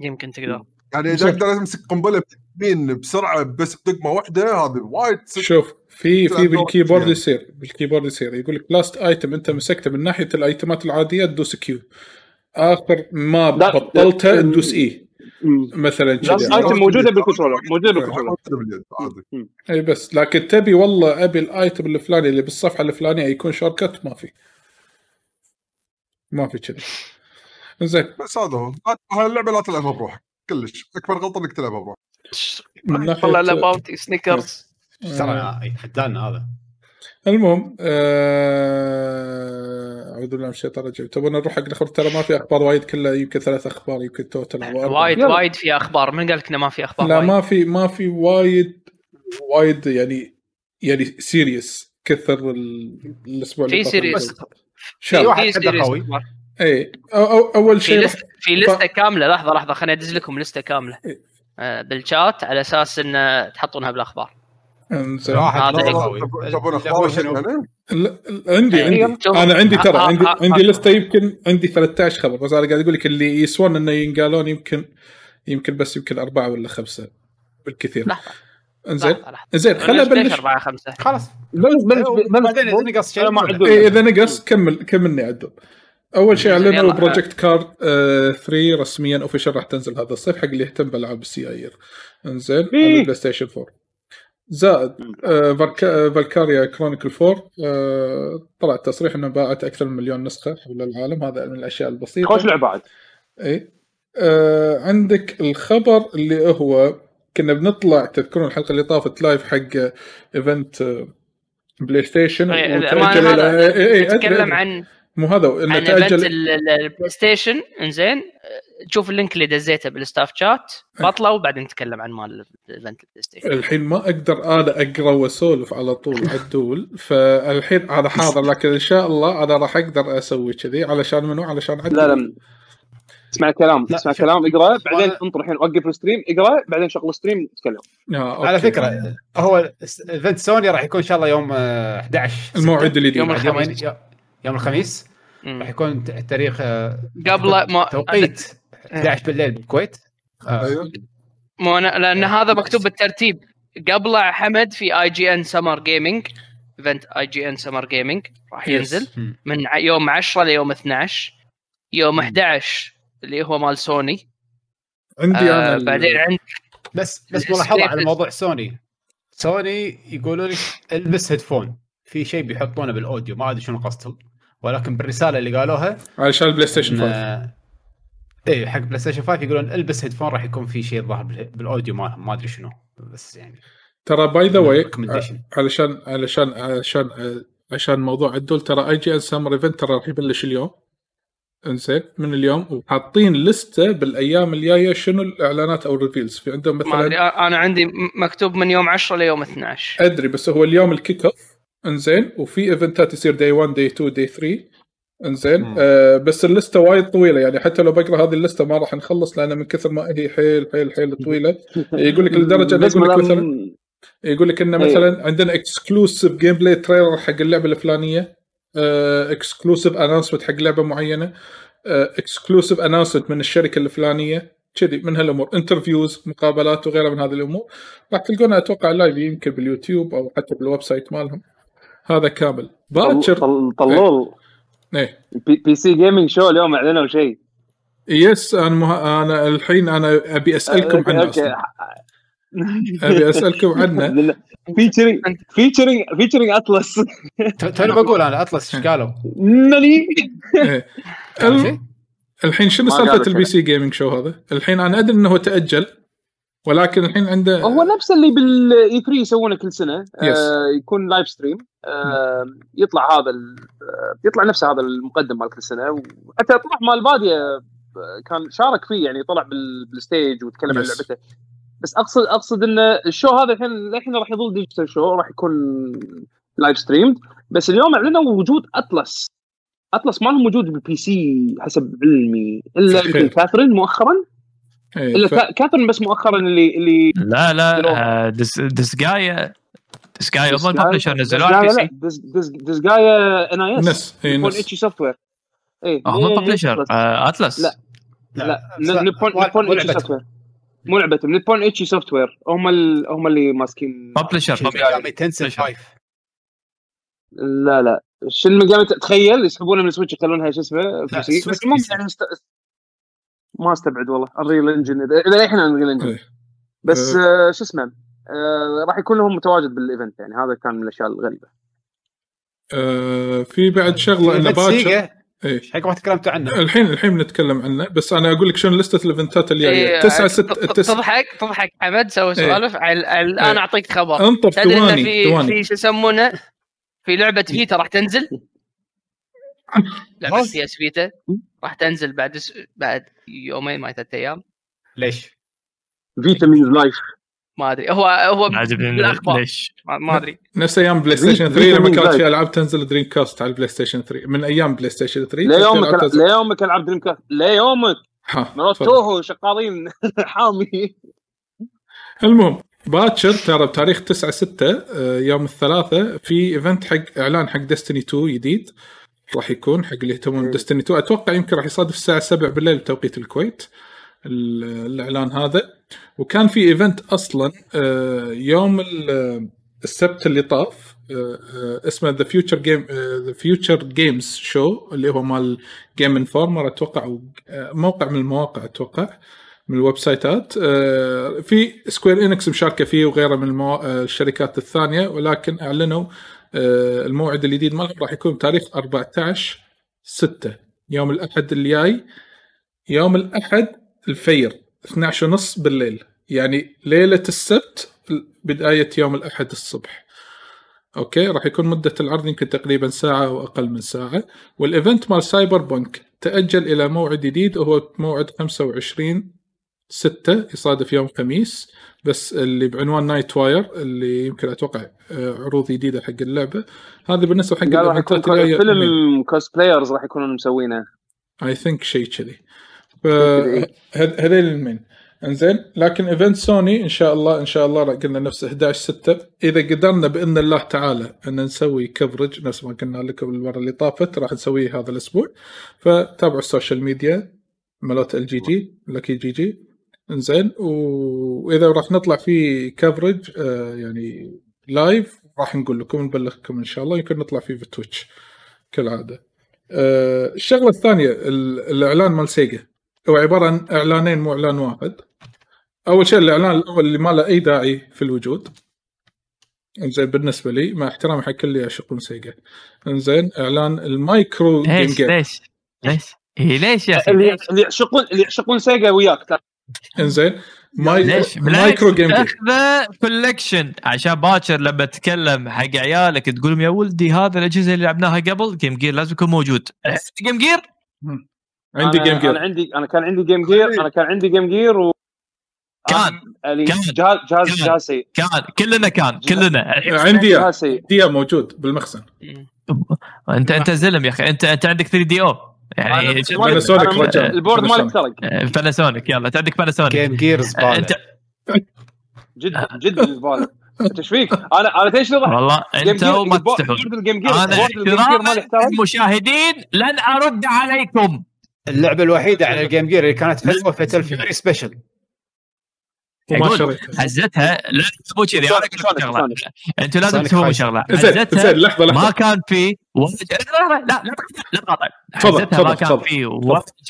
يمكن تقدر. يعني إذا زين. أقدر امسك قنبلة بيمين بسرعة بس بدقمة واحدة هذه وايد شوف في في بال keyboard يعني. يصير بال keyboard يصير. يقول لك last item أنت مسكته من ناحية الأيتمات العادية تدوس Q آخر ما بطلتها. تدوس E مثلا last item موجودة بال controller موجودة بال controller. باليد عادي إي بس لكن تبي والله أبي ال item الفلاني اللي بالصفحة الفلانية يكون شورت ما في. ما في كذي. زين بس هذا هو. هاي اللعبة لا تلعبها بروحك. كلش. أكبر غلطة إنك تلعبها بروحك. من ناحية طلع له Bounty Snickers ترى يتحدانا هذا. المهم آه، أعوذ بالله من الشيطان الرجيم. تبون نروح حق الأخبار؟ ترى ما في أخبار وايد كلها يمكن ثلاث أخبار يمكن total أربعة. وايد يلا. وايد في أخبار. من قال لك إنه ما في أخبار لا وايد؟ ما في ما في وايد وايد يعني يعني serious كثر ال- الأسبوع اللي. اللي- في شاب واحد في عنده series قوي. اي أو أو أول في شيء لست في لستة ف- كاملة. لحظة لحظة خليني أدز لكم لستة كاملة. إيه. آه، بالشات على أساس إن تحطونها بالأخبار. تبون أخبار عندي إيه، عندي. أنا عندي ترى ها- عندي عندي لستة يمكن عندي 13 خبر بس أنا قاعد أقول لك اللي يسوون إنه ينقالون يمكن يمكن بس يمكن أربعة ولا خمسة بالكثير. لحظة. انزين. زين خلينا نبلش؟ خلاص. بلش بلش بلش بعدين إذا نقص شيء. إيه إذا نقص كمل كملني عدل. أول شيء أعلنوا. Project CARS 3 رسميا official راح تنزل هذا الصيف حق اللي يهتم بالالعاب السي اي انزين على. ال PlayStation 4 زائد آه Valky- Valkyria Chronicles 4 آه طلع تصريح إنه باعت أكثر من مليون نسخة حول العالم. هذا من الأشياء البسيطة. خوش لعبة عاد. اي آه عندك الخبر اللي هو كنا بنطلع تذكرون الحلقة اللي طافت live حق event PlayStation إيه، وتأجل هذا إيه، إيه، أدري. عن مو هذا عن ال- ال PlayStation إنزين. تشوف ال link اللي دزيته بال staff chat بطلع وبعدين نتكلم عن مال ال event ال PlayStation الحين ما أقدر أنا أقرأ وأسولف على طول عدول. فالحين أنا حاضر لكن إن شاء الله أنا راح أقدر أسوي كذي علشان منو؟ علشان عدول لا. لا اسمع كلام لا، اسمع. كلام اقرا بعدين انطر الحين وقف ال stream اقرا بعدين شغل ال stream تكلم آه،. على فكرة هو event سوني راح يكون إن شاء الله يوم آه، 11 ستة. الموعد الجديد يوم الخميس. يوم الخميس. راح يكون التاريخ آه، قبل ما توقيت 11 بالليل بالكويت آه، أيوه مو أنا لأن هذا مكتوب بالترتيب قبله حمد في اي جي ان سمر جيمنج إيفنت اي جي ان سمر جيمنج راح ينزل. من يوم 10 ليوم 12 يوم مم. 11 اللي هو مال سوني. عندي أنا آه ال- بعدين عند بس بس ملاحظة على موضوع Sony. Sony يقولوا لك البس headphone. في شيء بيحطونه بال audio ما أدري شنو قصدهم ولكن بالرسالة اللي قالوها علشان ال PlayStation إن- 5 إيه حق PlayStation 5 يقولون البس headphone راح يكون في شيء ظاهر بال- بال audio مالهم ما أدري شنو. بس يعني ترى by the way. علشان علشان علشان عشان موضوع الدول ترى IGN Summer event ترى راح يبلش اليوم. انزين من اليوم وحاطين لستة بالأيام الجاية شنو الإعلانات أو ال reveals. في عندهم ما أدري مثلا أنا عندي مكتوب من يوم 10 ليوم 12 أدري بس هو اليوم ال kick off انزين وفي event ات يصير day 1 day 2 day 3 انزين. آه بس اللستة وايد طويلة يعني حتى لو بقرأ هذه اللستة ما راح نخلص لأن من كثر ما هي حيل حيل حيل طويلة. يقول لك لدرجة يقول لك مثلا يقول لك إنه إيه. مثلا عندنا exclusive gameplay trailer حق اللعبة الفلانية. exclusive announcement حق لعبة معينة. exclusive announcement من الشركة الفلانية. كذي من هالأمور. interviews مقابلات وغيرها من هذه الأمور. راح تلقونها أتوقع live يمكن باليوتيوب أو حتى بال website مالهم. هذا كامل. باكر. طل- طلول. إيه. بي, PC Gaming Show اليوم أعلنوا شيء. yes أنا مه... أنا الحين أنا أبي أسألكم okay، عنه okay. أصلا. ابي أسألكم عنه featuring featuring featuring Atlus توني بقول أنا Atlus إيش قالوا؟ nani إيه. الحين شنو سالفة. ال PC Gaming Show هذا؟ الحين أنا أدري إنه تأجل ولكن الحين عنده هو نفس اللي بال E3 يسوونه كل سنة yes. آه يكون live stream آه يطلع هذا ال- آه يطلع نفس هذا المقدم مال كل سنة وحتى طلع مال بادية آه، كان شارك فيه يعني طلع بال- بال stage وتكلم عن. لعبته بس اقصد اقصد ان ال show هذا الحين الحين راح يظل digital show راح يكون live stream بس اليوم اعلنوا وجود Atlus Atlus ما له موجود بال PC حسب علمي الا. يمكن Catherine مؤخرا إيه، الا ف... كا- كاثرين بس مؤخرا اللي اللي لا لا دس دس جاي دس جاي هم الببلشر نزلوها لا على البي سي ديز جايا ان اي اس نس اي نيبون نس اتشي سوفت وير اي هم الببلشر اتلس لا. لا نيبون اتشي. سوفت وير مو لعبتهم نيبون اتشي سوفت وير هم ال... هم اللي ماسكين. ببلشر شين ميجامي تنسل 5 لا لا. شن ميجامي تخيل يسحبونها من السويتش يخلونها شو اسمه. بس سويتش سي. يعني مست... ما استبعد والله. Unreal Engine اذا إذا الحين Unreal Engine إيه. بس آه شو اسمه؟ آه راح يكون لهم متواجد بال event يعني. هذا كان من الأشياء الغريبة. آه في بعد شغلة إنه باكر. إيه. إيش حق ما تكلمتوا عنه. الحين الحين بنتكلم عنه بس أنا أقول لك شنو لستة ال event ات الجاية. إيه، 9 ت- 6 ت- 9 تضحك تضحك. حمد سوي سوالف على- على- الان إيه. أعطيك خبر. انطر ثواني في ثواني في شو يسمونه؟ في لعبة Vita راح تنزل. لعبة PS Vita راح تنزل بعد س... بعد يومين ما ثلاث أيام. ليش؟ Vita means life ما أدري. هو هو بالأخبار. ليش؟ ما أدري. نفس أيام PlayStation 3 Dream لما كانت؟ في ألعاب تنزل Dreamcast على ال PlayStation 3 من أيام PlayStation 3 ليومك ليومك العب Dreamcast ليومك مرات. توهو شغالين حامي. المهم باكر ترى بتاريخ 9 6 يوم الثلاثاء في event حق إعلان حق Destiny 2 جديد. راح يكون حق اللي يهتمون Destiny 2 أتوقع يمكن راح يصادف الساعة 7 بالليل بتوقيت الكويت. ال- الإعلان هذا. وكان في event أصلا آه، يوم ال- السبت اللي طاف آه، آه، اسمه The Future Game The Future Games Show اللي هو مال Game Informer أتوقع آه، موقع من المواقع أتوقع من ال website ات آه، في Square Enix مشاركة فيه وغيره من المو... آه، الشركات الثانية ولكن أعلنوا آه، الموعد الجديد مالهم راح يكون بتاريخ 14 6 يوم الأحد الجاي يوم الأحد الفجر. 12 ونص بالليل. يعني ليلة السبت بداية يوم الأحد الصبح. okay؟ راح يكون مدة العرض يمكن تقريبا ساعة أو أقل من ساعة. وال event مال Cyberpunk تأجل إلى موعد جديد وهو موعد 25 6 يصادف يوم خميس. بس اللي بعنوان Night Wire اللي يمكن أتوقع آه، عروض جديدة حق اللعبة. هذا بالنسبة حق راح يكون. فيلم بلايرز راح يكونون مسوينه. I think شيء كذي. هذيل ال main. إنزين لكن event Sony إن شاء الله إن شاء الله قلنا نفس 11 6 إذا قدرنا بإذن الله تعالى أن نسوي coverage نفس ما قلنا لكم المرة اللي طافت راح نسويه هذا الأسبوع. فتابعوا ال social media مالت ال جي جي لكي جي جي. إنزين وإذا راح نطلع في coverage آه يعني live راح نقول لكم نبلغكم إن شاء الله يمكن نطلع فيه في Twitch كالعادة. آه، الشغلة الثانية ال- الإعلان مال Sega هو عبارة عن إعلانين مو إعلان واحد. أول شيء الإعلان الأول اللي ما له أي داعي في الوجود. إنزين بالنسبة لي مع احترامي حق كل اللي يعشقون Sega إنزين إعلان ال Micro Game ليش؟ Game ليش؟ ليش؟ إيه ليش يا أخي؟ اللي يعشقون اللي يعشقون Sega وياك. إنزين ماي... ليش؟ Micro Game Game. اخذه collection عشان باكر لما تتكلم حق عيالك تقول لهم يا ولدي هذا الأجهزة اللي لعبناها قبل Game Gear لازم يكون موجود. Game Gear عندي أنا- Game أنا Gear عندي أنا كان عندي Game Gear أنا كان عندي Game Gear و كان كان. جهاز جهاز سيء كان كلنا كان كلنا. الحين عندي إياه. موجود بالمخزن. انت أنت زلم يا أخي. انت أنت عندك 3 دي أو؟ يعني باناسونيك رجع. البورد مالك. سرق باناسونيك يلا. انت عندك باناسونيك جيم جير زباله انت جدا جدا زباله أنت إيش فيك؟ أنا أنا تدري شنو ضحك؟ والله أنت وما تستحون أنا احتراما يحتاج المشاهدين لن أرد عليكم. اللعبة الوحيدة على الجيم جير اللي كانت حلوة فيتل فيوري سبيشل حزتها لا مو كذي أنا أقول لكم شغلة. Sonic. أنتم لازم تفهموا خايس. شغلة. زين حزتها لحظة ما لحظه كان في لا لا لا لا تقاطع حزتها ما كان. في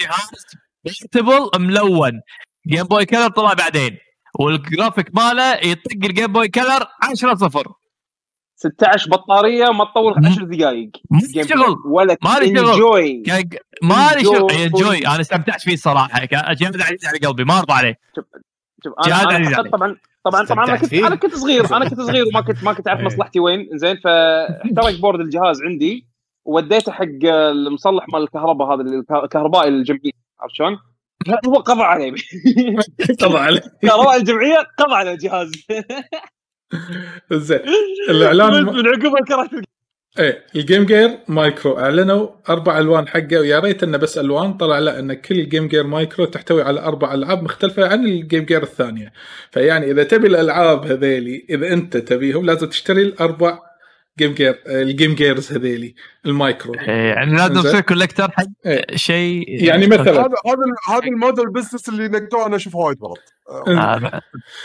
جهاز portable ملون. Game Boy Color طلع بعدين. والجرافيك ماله يطق ال Game Boy Color 10 صفر. 16 بطارية ما تطول مم. 10 دقائق شغل. ولا ما لي شغل. enjoy كان- ما لي شغل. enjoy أنا استمتعت فيه الصراحه كان جهاز عزيز على قلبي. ما أرضى عليه. شوف جهاز أنا, عزيز أنا عليك. طبعا طبعا طبعا أنا كنت؟ أنا كنت صغير. أنا كنت صغير وما كنت ما كنت أعرف إيه. مصلحتي وين. زين فاحترق board الجهاز عندي. ووديته حق المصلح مال الكهرباء هذا الكهربائي الجمعية. عرفت شلون؟ هو قضى عليه. طبعا كهرباء الجمعية قضى على الجهاز. زين الإعلان من عقب كرهت إيه ال Game Gear Micro أعلنوا أربع ألوان حقه ويا ريت إنه بس ألوان طلع لا إن كل Game Gear Micro تحتوي على أربع ألعاب مختلفة عن ال Game Gear الثانية فيعني إذا تبي الألعاب هذيلي إذا أنت تبيهم لازم تشتري الأربع Game Gear ال Game Gears هذيلي المايكرو إيه، يعني لازم. تصير collector حق إيه. شيء يعني مثلا هذا هذا هذا ال model business اللي نقدوه أنا أشوفه وايد غلط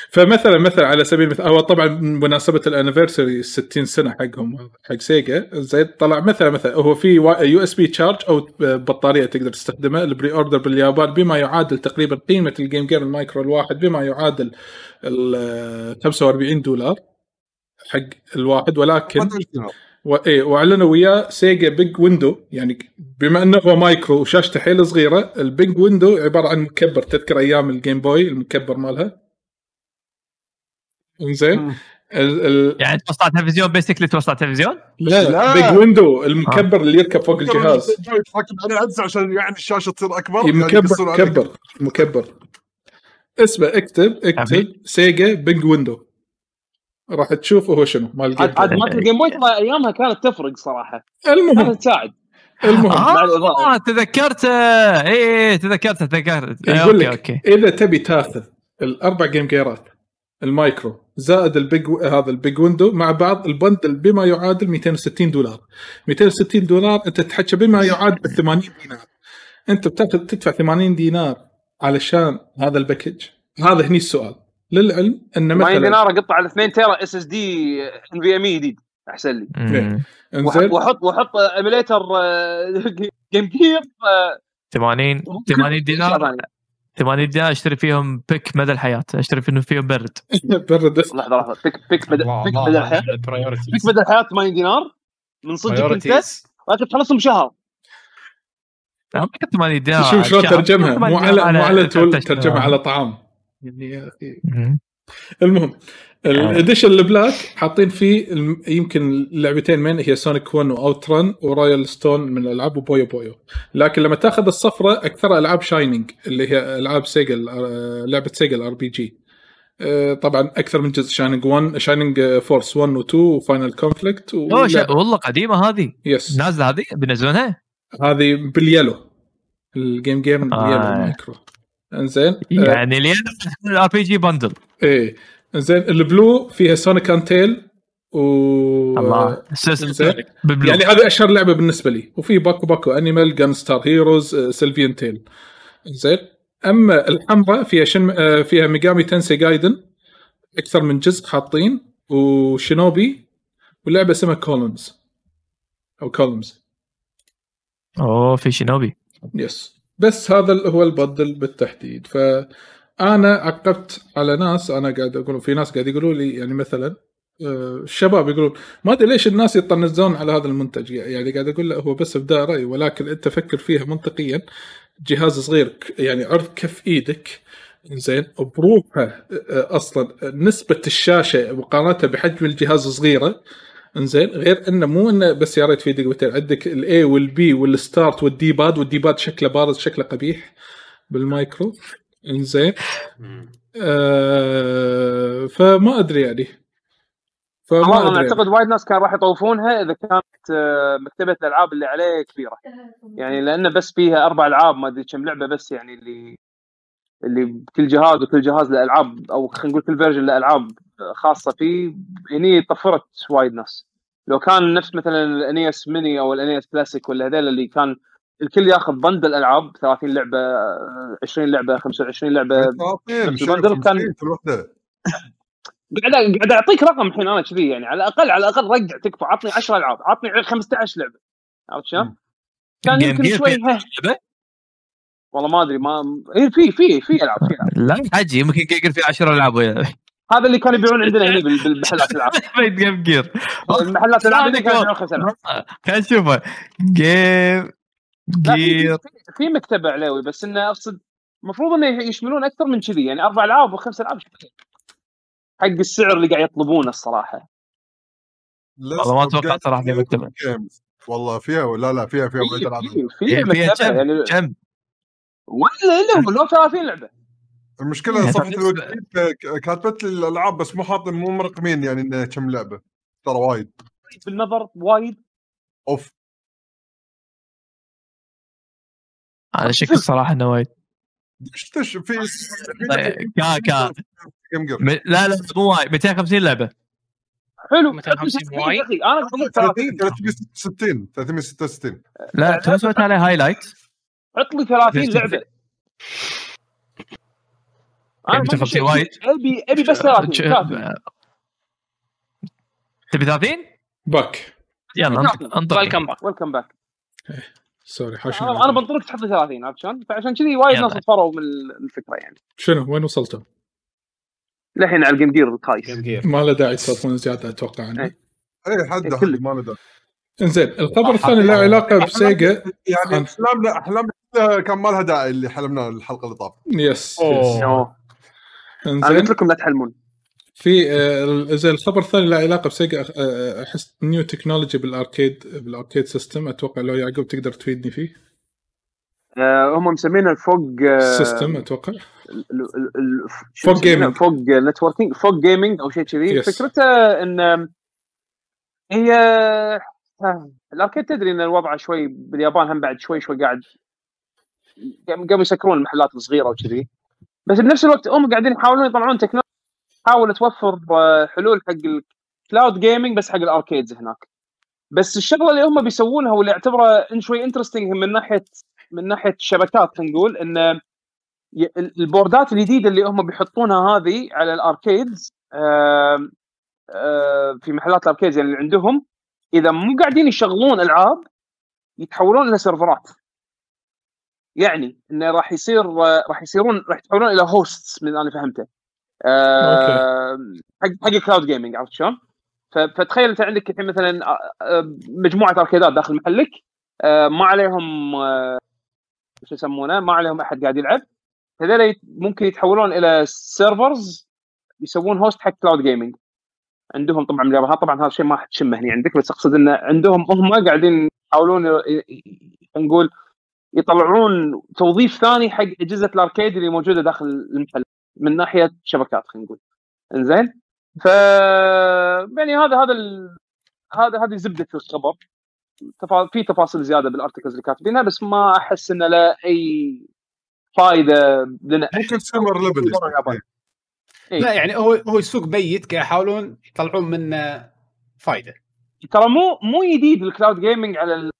فمثلا مثلا على سبيل المثال هو طبعا بمناسبه ال anniversary 60 سنة حقهم حق Sega. زين طلع مثلا مثلا هو في USB charge أو بطارية تقدر تستخدمها ال pre-order باليابان بما يعادل تقريبا قيمة ال Game Gear ال Micro الواحد بما يعادل ال 45 دولار حق الواحد ولكن هذا الكلام. و... إيه وأعلنوا وياه Sega Big Window يعني بما أنه هو مايكرو وشاشته حيل صغيرة ال Big Window عبارة عن مكبر. تذكر أيام ال Game Boy المكبر مالها؟ إنزين. مم. ال... ال... يعني توصل على التلفزيون basically توصل على التلفزيون لا لا. Big Window المكبر اللي يركب فوق الجهاز. تركب عليه عدسة عشان يعني الشاشة تصير أكبر إيه، يعني مكبر. مكبر مكبر. اسمه اكتب اكتب Sega Big Window راح تشوف هو شنو مال ال Game عاد عاد. مالت الجيم Boy ترى أيامها كانت تفرق صراحة. المهم. كانت تساعد. المهم. آه تذكرته. اي اي تذكرته تذكرت إيه، يقول أوكي لك okay. إذا تبي تاخذ الأربع Game Gear ات ال Micro زائد ال Big هذا ال Big Window مع بعض ال bundle بما يعادل 260 دولار. 260 دولار أنت تحكي بما يعادل 80 دينار. أنت بتاخذ تدفع 80 دينار علشان هذا الباكج. هذا هني السؤال. للعلم أن 80 مثلا دينار اقطع على 2 تيرا إس إس دي إن في إم إي جديد أحسن لي. إنزين. واحط وأحط ايميليتر جيم جير 80 80 دينار. 80 دينار أشتري فيهم بيك مدى الحياة أشتري فيهم فيهم برد. برد. لحظه لحظة. بيك بيك مدى بيك مدى الحياة. بيك مدى الحياة 80 دينار. من صدقك انت. ولكن تخلصهم بشهر ما كنت 80 دينار شوف شلون شهر. ترجمها. 80 مو على مو على تول ترجمها. على طعام. يعني يا أخي. المهم ال edition ال black حاطين فيه يمكن لعبتين من هي Sonic 1 و Out Run و Royal Stone من الألعاب و Puyo Puyo لكن لما تأخذ الصفرة أكثر ألعاب Shining اللي هي ألعاب Sega ال- لعبة Sega ال RPG طبعا أكثر من جزء Shining 1 Shining Force 1 و2 و Final Conflict شا- والله قديمة هذه. يس نازلة هذه؟ بينزلونها هذه باليلو. الجيم جيم باليلو آه. المايكرو إنزين آه، يعني لين الار بي جي بندل إيه زين البلو فيها سونيك انتيل و الله يعني هذه أشهر لعبة بالنسبة لي. وفي باكو باكو انيمال جان ستار هيروز سيلفيان تيل زين أما الحمراء فيها شن آه، فيها ميجامي تنسي جايدن أكثر من جزء حاطين و Shinobi ولعبة اسمها Columns أو Columns أوه في Shinobi. yes بس هذا هو ال bundle بالتحديد. فأنا عقبت على ناس أنا قاعد أقول في ناس قاعد يقولوا لي يعني مثلا آه، الشباب يقولون ما أدري ليش الناس يطنزون على هذا المنتج. يعني قاعد أقول له هو بس ابداء رأي ولكن أنت فكر فيها منطقيا. جهاز صغير يعني عرض كف إيدك زين بروحها آه، أصلا نسبة الشاشة مقارنه بحجم الجهاز صغيرة إنزين غير إنه مو إنه بس يا ريت في دقيقتين عندك ال A وال B وال start وال D-pad وال D-pad شكله بارز شكله قبيح بالمايكرو. إنزين. آه فما أدري يعني. فما أدري يعني. أعتقد وايد ناس كان راح يطوفونها إذا كانت آه، مكتبة الألعاب اللي عليه كبيرة. يعني لأنه بس فيها أربع ألعاب ما أدري كم لعبة بس يعني اللي اللي بكل جهاز وكل جهاز له العاب أو خلينا نقول كل version له العاب خاصة فيه هني طفرت وايد ناس. لو كان نفس مثلا ال NES Mini أو ال NES Classic ولا هذول اللي كان الكل ياخذ bundle ألعاب 30 لعبة آه، 20 لعبه 25 لعبة 30 نفس شنو ال bundle كان- 50 كل وحده قاعد قاعد أعطيك رقم الحين أنا كذي يعني على الأقل على الأقل رجع تكفى عطني 10 ألعاب عطني 15 لعبة. عرفت شلون؟ كان يمكن شوي؟ والله ما أدري ما اي في في في ألعاب في ألعاب. لا حجي يمكن يقول في 10 ألعاب. هذا اللي كانوا يبيعون عندنا هنا بال- بالمحلات الالعاب Game Gear المحلات الالعاب اللي كانوا يبيعون خمس العاب خلينا نشوفه. جيم جير. في- في مكتبة عليوي بس إنه أقصد المفروض إنه يشملون أكثر من كذي يعني أربع ألعاب وخمس ألعاب. حق السعر اللي قاعد يطلبونه الصراحة. والله ما توقعت صراحة في مكتبة. Games. والله فيها ولا لا فيها فيها فيها مكتبة كم يعني كم ولا إلا لو 30 لعبة. المشكلة يعني صفحة ك- كاتبت لي الألعاب بس مو حاطين مو مرقمين يعني انها كم لعبة. ترى وايد. بالنظر وايد. أوف. أنا شك الصراحه إنه وايد. دش دش في كا كا لا لا مو وايد. 250 لعبة. حلو. 250 وايد. أنا أقول 30 366 366 لا تو سويت عليه highlight لي 30 لعبة. أنا ما 250 أدري، وايد. ابي أبي بس 30 كافي تبي 30 pack يلا انطق welcome back welcome back sorry حاشني أنا أنا بنطرك تحط لي 30 عرفت شلون؟ فعشان كذي وايد. ناس طفروا من الفكرة يعني شنو وين وصلتوا؟ للحين على ال Game Gear الخايس ما له داعي تسولفون زيادة أتوقع عنه إيه. اي حد إيه،. ما له داعي. إنزين الخبر الثاني له علاقة بسيجا يعني عن- احلامنا احلامنا كان ما لها داعي اللي حلمناه الحلقة اللي طافت yes. yes. أنا قلت لكم لا تحلمون في آه، زين الخبر الثاني له علاقة بسيجا آه، أحس new technology بال arcade بال arcade system أتوقع لو يعقوب تقدر تفيدني فيه آه هم مسمينه ال fog آه system أتوقع fog؟ gaming. fog networking fog gaming أو شيء كذي. فكرته إن هي آه، ال arcade تدري إن الوضع شوي باليابان هم بعد شوي شوي قاعد قاموا يسكرون المحلات الصغيرة وكذي بس بنفس الوقت هم قاعدين يحاولون يطلعون تكنولوجيا تحاول توفر آه، حلول حق ال cloud gaming بس حق ال arcades هناك. بس الشغلة اللي هم بيسوونها واللي اعتبره إن شوي interesting من ناحيه من ناحية الشبكات خلينا نقول إن البوردات الجديدة اللي هم بيحطونها هذه على ال arcades آه، في محلات ال arcades يعني اللي عندهم إذا مو قاعدين يشغلون ألعاب يتحولون إلى سيرفرات. يعني إنه راح يصير راح يصيرون راح يتحولون إلى hosts من اللي أنا فهمته. آه، حق حق ال cloud gaming عرفت شلون؟ فتخيل أنت عندك الحين مثلا آه، آه، مجموعة أركيدات داخل محلك آه، ما عليهم شو يسمونه؟ ما عليهم أحد قاعد يلعب. هذول ممكن يتحولون إلى servers يسوون host حق cloud gaming عندهم طبعا باليابان طبعا هذا الشيء ما راح تشمه هنا عندك بس أقصد انه عندهم هم قاعدين يحاولون نقول يطلعون توظيف ثاني حق أجهزة ال arcade اللي موجودة داخل المحل من ناحية شبكات خلينا نقول. إنزين؟ ف يعني هذا هذا ال... هذا هذه زبدة الخبر. تفا... في تفاصيل زيادة بال articles اللي كاتبينها بس ما أحس إنه له أي فائده لنا. ممكن some other level ياباني. إيه. لا يعني هو هو السوق ميت قاعد يحاولون يطلعون منه فائده ترى مو مو جديد ال cloud gaming على ال...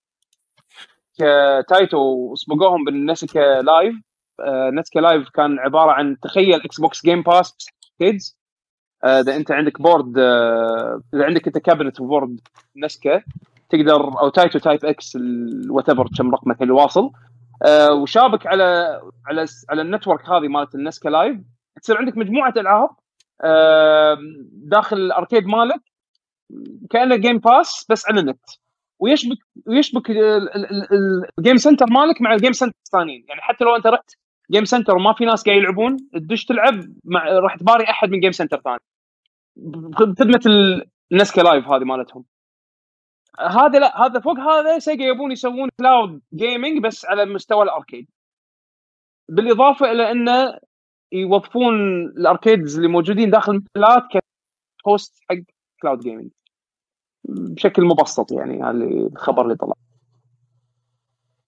Taito وسبقوهم بال NESiCA Live. آه، NESiCA Live كان عبارة عن تخيل Xbox Game Pass arcades إذا أنت عندك board آه، إذا عندك أنت cabinet board NESiCA تقدر أو Taito Type X whatever كم رقمك اللي واصل. آه، وشابك على على على ال network هذه مالت ال NESiCA Live. تصير عندك مجموعة ألعاب داخل ال arcade مالك كأنه Game Pass بس على النت. ويشبك ويشبك ال- ال- ال- ال- ال game center مالك مع ال game center الثانيين. يعني حتى لو انت رحت game center وما في ناس قاعد يلعبون تدش تلعب مع راح تباري أحد من game center ثاني. بخدمة ال- ال NESiCA Live هذه مالتهم. هذا لا هذا fog هذا سيجا يبون يسوون cloud gaming بس على مستوى ال arcade. بالإضافة إلى إنه يوظفون ال arcades اللي موجودين داخل المحلات ك host حق cloud gaming بشكل مبسط يعني هذا الخبر اللي طلع.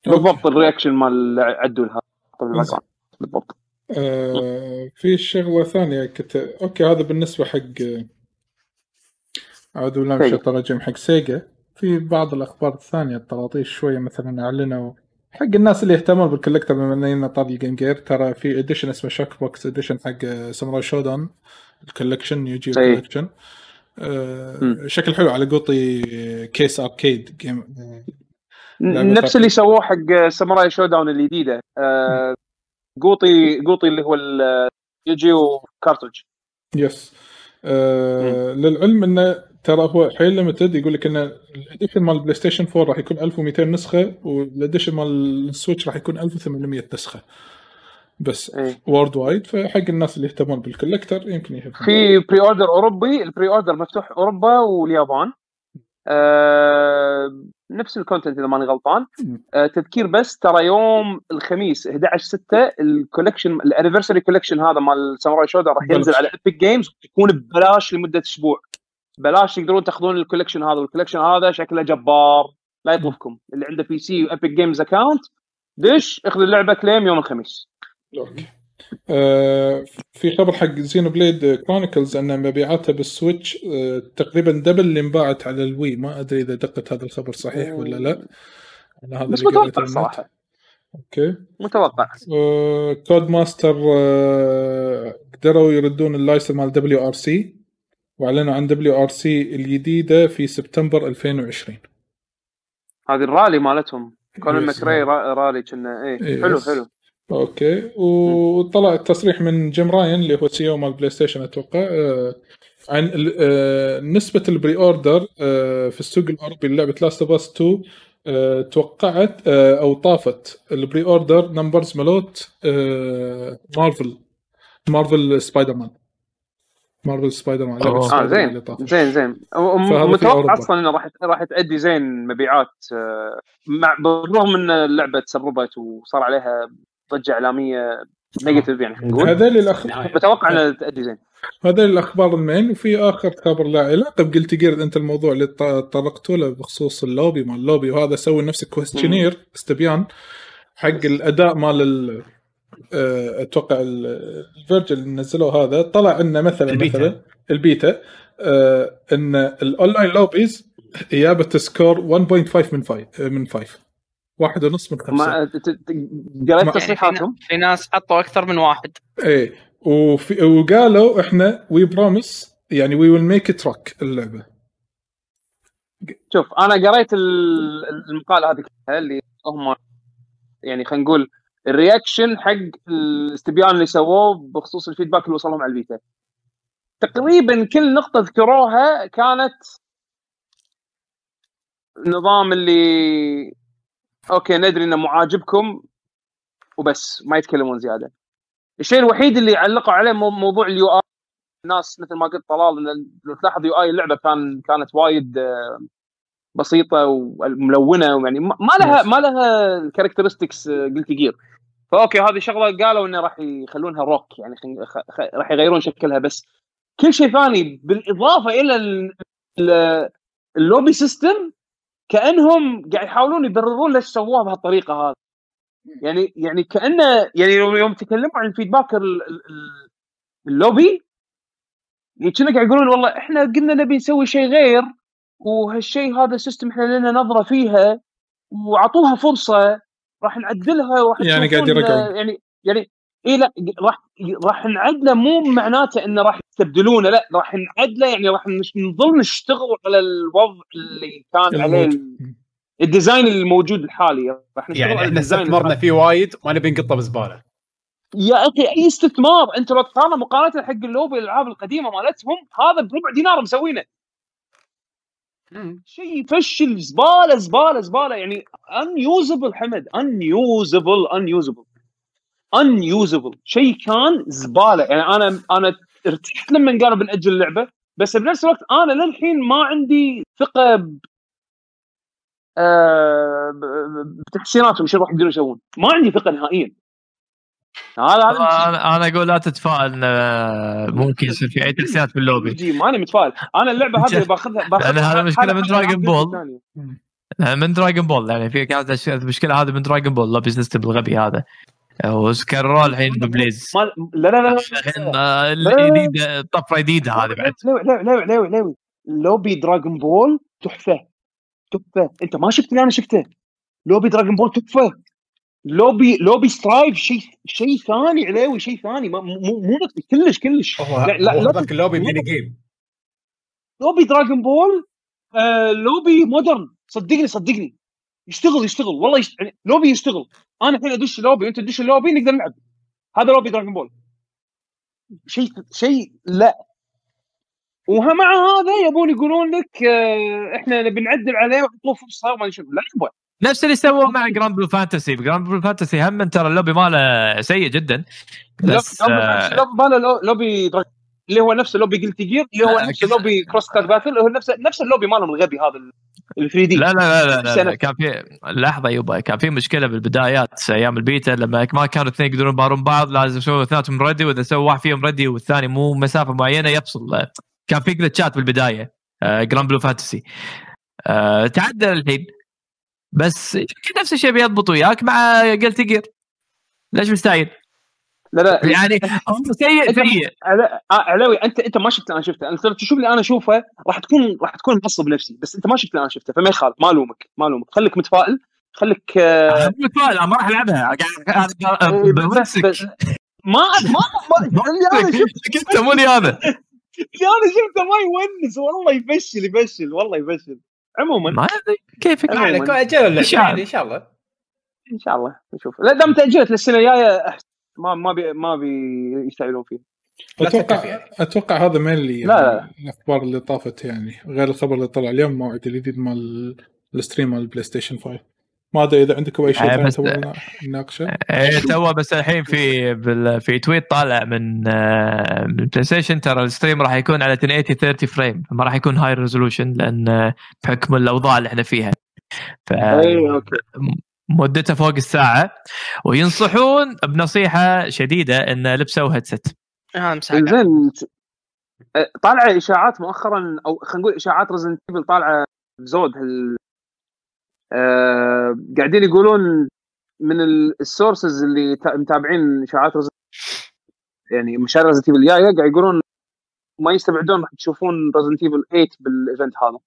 بالضبط ال reaction مال عدوا لها بالباك بالضبط. آه في شغلة ثانية كنت okay هذا بالنسبة حق أعوذ بالله من. الشيطان الرجيم حق سيجا. في بعض الأخبار الثانية الطراطيش شوية مثلا أعلنوا حق الناس اللي يهتمون بال collector بما اننا طار ال Game Gear. ترى في edition اسمه ShockBox edition حق Samurai Shodown ال collection يجي إيه. آه. شكل حلو على قوطي case arcade game نفس. اللي سووه حق Samurai Shodown الجديدة. آه، قوطي قوطي اللي هو يجي و cartridges آه للعلم إنه ترى هو حيل limited يقول لك إن ال edition مال ال PlayStation 4 راح يكون 1200 نسخة وال edition مال ال Switch راح يكون 1800 نسخة. بس إيه. worldwide فحق الناس اللي يهتمون بال collector يمكن يهتمون في pre-order أوروبي ال pre-order مفتوح أوروبا واليابان. آه نفس ال content إذا ماني غلطان. آه تذكير بس ترى يوم الخميس 11 6 ال collection ال anniversary collection هذا مال Samurai Shodown راح. ينزل على Epic Games يكون ببلاش لمدة أسبوع. بلاش تقدرون تاخذون ال collection هذا وال collection هذا شكله جبار. لا يطوفكم. اللي عنده PC و Epic Games account دش اخذ اللعبة claim يوم الخميس. آه في خبر حق Xenoblade Chronicles أن مبيعاتها بال Switch آه تقريبا double اللي انباعت على ال Wii. ما أدري إذا دقت هذا الخبر صحيح ولا لا. أنا هذا بس اللي متوقع. صراحة. okay. متوقع. آه، Codemasters آه، قدروا يردون ال license مال WRC وأعلنوا عن WRC الجديدة في سبتمبر 2020 هذه الرالي مالتهم. Colin, yes. McRae را- رالي كنا. إيه. حلو. حلو. okay وطلع التصريح من Jim Ryan اللي هو CEO مال PlayStation أتوقع آه، عن آه، نسبة ال pre-order آه، في السوق الاوروبي للعبة Last of Us 2 آه، توقعت أو طافت ال pre-order numbers مالوت Marvel Marvel Spider-Man Marvel Spider-Man آه زين. زين زين متوقع. أصلا إنه راح راح تأدي زين مبيعات مع بالرغم إن اللعبة تسربت وصار عليها ضجه اعلاميه negative يعني خلينا نقول هذول الاخ نهاية. متوقع انها تأدي زين. هذول الاخبار ال main وفي آخر خبر لا علاقه ب Guilty Gear أنت الموضوع اللي ط- طرقتوا له بخصوص اللوبي مال اللوبي وهذا سوي نفسه questionnaire أستبيان حق الأداء مال ال- آه، أتوقع ال- ال version اللي نزلوه هذا. طلع إنه مثلا البيتا. مثلا البيتا آه، إن ال online lobbies اجابه score 1.5 من 5 من 5 واحد ونص من ت- قريت تصريحاتهم؟ في ناس حطوا أكثر من واحد. إيه. وفي وقالوا إحنا we promise يعني we will make it rock اللعبة. شوف أنا قريت ال- المقالة هذه كلها اللي هم يعني خلينا نقول ال reaction حق الاستبيان اللي سووه بخصوص ال feedback اللي وصلهم على البيتا. تقريبا كل نقطة ذكروها كانت نظام اللي okay ندري إنه مو عاجبكم وبس ما يتكلمون زيادة. الشيء الوحيد اللي علقوا عليه مو- موضوع ال UI. الناس مثل ما قلت طلال لو تلاحظ UI اللعبة كان كانت وايد آه، بسيطة وملونة يعني ما لها ما لها ال characteristics Guilty Gear ف okay هذه شغلة قالوا إنه راح يخلونها روك يعني. راح يغيرون شكلها بس. كل شيء ثاني بالإضافة إلى ال... ال- ال lobby system كأنهم قاعد يحاولون يبررون ليش سووها بهالطريقة هذه يعني يعني كأنه يعني يوم تكلموا عن ال feedback ال... ال... ال- اللوبي يعني كنا قاعد يقولون والله إحنا قلنا نبي نسوي شيء غير وهالشيء هذا system إحنا لنا نظرة فيها وأعطوها فرصة راح نعدلها وراح يعني قاعد يرجعون. يعني يعني اي لا راح راح نعدله مو معناته إنه راح يستبدلونه لا راح نعدله يعني راح نش- نظل نشتغل على الوضع اللي كان عليه ال design الموجود الحالي. راح نشتغل يعني على إحنا استثمرنا فيه وايد ما نبي نقطه بزبالة. يا أخي أي استثمار أنت لو تقارن مقارنة حق اللوبي الالعاب القديمة مالتهم هذا بربع دينار مسوينه. شيء يفشل زبالة زبالة زبالة. يعني unusable حمد. unusable unusable unusable شيء كان زبالة. يعني أنا أنا ارتحت لما قالوا بنأجل اللعبة بس بنفس الوقت أنا للحين ما عندي ثقة ب آه، بتحسيناتهم شو راح يقدرون يسوون. ما عندي ثقة نهائيا. هذا هذا أنا أنا أقول لا تتفائل إنه ممكن يصير في أي تحسينات في اللوبي يجي ماني متفائل. أنا اللعبة هذه باخذها باخذها لأن هذا مشكلة من Ball. ثانية. من دراجون بول يعني في كانت المشكلة هذه من دراجون بول لوبي سيستم الغبي هذا. وسكروه الحين ببليز ما لا لا لا الحين آه، الجديده طفره جديده هذه بعد لوي لوي لوي لوي لوبي دراجون بول تحفه تحفه انت ما شفت اللي أنا شفته لوبي دراجون بول تحفه لوبي لوبي سترايف شيء شيء ثاني عليوي شيء ثاني ما- مو مو كلش كلش هو لا لا, لا هذاك اللوبي ميني جيم lobby Dragon Ball آه lobby modern صدقني صدقني يشتغل يشتغل. والله يشت... يعني لوبي يشتغل. أنا الحين أدش لوبي وأنت تدش اللوبي نقدر نلعب. هذا lobby Dragon Ball شيء شيء لا. ومع هذا يبون يقولون لك آه إحنا نبي نعدل عليه ونعطوه فرصة وما نشوف لا يبا. نفس اللي سووه مع جراند بلو فانتسي جراند بلو فانتسي هم ترى اللوبي ماله سيء جدا. بس آه، لوبي ماله لو- لوبي دراجون اللي هو نفس اللوبي جلتي جير اللي هو لا، نفس ال lobby Cross Tag Battle هو نفس نفس اللوبي مالهم الغبي هذا ال 3D لا لا لا, لا, لا. لا كان في لحظة يبا كان في مشكلة بالبدايات أيام البيتا لما ما كانوا اثنين يقدرون يبارون بعض لازم يسووا اثنيناتهم ready وإذا سووا واحد فيهم ready والثاني مو مسافة معينة يفصل. كان في glitchات بالبداية Granblue Fantasy آه، تعدل الحين. بس نفس الشيء بيضبط وياك مع Guilty Gear ليش مستعجل؟ لا لا. يعني سيء سيء. آه، علاوي انت أنت ما شفت اللي أنا شفته. انت لو تشوف اللي أنا أشوفه راح تكون راح تكون معصب نفسي بس أنت ما شفت اللي أنا شفته فما يخالف ما ألومك ما ألومك. خليك متفائل خليك آه، متفائل أنا ما راح ألعبها. إيه، بس- ما ما ما اللي أنا شفته أنت مو لي هذا. اللي أنا شفته ما يونس والله يفشل يفشل والله يفشل. عموما. ما أدري كيفك. أجل إن شاء الله. إن شاء الله. إن شاء الله نشوف. لا دام تأجلت للسنة الجاية أحس- ما ما بي ما بي يستعجلون فيه. لا تفكر أتوقع فيها. أتوقع هذا مين اللي لا، لا. الأخبار اللي طافت يعني غير الخبر اللي طلع اليوم موعد الجديد مال ال stream مال ال PlayStation 5 ما أدري إذا عندكم أي شيء آه، ثاني تبون نناقشه؟ إيه تو بس الحين في بال- في tweet طالع من آه، من PlayStation ترى ال stream راح يكون على 1080 30 frame ما راح يكون high resolution لأن آه، بحكم الأوضاع اللي إحنا فيها. ف اي okay. مدته فوق الساعة وينصحون بنصيحة شديدة إن لبسوا سماعة زين أه، طالعة إشاعات مؤخرا أو خلينا نقول إشاعات Resident Evil طالعة بزود هال آه قاعدين يقولون من ال sources اللي تا- متابعين إشاعات Resident- يعني مشاريع Resident Evil الجاية قاعد يقولون ما يستبعدون راح تشوفون Resident Evil 8 بال event هذا.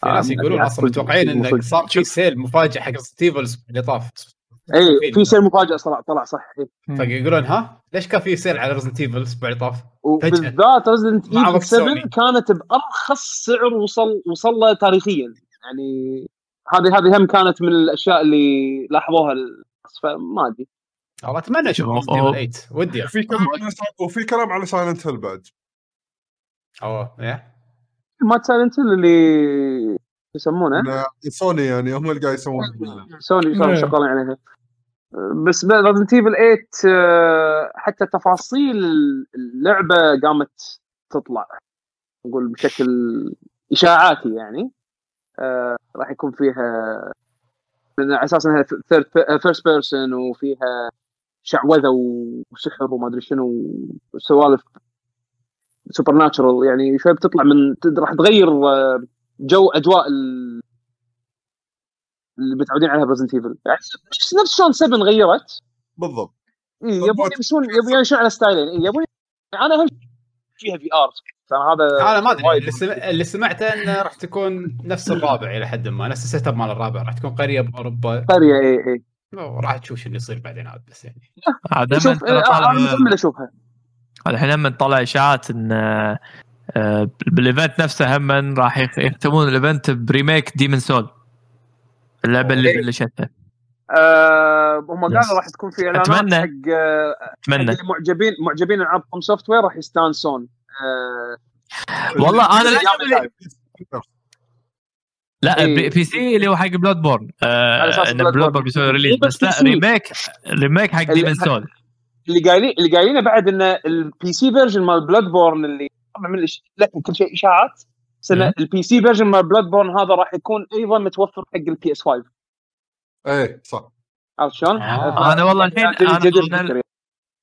في ناس آه، يقولون يعني أصلا متوقعين انه. صار في sale مفاجئ حق ستيفلز اللي طاف اي في شيء مفاجئ طلع طلع صح إيه. فيقولون ها ليش كان في sale على Resident Evil الأسبوع اللي طاف؟ وبالذات Resident مع Evil وقت 7 سوني. كانت بأرخص سعر وصل وصل له تاريخيا يعني هذه هذه هم كانت من الأشياء اللي لاحظوها فما أدري والله أتمنى أشوف أوه. Resident Evil 8 ودي وفي كلام على وفي كلام على Silent Hill بعد أوه ما Silent اللي يسمونه؟ سوني يعني هم اللي قاعد يسوون. سوني صاروا إيه. شغالين عليها. بس Resident Evil 8 آه، حتى تفاصيل اللعبة قامت تطلع. نقول بشكل إشاعاتي يعني. آه، راح يكون فيها على أساس إنها first person وفيها شعوذة وسحر وما أدري شنو وسوالف supernatural يعني شوي بتطلع من راح تغير آه، جو أجواء ال- اللي متعودين عليها ب Resident Evil يعني نفس نفس شلون 7 غيرت. بالضبط. إيه، يبون يمشون يبون يمشون على ستايلين. إيه، يبون أنا اهم شيء فيها VR ترى هذا أنا ما أدري اللي, سمع... اللي سمعته إنه راح تكون نفس الرابع إلى حد ما نفس ال setup مال الرابع. راح تكون قرية باوروبا قرية اي اي وراح تشوف شو اللي يصير بعدين عاد بس يعني. عاد شوف أنا متامل أشوفها. الحين هم طلع إشاعات إن آه، آه، بال event نفسه هم راح يخ- يختمون ال event ب remake Demon Souls اللعبة اللي. بلشتها آه هم. قالوا راح تكون في إعلانات أتمنى. حق آه، حق أتمنى المعجبين معجبين العاب From Software راح يستانسون آه والله أنا اللي- الجاية. لا إيه. PC اللي هو حق Bloodborne آه. Bloodborne بيسوي release إيه، بس لا. remake remake حق Demon Souls اللي قايلين اللي قايلينه بعد ان ال PC version مال Bloodborne اللي طبعا من. لا كل شيء اشاعات بس. ال PC version مال Bloodborne هذا راح يكون أيضا متوفر حق ال PS 5 إيه صح عرفت شلون؟ آه. أنا والله الحين- أنا- يجدد أنا-.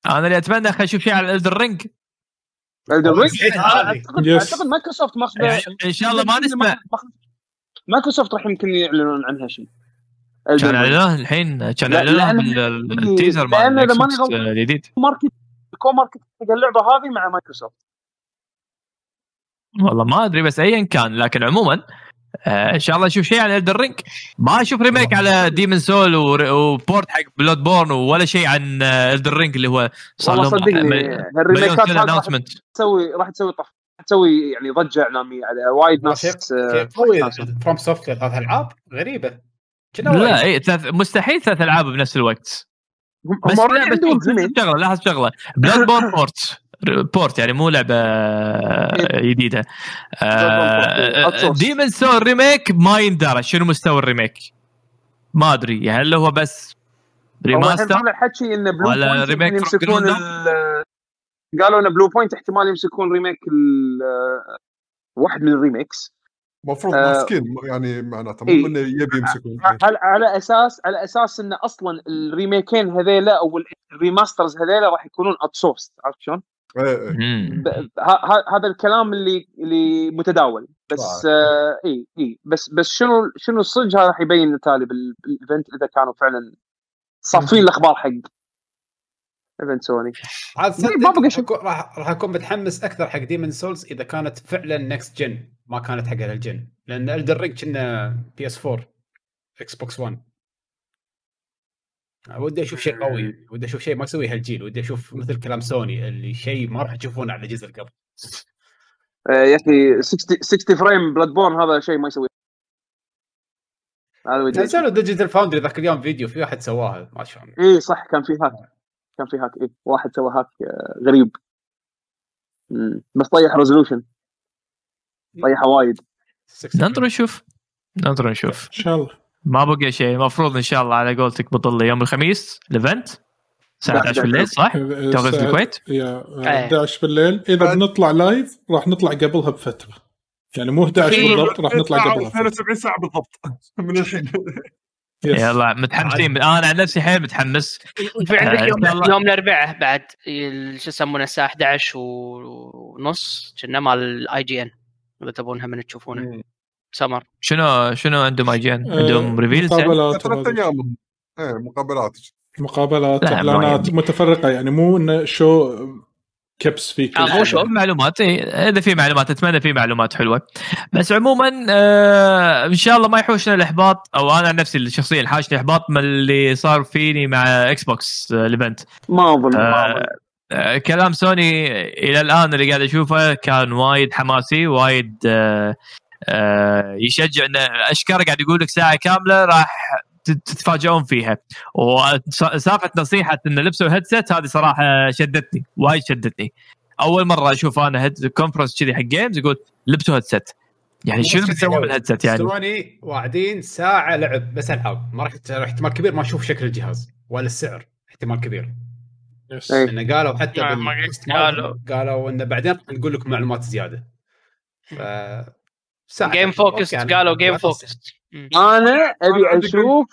أنا اللي اتمنى خلينا نشوف شيء على Elden Ring؟ نسيت هذه. اعتقد. اعتقد مايكروسوفت ماخذه يعني ان شاء الله ما نسمع مايكروسوفت راح يمكن يعلنون عنها شيء كان. اعلنوه الحين كان لأن- بالتيزر مال الجديد. ماركت الكو ماركت حق اللعبة هذه مع مايكروسوفت. والله ما أدري بس ايا كان. لكن عموما آه إن شاء الله نشوف شيء على الدر رينج ما أشوف ريميك على ديمن سول وبورت حق بلود بورن ولا شيء عن الدر رينج اللي هو صار لهم سنه هذه راح announcement تسوي راح تسوي طف راح تسوي يعني ضجة إعلامية على وايد ناس آه، شيء قوي. From Software ثلاث ألعاب غريبة. لا. اي ثلاث مستحيل ثلاث ألعاب بنفس الوقت. هم بس لا بس شغلة لاحظ شغلة. Bloodborne port port يعني مو لعبة جديدة. Outsourced. Demon Souls remake ما يندرى. شنو مستوى ال remake؟ ما أدري. هل هو بس remaster طالع حكي إن Blue ولا Point remake يمسكون قالوا إن Bluepoint احتمال يمسكون remake واحد من ال remakes المفروض آه، ماسكين يعني معناته إيه. مو إنه يبي يمسكون على على أساس على أساس إن أصلا الريميكين هذيلا أو ال remasters هذيلا راح يكونون outsource عرفت شلون؟ هذا الكلام اللي اللي متداول. بس. آه إي إي. بس بس شنو شنو الصدق؟ هذا راح يبين التالي بال- بال event إذا كانوا فعلا صافين الأخبار حق event سوني عاد راح راح اكون متحمس أكثر حق Demon's Souls إذا كانت فعلا next gen ما كانت حق هال gen لأن Elden Ring كنا PS 4 Xbox 1 ودي أشوف شيء قوي ودي أشوف شيء ما يسويه هالجيل ودي أشوف مثل كلام سوني اللي شيء ما راح تشوفونه على الجزء اللي قبل آه يا أخي 60 60 frame Bloodborne هذا شيء ما يسويه هذا ودي نزلوا Digital Foundry ذاك اليوم فيديو في واحد سواها ما شلون اي صح كان في hack. كان في hack اي واحد سوى hack آه، غريب. بس طيح resolution طيحة وايد. ننطر نشوف ننطر نشوف إن شاء الله. ما بقى شيء. المفروض إن شاء الله على قولتك بطل يوم الخميس ال event الساعة 11 بالليل صح؟ توقيت الكويت؟ يا إيه. 11 بالليل. إذا بنطلع live راح نطلع قبلها بفترة. يعني مو 11 في- بالضبط راح نطلع قبلها 72 ساعة بالضبط. من الحين. yes. يلا متحمسين. أنا عن نفسي حيل متحمس. في عندك آه، يوم. يوم الأربعاء بعد ال- شو يسمونه الساعة 11 ونص كنا مال ال IGN إذا تبونها من تشوفونه سمر شنو شنو عندهم IGN؟ عندهم آه، reveals يعني؟ مقابلات. أيام إيه مقابلات مقابلات إعلانات يعني. متفرقة يعني مو إنه شو كبس كل آه، مو شيء. شو. معلومات إيه، إذا في معلومات أتمنى في معلومات حلوة بس عموما آه إن شاء الله ما يحوشنا الإحباط أو أنا عن نفسي الشخصية اللي حاشني احباط من اللي صار فيني مع Xbox آه، ال event ما أظن آه،. آه، كلام سوني إلى الآن اللي قاعد أشوفه كان وايد حماسي وايد آه، آه، يشجع إن اشكر قاعد يقول لك ساعة كاملة راح تتفاجئون فيها. وسالفه نصيحة إن لبسوا headset هذه صراحة شدتني وايد شدتني. أول مرة أشوف أنا head conference كذي حق games يقول لبسوا headset. يعني شنو بتسوي بال headset يعني؟ سوني واعدين ساعة لعب بس ألعاب. ما راح احتمال كبير ما أشوف شكل الجهاز ولا السعر احتمال كبير. yes. إيه. إنه قالوا حتى بال post قالوا. قالوا إنه بعدين نقول لكم معلومات زيادة. ف game focus يعني قالوا game focus أنا أبي أشوف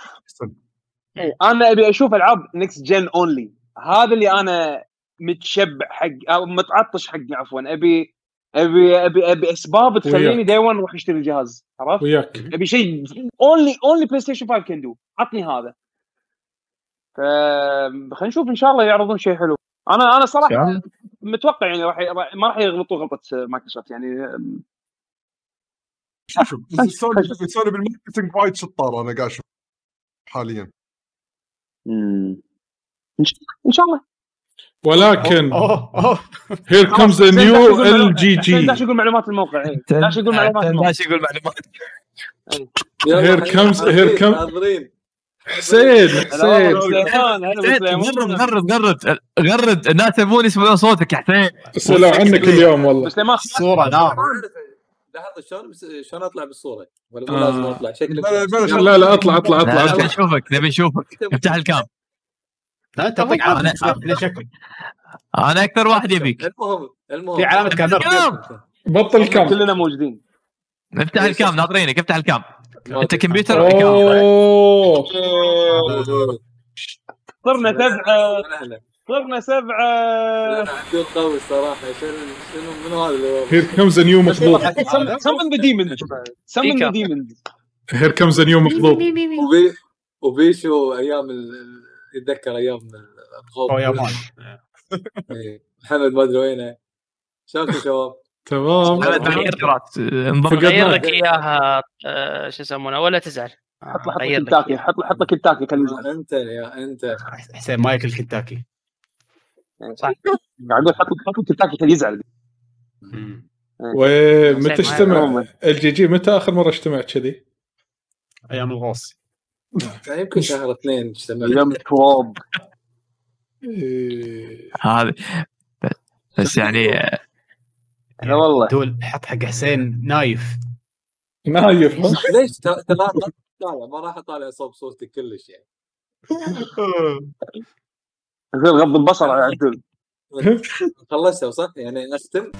إيه، أنا أبي أشوف ألعاب next gen only هذا اللي أنا متشبع حق أو متعطش حقه عفوا. أبي أبي أبي أبي أسباب تخليني وياك. day 1 أروح أشتري الجهاز عرفت؟ وياك. أبي شيء only only PlayStation 5 can do عطني هذا. ف خلينا نشوف إن شاء الله يعرضون شيء حلو. أنا أنا صراحة متوقع يعني راح ما راح يغلطوا غلطة مايكروسوفت يعني. شوف شوف سوني سوني بالماركتنج وايد شطار أنا قاعد أشوف حاليا. مم. إن شاء الله. ولكن هير كمز ا نيو ال جي جي داش يقول معلومات الموقع إيه. داش يقول معلومات الموقع. داش يقول معلومات. comes- here comes- حاضرين. حسين حسين. هلا غرد غرد غرد الناس يبون يسمعون صوتك يا حسين. سلام عنك اليوم والله. سليمان صوره نار لحظه شلون بس شلون أطلع بالصورة؟ ولا مو آه. لازم أطلع؟ شكلك. لا لا أطلع أطلع أطلع. نبي نشوفك نبي نشوفك. افتح الكام لا أنت تعطيك علامه شكلك أنا أكثر واحد يبيك. المهم المهم. في علامه كاميرا كام بطل كم؟ كلنا موجودين. افتح الكام ناطرينك افتح الكام أنت كمبيوتر ولا اوه صرنا سبعة. صرنا سبعة. عدول قوي الصراحة. شنو شنو منو هذا اللي هير كمز نيو مخضوض سمن ذا ديمونز سمن ذا ديمونز هير كمز نيو وبي وبيشو أيام يتذكر أيام الخوف أو يابان. محمد ما أدري وينه. شلونكم شباب؟ تمام. فقدنا- غير لك إياها آه، شو يسمونه؟ ولا تزعل. آه، حط له حط كنتاكي. حط له حط له كنتاكي خليه يزعل. أنت يا أنت. حسين مايكل كنتاكي قاعد أقول حط له حط له كنتاكي خليه يزعل ومتى اجتمع. الجي جي متى آخر مرة اجتمع كذي؟ أيام الغوص. يمكن شهر اثنين اجتمعنا أيام التراب. إيه. هذه. بس يعني لا والله. دول حط حق حسين نايف. نايف؟ ليش ترى طالع ما راح أطالع صوب صوتك كلش يعني. يصير غض البصر على عدل خلصتوا صح؟ يعني أختم؟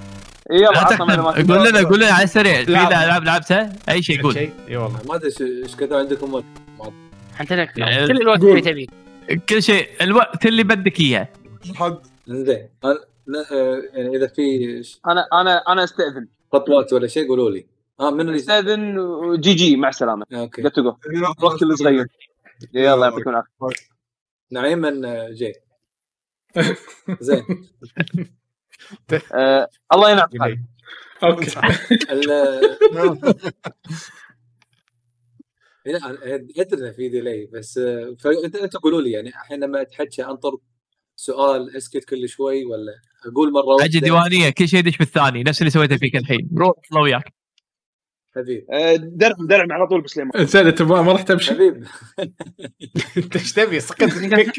إي يلا عطنا قول لنا قول لنا على السريع في. العاب لعبتها؟ أي شيء قول. شيء. إي والله. ما أدري إيش كثر عندكم. وقت يعني كل الوقت. اللي تبيه كل شيء الوقت اللي بدك إياه. حد. زين. يعني إذا في أنا أنا أنا أستأذن. خطوات ولا شيء قولوا لي. آه من اللي أستأذن جي جي مع السلامة. أوكي. جت جو الوقت اللي صغير. يلا يعطيكم العافية. نعيما جاي. زين. آه الله ينعم. أوكي. لا أدري في ديلي بس آه، فأنت أنت قولوا لي يعني الحين لما اتحكى أنطر سؤال اسكت كل شوي ولا أقول مرة واحدة؟ أجي ديوانية كل شيء يدش بالثاني نفس اللي سويته فيك الحين. روح الله وياك. حبيب. آه درعم درعم على طول بسليمان. زين أنت ما ما راح تمشي. حبيب. أنت إيش تبي؟ سكت فيك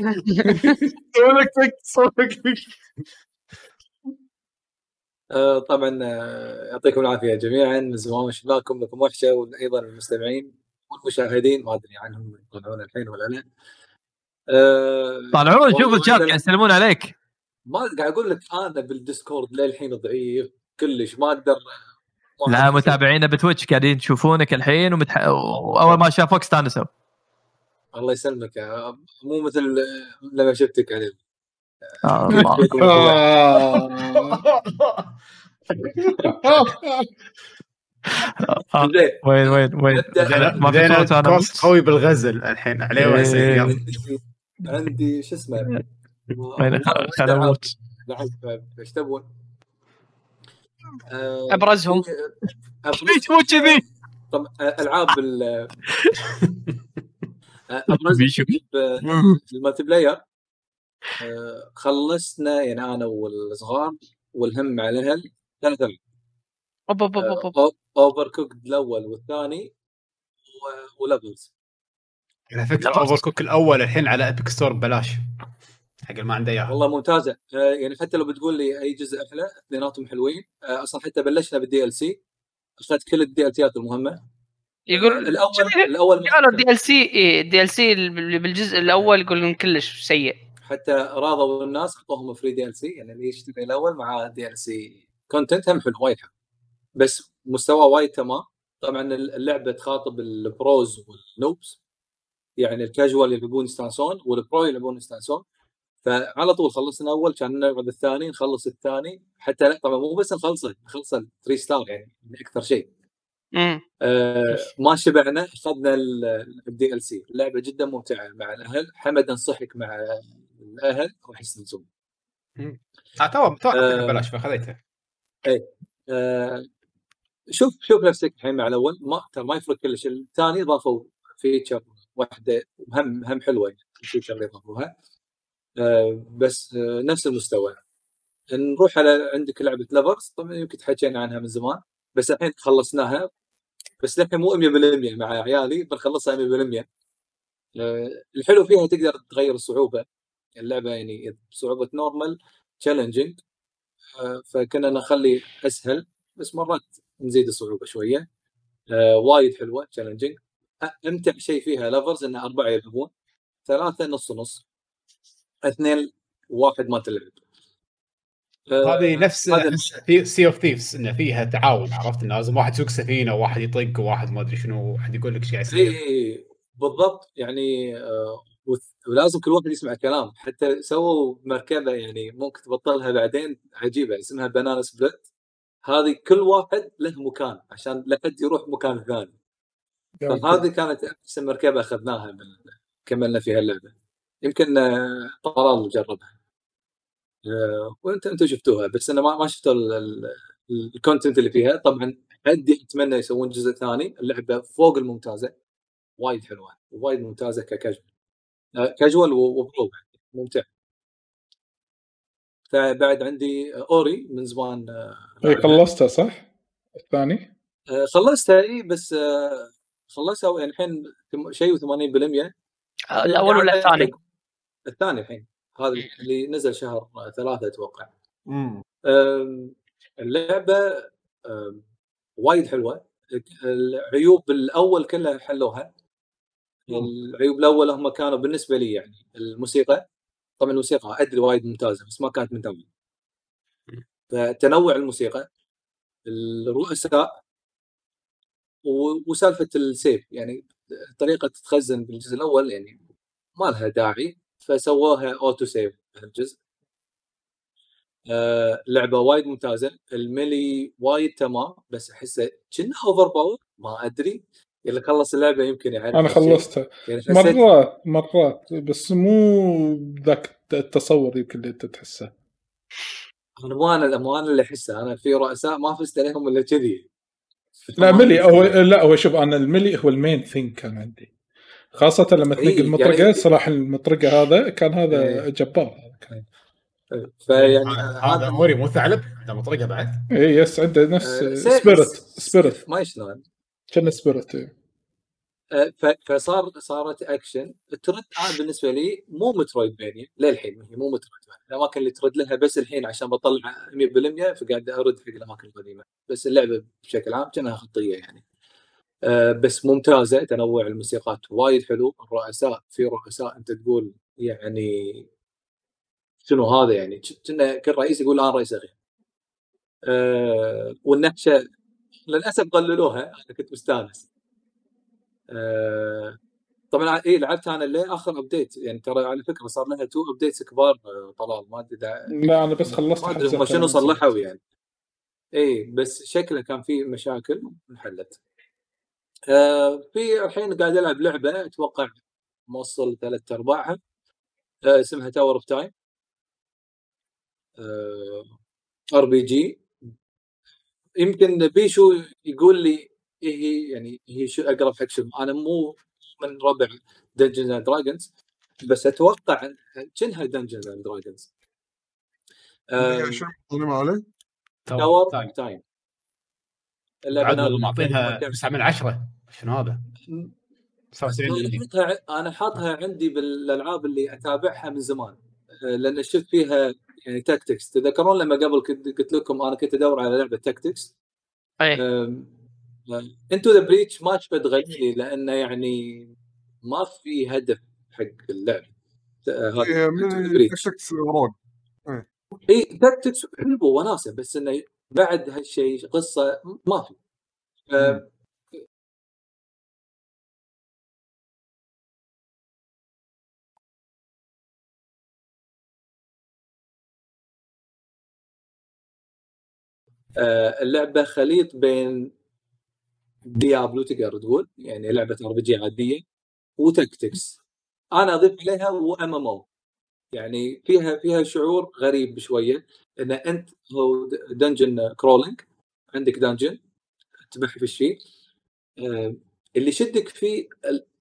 آه، طبعا آه، يعطيكم العافية جميعا. من زمان شفناكم لكم وحشة وأيضا المستمعين والمشاهدين. ما أدري عنهم يطلعون الحين ولا لا. آه، طالعون شوف الشات قاعد يسلمون عليك. ما قاعد أقول لك أنا بال Discord للحين ضعيف كلش ما أقدر لا. متابعينا ب Twitch قاعدين يشوفونك الحين ومتح... واول ما شافوك استانسوا. الله يسلمك مو مثل لما شفتك يعني آه،. آه، وين وين وين؟ ما في صوت أنا. قوي بالغزل الحين عليه. عندي شو اسمه وين خ- خل أموت لعب إيش تبون؟ آه، أبرزهم ليش مو كذي؟ طب آه، ألعاب ال آه، ابرز بيشو. آه، المالتي بلاير آه، خلصنا يعني أنا والصغار والهم مع الأهل ثلاث العاب. Overcooked الأول والثاني و- وليفلز على فكرة Overcooked الأول الحين على Epic Store ببلاش. حق اللي ما عنده إياها. والله ممتازة. آه، يعني حتى لو بتقول لي أي جزء أحلى اثنيناتهم حلوين. آه، أصلا حتى بلشنا بال DLC اخذت كل ال DLC ات المهمة. يقول الأول الأول ما قالوا ال DLC ال DLC اللي بالجزء الأول يقولون كلش سيء. حتى راضوا الناس أعطوهم free DLC يعني اللي يشتري الأول مع DLC content هم حلو وايد حلو. بس مستوى وايد تمام. طبعا اللعبة تخاطب ال pros وال noobs يعني الكاجوال يلعبون يستانسون وال pro يلعبون يستانسون فعلى طول خلصنا أول كان نلعب الثاني نخلص الثاني. حتى لا طبعا مو بس نخلصه نخلصه 3 star يعني أكثر شيء. امم آه ما شبعنا أخذنا ال DLC اللعبة جدا ممتعة مع الأهل. حمد انصحك مع الأهل راح يستانسون. آه تو تو آه. ببلاش فخذيته آه شوف شوف نفسك الحين مع الأول. ما ترى ما يفرق كلش. الثاني ضافوا feature واحدة هم هم حلوة يعني ال feature اللي ضافوها آه بس آه نفس المستوى. نروح على عندك لعبة Lovers طبعا يمكن تحكينا عنها من زمان بس الحين خلصناها. بس الحين مو 100% مع عيالي بنخلصها 100% آه الحلو فيها تقدر تغير الصعوبة. اللعبة يعني صعوبة normal challenging فكنا نخلي أسهل بس مرات نزيد الصعوبة شوية. وايد حلوة challenging امتع شيء فيها Lovers انه أربعة يلعبون ثلاثة نص نص اثنين واحد ما تلعب. آه، هذه نفس في Sea of Thieves انه فيها تعاون عرفت؟ انه لازم واحد يسوق سفينة وواحد يطق وواحد ما أدري شنو واحد يقول لك إيش قاعد يصير. اي بالضبط. يعني آه ولازم كل واحد يسمع كلام. حتى سووا مركبة يعني ممكن تبطلها بعدين عجيبة. اسمها Banana Split هذه كل واحد له مكان عشان لا حد يروح مكان ثاني. فهذه كانت أحسن مركبة أخذناها من كملنا فيها اللعبة. يمكن آه، طلال جربها. آه، وأنت أنتم شفتوها بس أنا ما ما شفتوا ال- ال- ال content اللي فيها. طبعا عندي أتمنى يسوون جزء ثاني. اللعبة فوق الممتازة. وايد حلوة. وايد ممتازة ككاجوال آه، casual و pro. ممتع. فبعد عندي Ori من زمان اي خلصتها صح؟ الثاني؟ خلصتها إي بس آه، خلصتها يعني الحين تم- شيء و80% الأول ولا الثاني؟ الثاني الحين. هذا اللي نزل شهر ثلاثة أتوقع. مم. أم، اللعبة أم، وايد حلوة. العيوب الأول كلها حلوها. العيوب الأول هم كانوا بالنسبة لي يعني الموسيقى. طبعا الموسيقى أدري وايد ممتازة بس ما كانت متنوعة فتنوع الموسيقى الرؤساء و- وسالفة ال save يعني طريقة تتخزن بالجزء الأول يعني ما لها داعي فسووها auto save الجزء. آه لعبة وايد ممتازة. ال melee وايد تمام بس أحسه كنا over power ما أدري. اللي خلص اللعبة يمكن يعرف أنا. خلصتها. يعني مرات مرات بس مو ذاك التصور يمكن اللي أنت تحسه. أنا مو أنا أنا اللي أحسه. أنا في رؤساء ما فزت عليهم إلا كذي. لا ملي هو لا هو شوف أنا الملي هو المين ثينج كان عندي. خاصة لما تنقل المطرقة يعني- صلاح المطرقة هذا كان هذا إي. جبار. هذا كان فيعني هذا موري مو ثعلب هذا مطرقة بعد. إي يس عنده نفس آه، سيف- سبيريت سبيريت ما شلون كان سبيريت آه، ف- فصار صارت اكشن ترد أنا بالنسبة لي مو مترويد بيني للحين هي مو مترويد الاماكن اللي ترد لها بس الحين عشان بطلع 100% فقاعد أرد حق الأماكن القديمة. بس اللعبة بشكل عام كأنها خطية يعني. آه، بس ممتازة تنوع الموسيقات وايد حلو. الرؤساء في رؤساء أنت تقول يعني شنو هذا يعني؟ كنا كل رئيس يقول أنا رئيس اغير أه والنحشة للأسف قللوها أنا كنت مستانس. طبعا اي لعبت أنا ليه آخر update يعني ترى على فكرة صار لها two updates كبار آه، طلال ما أدري لا أنا بس خلصت ما أدري هم شنو صلحوا يعني. اي بس شكله كان في مشاكل انحلت. آه في الحين قاعد ألعب لعبة أتوقع موصل ثلاث أرباعها آه اسمها Tower of Time RPG يمكن بيشو يقول لي إيه هي يعني هي شو أقرب حق شنو أنا مو من ربع Dungeons and Dragons بس أتوقع كأنها Dungeons and Dragons هي شنو عليه؟ Tower. Time بعد والله معطينها 9 من 10 شنو هذا؟ 79 حاطها أنا حاطها عندي بالألعاب اللي أتابعها من زمان آه، لأن شفت فيها يعني tactics تذكرون لما قبل كنت قلت لكم أنا كنت أدور على لعبة tactics إيه. انتو ذا بريتش ما شفت غني لأنه يعني ما في هدف حق اللعب. هذا. تكتكس روج اي تاكتكس حلو وناسة بس إنه بعد هالشيء قصة ما في. آه، آه، اللعبة خليط بين Diablo تقدر تقول يعني لعبة RPG عادية و tactics. أنا أضيف عليها و MMO. يعني فيها فيها شعور غريب شوية إن أنت هو dungeon crawling عندك dungeon تبحث فيه آه، اللي يشدك فيه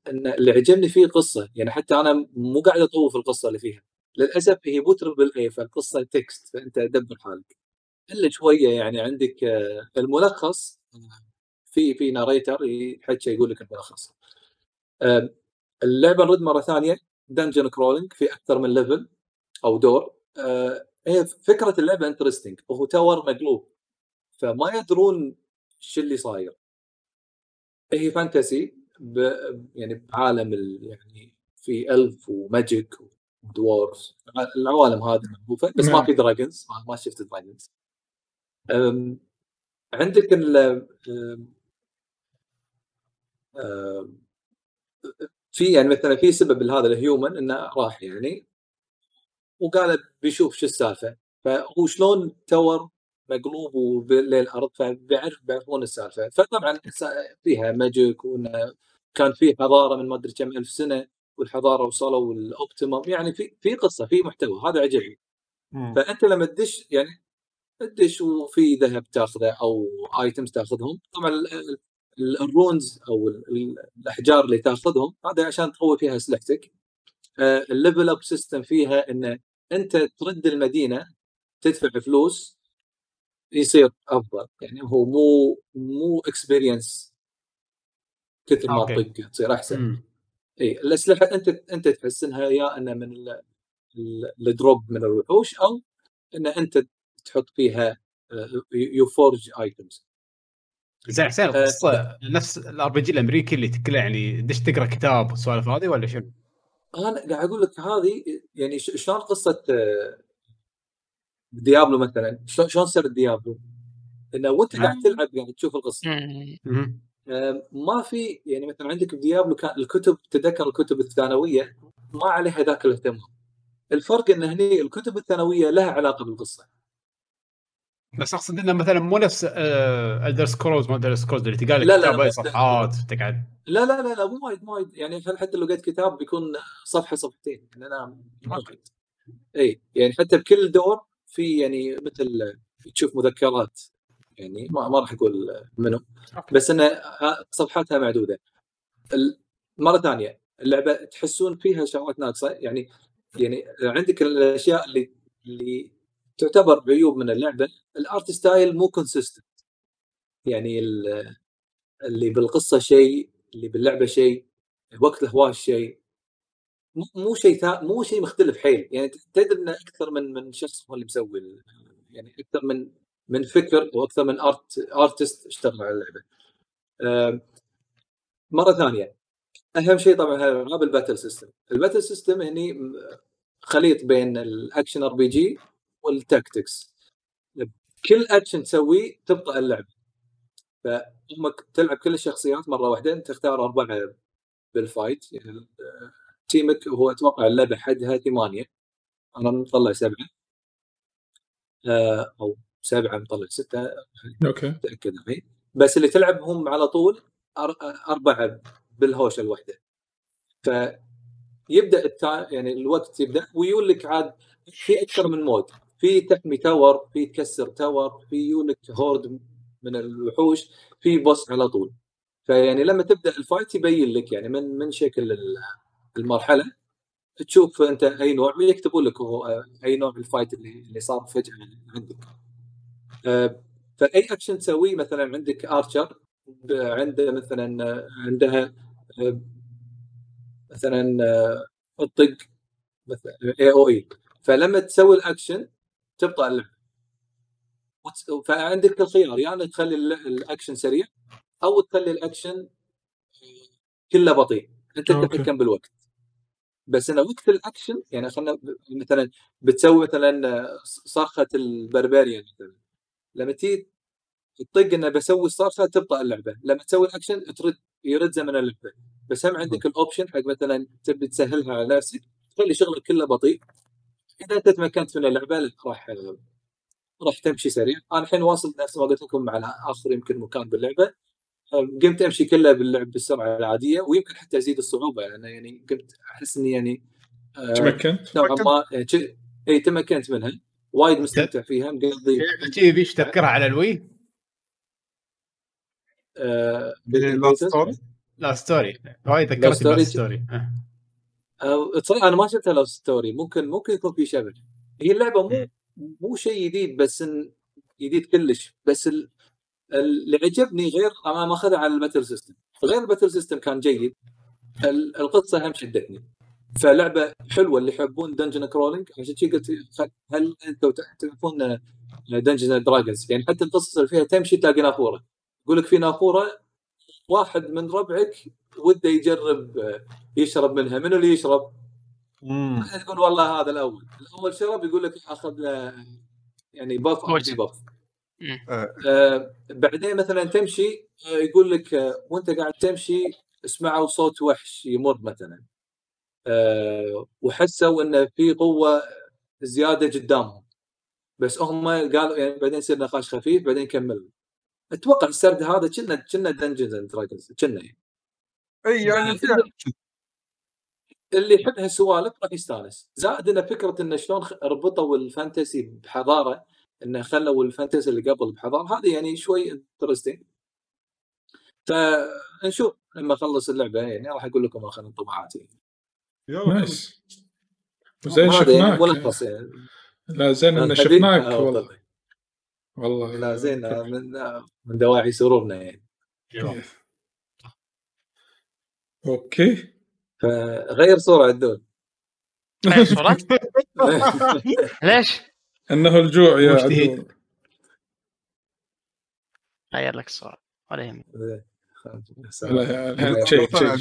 إن اللي عجبني فيه قصة يعني حتى أنا مو قاعد أطوف القصة اللي فيها. للأسف هي بو تربل اي فالقصة text فأنت دبر حالك. إلا شوية يعني عندك آه، الملخص آه، في في narrator يحكي يقول لك الملخص اللعبة نرد مرة ثانية dungeon crawling في أكثر من level أو دور آه، هي فكرة اللعبة interesting وهو tower مقلوب فما يدرون شو اللي صاير هي fantasy ب... يعني بعالم ال... يعني في elf و magic و dwarf العوالم هذه المألوفه بس ما نعم. في dragons ما, شفت dragons. عندك ال. في يعني مثلا في سبب لهذا ال human إنه راح يعني وقال بيشوف شو السالفة. فهو شلون tower مقلوب للارض فبيعرف بيعرفون السالفة. فطبعا فيها magic وإنه كان في حضارة من ما أدري كم ألف سنة والحضارة وصلوا ال optimum يعني في في قصة في محتوى. هذا عجبني فأنت لما تدش يعني تدش وفي ذهب تاخذه أو items تاخذهم. طبعا ال runes أو ال- ال- الأحجار اللي تأخذهم هذا عشان تقوي فيها اسلحتك ال level up system فيها إن أنت ترد المدينة تدفع فلوس يصير أفضل يعني هو مو مو experience كثر ما. تطق تصير أحسن. إي الأسلحة أنت أنت تحسنها يا انها من ال- ال- الدروب من الوحوش أو إن أنت تحط فيها ي forge items زين حسين آه، القصة نفس ال RPG الأمريكي اللي تقرا يعني دش تقرأ كتاب والسوالف هذه ولا شنو؟ أنا قاعد أقول لك هذه يعني ش- شلون قصة آه، Diablo مثلا؟ شلون شلون سر Diablo؟ إنه وأنت قاعد تلعب قاعد تشوف القصة. ما في يعني مثلا عندك ب Diablo كان الكتب تذكر الكتب الثانوية ما عليها ذاك الاهتمام. الفرق إن هني الكتب الثانوية لها علاقة بالقصة. بس أقصد إنه مثلا مو نفس Elder Scrolls ما Elder Scrolls اللي تلقى لك لا، لا، صفحات تقعد. لا لا لا لا مو وايد مو وايد. يعني حتى لو لقيت كتاب بيكون صفحة صفحتين. يعني أنا وايد اي يعني حتى بكل دور في يعني مثل تشوف مذكرات. يعني ما, ما راح أقول منو. بس إنه ها- صفحاتها معدودة. مرة ثانية اللعبة تحسون فيها شغلات ناقصة. يعني يعني عندك الأشياء اللي اللي تعتبر عيوب من اللعبة. ال art style مو consistent يعني ال- اللي بالقصة شيء اللي باللعبة شيء وقت الهواش شيء. مو- شيء مو شيء مختلف حيل. يعني تدري ان أكثر من من شخص هو اللي مسوي يعني أكثر من من فكر وأكثر من ارت ارتست اشتغل على اللعبة. مرة ثانية. أهم شيء طبعا هالالعاب ال battle system ال battle system هني خليط بين ال action RPG وال tactics كل اكشن تسويه تبطئ اللعبه فما تلعب كل الشخصيات مرة واحدة أنت تختار أربعة بال fight يعني team ك هو أتوقع اللعبه حدها ثمانيه أنا مطلع سبعة. آه، أو سبعة مطلع ستة. أوكي. متأكد الحين بس اللي تلعبهم على طول أر- أربعة بالهوشه الواحدة. فيبدأ التا... يعني الوقت يبدأ ويقول لك عاد في أكثر من mode في تحمي tower في تكسر tower في ييولك horde من الوحوش في boss على طول. فيعني لما تبدأ ال fight يبين لك يعني من من شكل ال- المرحلة. تشوف أنت أي نوع يكتبوا لك هو أي نوع ال fight اللي اللي صار فجأة عندك. آه، فأي أكشن تسويه مثلا عندك archer عنده مثلا عندها آه، مثلا آه، الطق مثلا AOE فلما تسوي الأكشن تبطأ اللعبه فعندك الخيار يا يعني تخلي ال- الأكشن سريع أو تخلي الأكشن كله بطيء. أنت. تتحكم بالوقت. بس أنا وقت الأكشن يعني خلينا مثلا بتسوي مثلا صرخة ال barbarian مثلا. لما تيجي تطق إنه بسوي الصرخة تبطأ اللعبة. لما تسوي الأكشن ترد يرد زمن اللعبة. بس هم عندك الاوبشن حق مثلا تبي تسهلها على نفسك تخلي شغلك كله بطيء. إذا أنت تمكنت من اللعبة راح راح تمشي سريع. أنا الحين واصل نفس ما قلت لكم على آخر يمكن مكان باللعبة. قمت أمشي كله باللعب بالسرعة العادية ويمكن حتى أزيد الصعوبة لأن يعني قمت أحس إني يعني آه، تمكنت؟ نوعا ما اي تمكنت منها. وايد مستمتع فيها مقضي ذيش تذكرها على ال Wii؟ آه Story لا Story وايد ذكرتني Story. ب Last Story أه. آه، تصير أنا ما شفتها Last Story ممكن ممكن يكون في شبه. هي اللعبة مو مو شيء جديد بس إن جديد كلش. بس ال- اللي عجبني غير أنا ماخذها على ال battle system غير ال battle system كان جيد. ال- القصة هم شدتني فلعبة حلوة اللي يحبون dungeon crawling عشان شي قلت هل أنتم تعرفون Dungeons Dragons يعني حتى القصص اللي فيها تمشي تلاقي نافورة. يقول لك في نافورة واحد من ربعك وده يجرب يشرب منها. منو اللي يشرب؟ مم. تقول والله هذا الأول. الأول شرب يقول لك أخذ له يعني buff أو de. آه. بعدين مثلا تمشي آه يقول لك آه وأنت قاعد تمشي سمعوا صوت وحش يمر مثلا. آه وحسوا انه في قوة زيادة قدامهم. بس هم قالوا يعني بعدين يصير نقاش خفيف بعدين كملوا أتوقع السرد هذا كنا كنا Dungeons and Dragons كنا يعني. اي يعني اللي يحب هالسوالف راح يستانس. زائد إن فكرة انه شلون ربطوا ال fantasy بحضارة انه خلوا ال fantasy اللي قبل بحضارة هذه يعني شوي interesting فنشوف لما أخلص اللعبة يعني راح أقول لكم آخر انطباعاتي. يلا. nice. زين هذا يعني شفناك. ملخص يعني. لا زين إن شفناك آه، والله. والله. والله. لا زين آه، من آه، من دواعي سرورنا يعني. okay. فغير صورة عدول غير صورة؟ ليش؟ أنه الجوع يا. عدول غير لك الصورة ولا يهمك. لا، الحين القطوة.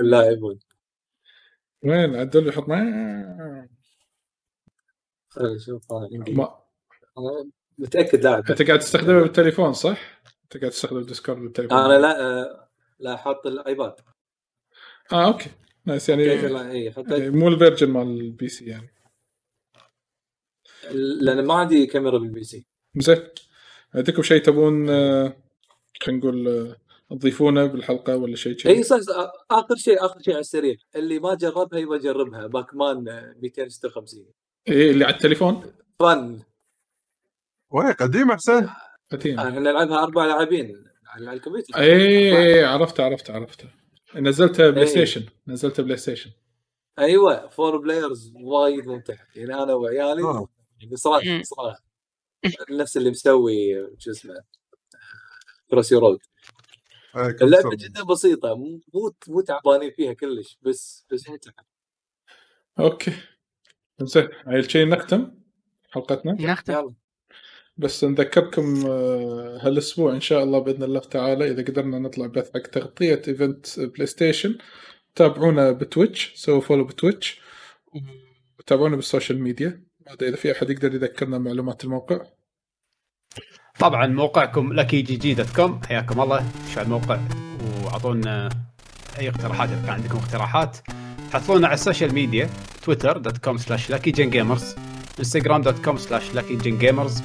اللاعبون وين؟ عدول يحط ما خليني أشوف أنا عندي ما- أنا متأكد لاعب أنت قاعد تستخدمه بالتليفون صح؟ أنت قاعد تستخدم ال Discord بالتليفون. أنا لا آه، لا حاط ال iPad. آه okay. nice يعني كيف لا اي حطيت يعني مو ال version مال ال PC يعني. لأن ما عندي كاميرا بال PC. زين. عندكم شيء تبون آه، خلينا نقول آه، تضيفونه بالحلقة ولا شيء اي كذي؟ صح صح. آخر شيء آخر شيء على السريع. اللي ما جربها يبغى يجربها. Pac-Man آه، 256 إيه اللي على التليفون؟ fun. وين؟ قديم حسين قديم. إحنا نلعبها أربع لاعبين على الكمبيوتر. إيه إيه عرفت عرفت عرفت نزلتها PlayStation إيه. نزلتها PlayStation أيوه four players وايد ممتع. يعني أنا وعيالي آه. يعني صراحة. صراحة. نفس اللي مسوي شو اسمه Crossy Road إيه، اللعبة. جدا بسيطة مو مو تعبانين فيها كلش بس بس ممتعه Okay. زين عيل شيء نختم حلقتنا؟ نختم. يلا. بس نذكركم آه، هالأسبوع إن شاء الله بإذن الله تعالى إذا قدرنا نطلع بث حق تغطية event PlayStation تابعونا ب Twitch سووا follow ب Twitch وتابعونا بال social media. إذا في أحد يقدر يذكرنا معلومات الموقع؟ طبعا موقعكم Lucky GG dot com حياكم الله. شو الموقع وأعطونا أي اقتراحات إذا كان عندكم اقتراحات. تحصلونا على ال social media تويتر dot com slash Lucky Gen Gamers انستغرام dot com slash Lucky Gen Gamers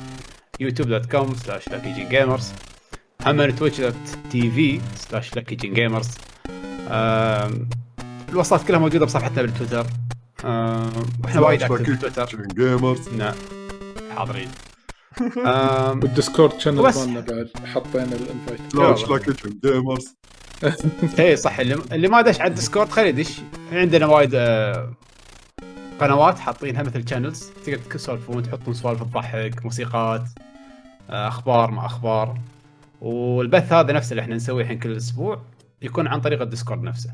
يوتيوب dot com slash Lucky Gen Gamers هم Twitch dot TV slash Lucky Gen Gamers الوصفات كلها موجودة بصفحتنا بالتويتر. آم، وإحنا وايد active بالتويتر. Gamers نعم حاضرين. وال Discord channel. مالنا بعد. حطينا ال invite slash Lucky Gamers اي صح. اللي, اللي ما دش على ال Discord خليه يدش. عندنا وايد آه، قنوات حاطينها مثل channels تقدر تسولفون تحطون سوالف تضحك موسيقات. آه، أخبار ما أخبار. والبث هذا نفسه اللي إحنا نسويه الحين كل أسبوع يكون عن طريق ال Discord نفسه.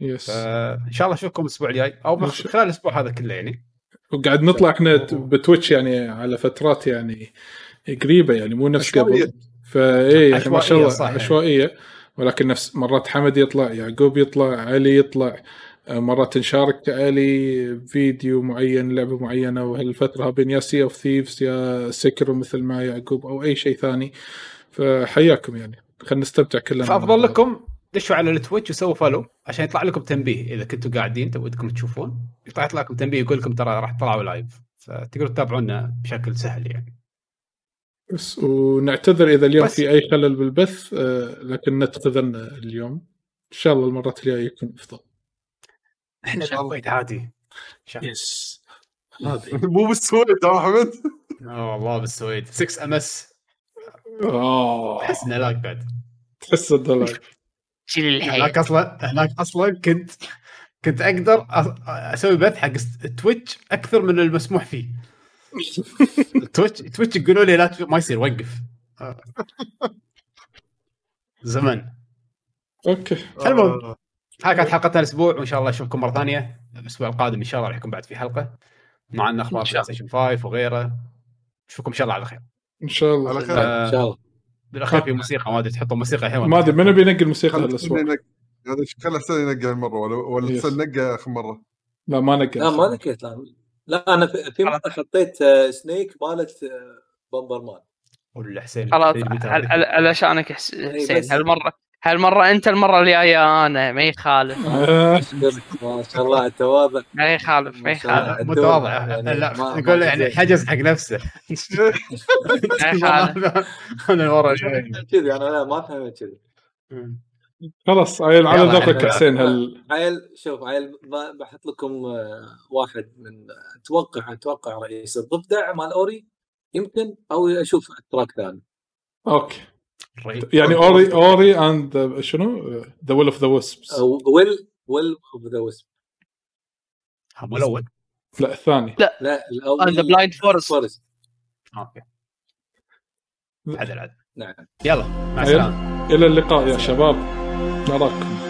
Yes. فإن شاء الله أشوفكم الأسبوع الجاي أو شاء- خلال الأسبوع هذا كله يعني. وقاعد نطلع إحنا ب Twitch يعني على فترات يعني قريبة يعني مو نفس. قبل. فاي يعني ما شاء الله. عشوائية. ولكن نفس مرات حمد يطلع يعقوب يطلع علي يطلع. آه، مرات نشارك علي فيديو معين لعبة معينة وهالفترة بين يا Sea of Thieves يا سكر مثل ما يعقوب أو أي شيء ثاني. فحياكم يعني. خلينا نستمتع كلنا فأفضل. لكم دشوا على ال Twitch وسووا follow عشان يطلع لكم تنبيه. إذا كنتوا قاعدين تودكم تشوفون يطلع يطلع لكم تنبيه يقول لكم ترى راح تطلعوا live فتقدروا تتابعونا بشكل سهل يعني. بس ونعتذر إذا اليوم. في أي خلل بالبث آه، لكن نتخذنا اليوم. إن شاء الله المرات الجاية يكون أفضل. إحنا شاء الله. بالكويت عادي. Yes مو بالسويد ها أحمد. آه والله بالسويد. 6 ام اس آه. احس إنه لاك بعد. تحس الدولار شيل الحين هناك أصلا هناك أصلا كنت كنت أقدر أسوي بث حق التويتش أكثر من المسموح فيه. التويتش تويتش يقولوا لي لا ما يصير وقف. آه. زمن. أوكي. المهم هاي كانت حلقتنا الأسبوع وإن شاء الله أشوفكم مرة ثانية. الأسبوع القادم إن شاء الله راح يكون بعد في حلقة. معنا أخبار بلاي ستيشن 5 وغيره. نشوفكم إن شاء الله على خير. إن شاء الله. على خير. آه، إن شاء الله. بالأخير في موسيقى ما أدري تحطوا موسيقى الحين ما أدري منو بينقي الموسيقى خل هالاسبوع حسين ينقي. هذا ش- خل حسين ينقى المرة ولا ولا. حسين نقى آخر مرة؟ لا ما نقي لا ما نكيت لا لا أنا في في مرة حطيت سنيك مالت آه، بمبر مان ولا حسين خلاص حسين متى عل- هذه؟ عل- علشانك حس- إي حسين. هالمرة هالمرة أنت المرة الجاية أنا ما يخالف ما شاء الله التواضع ما يخالف ما. يخالف متواضع. يعني لا ما يعني. حجز حق نفسه. ما يخالف أنا المره الجايه كذي أنا لا ما فهمت كذي. خلاص عيل على ذوقك حسين هال عيل شوف عيل ب- بحط لكم آه، واحد من أتوقع أتوقع رئيس الضفدع مال Ori يمكن أو أشوف track ثاني. Okay. يعني Ori Ori and شنو؟ the Will of the Wisps أو Will Will of the Wisp مو الأول لا الثاني. لا. الأول And the Blind Forest. Forest Okay. عدل عدل. نعم. يلا مع. السلامة. إلى اللقاء يا شباب. نراكم.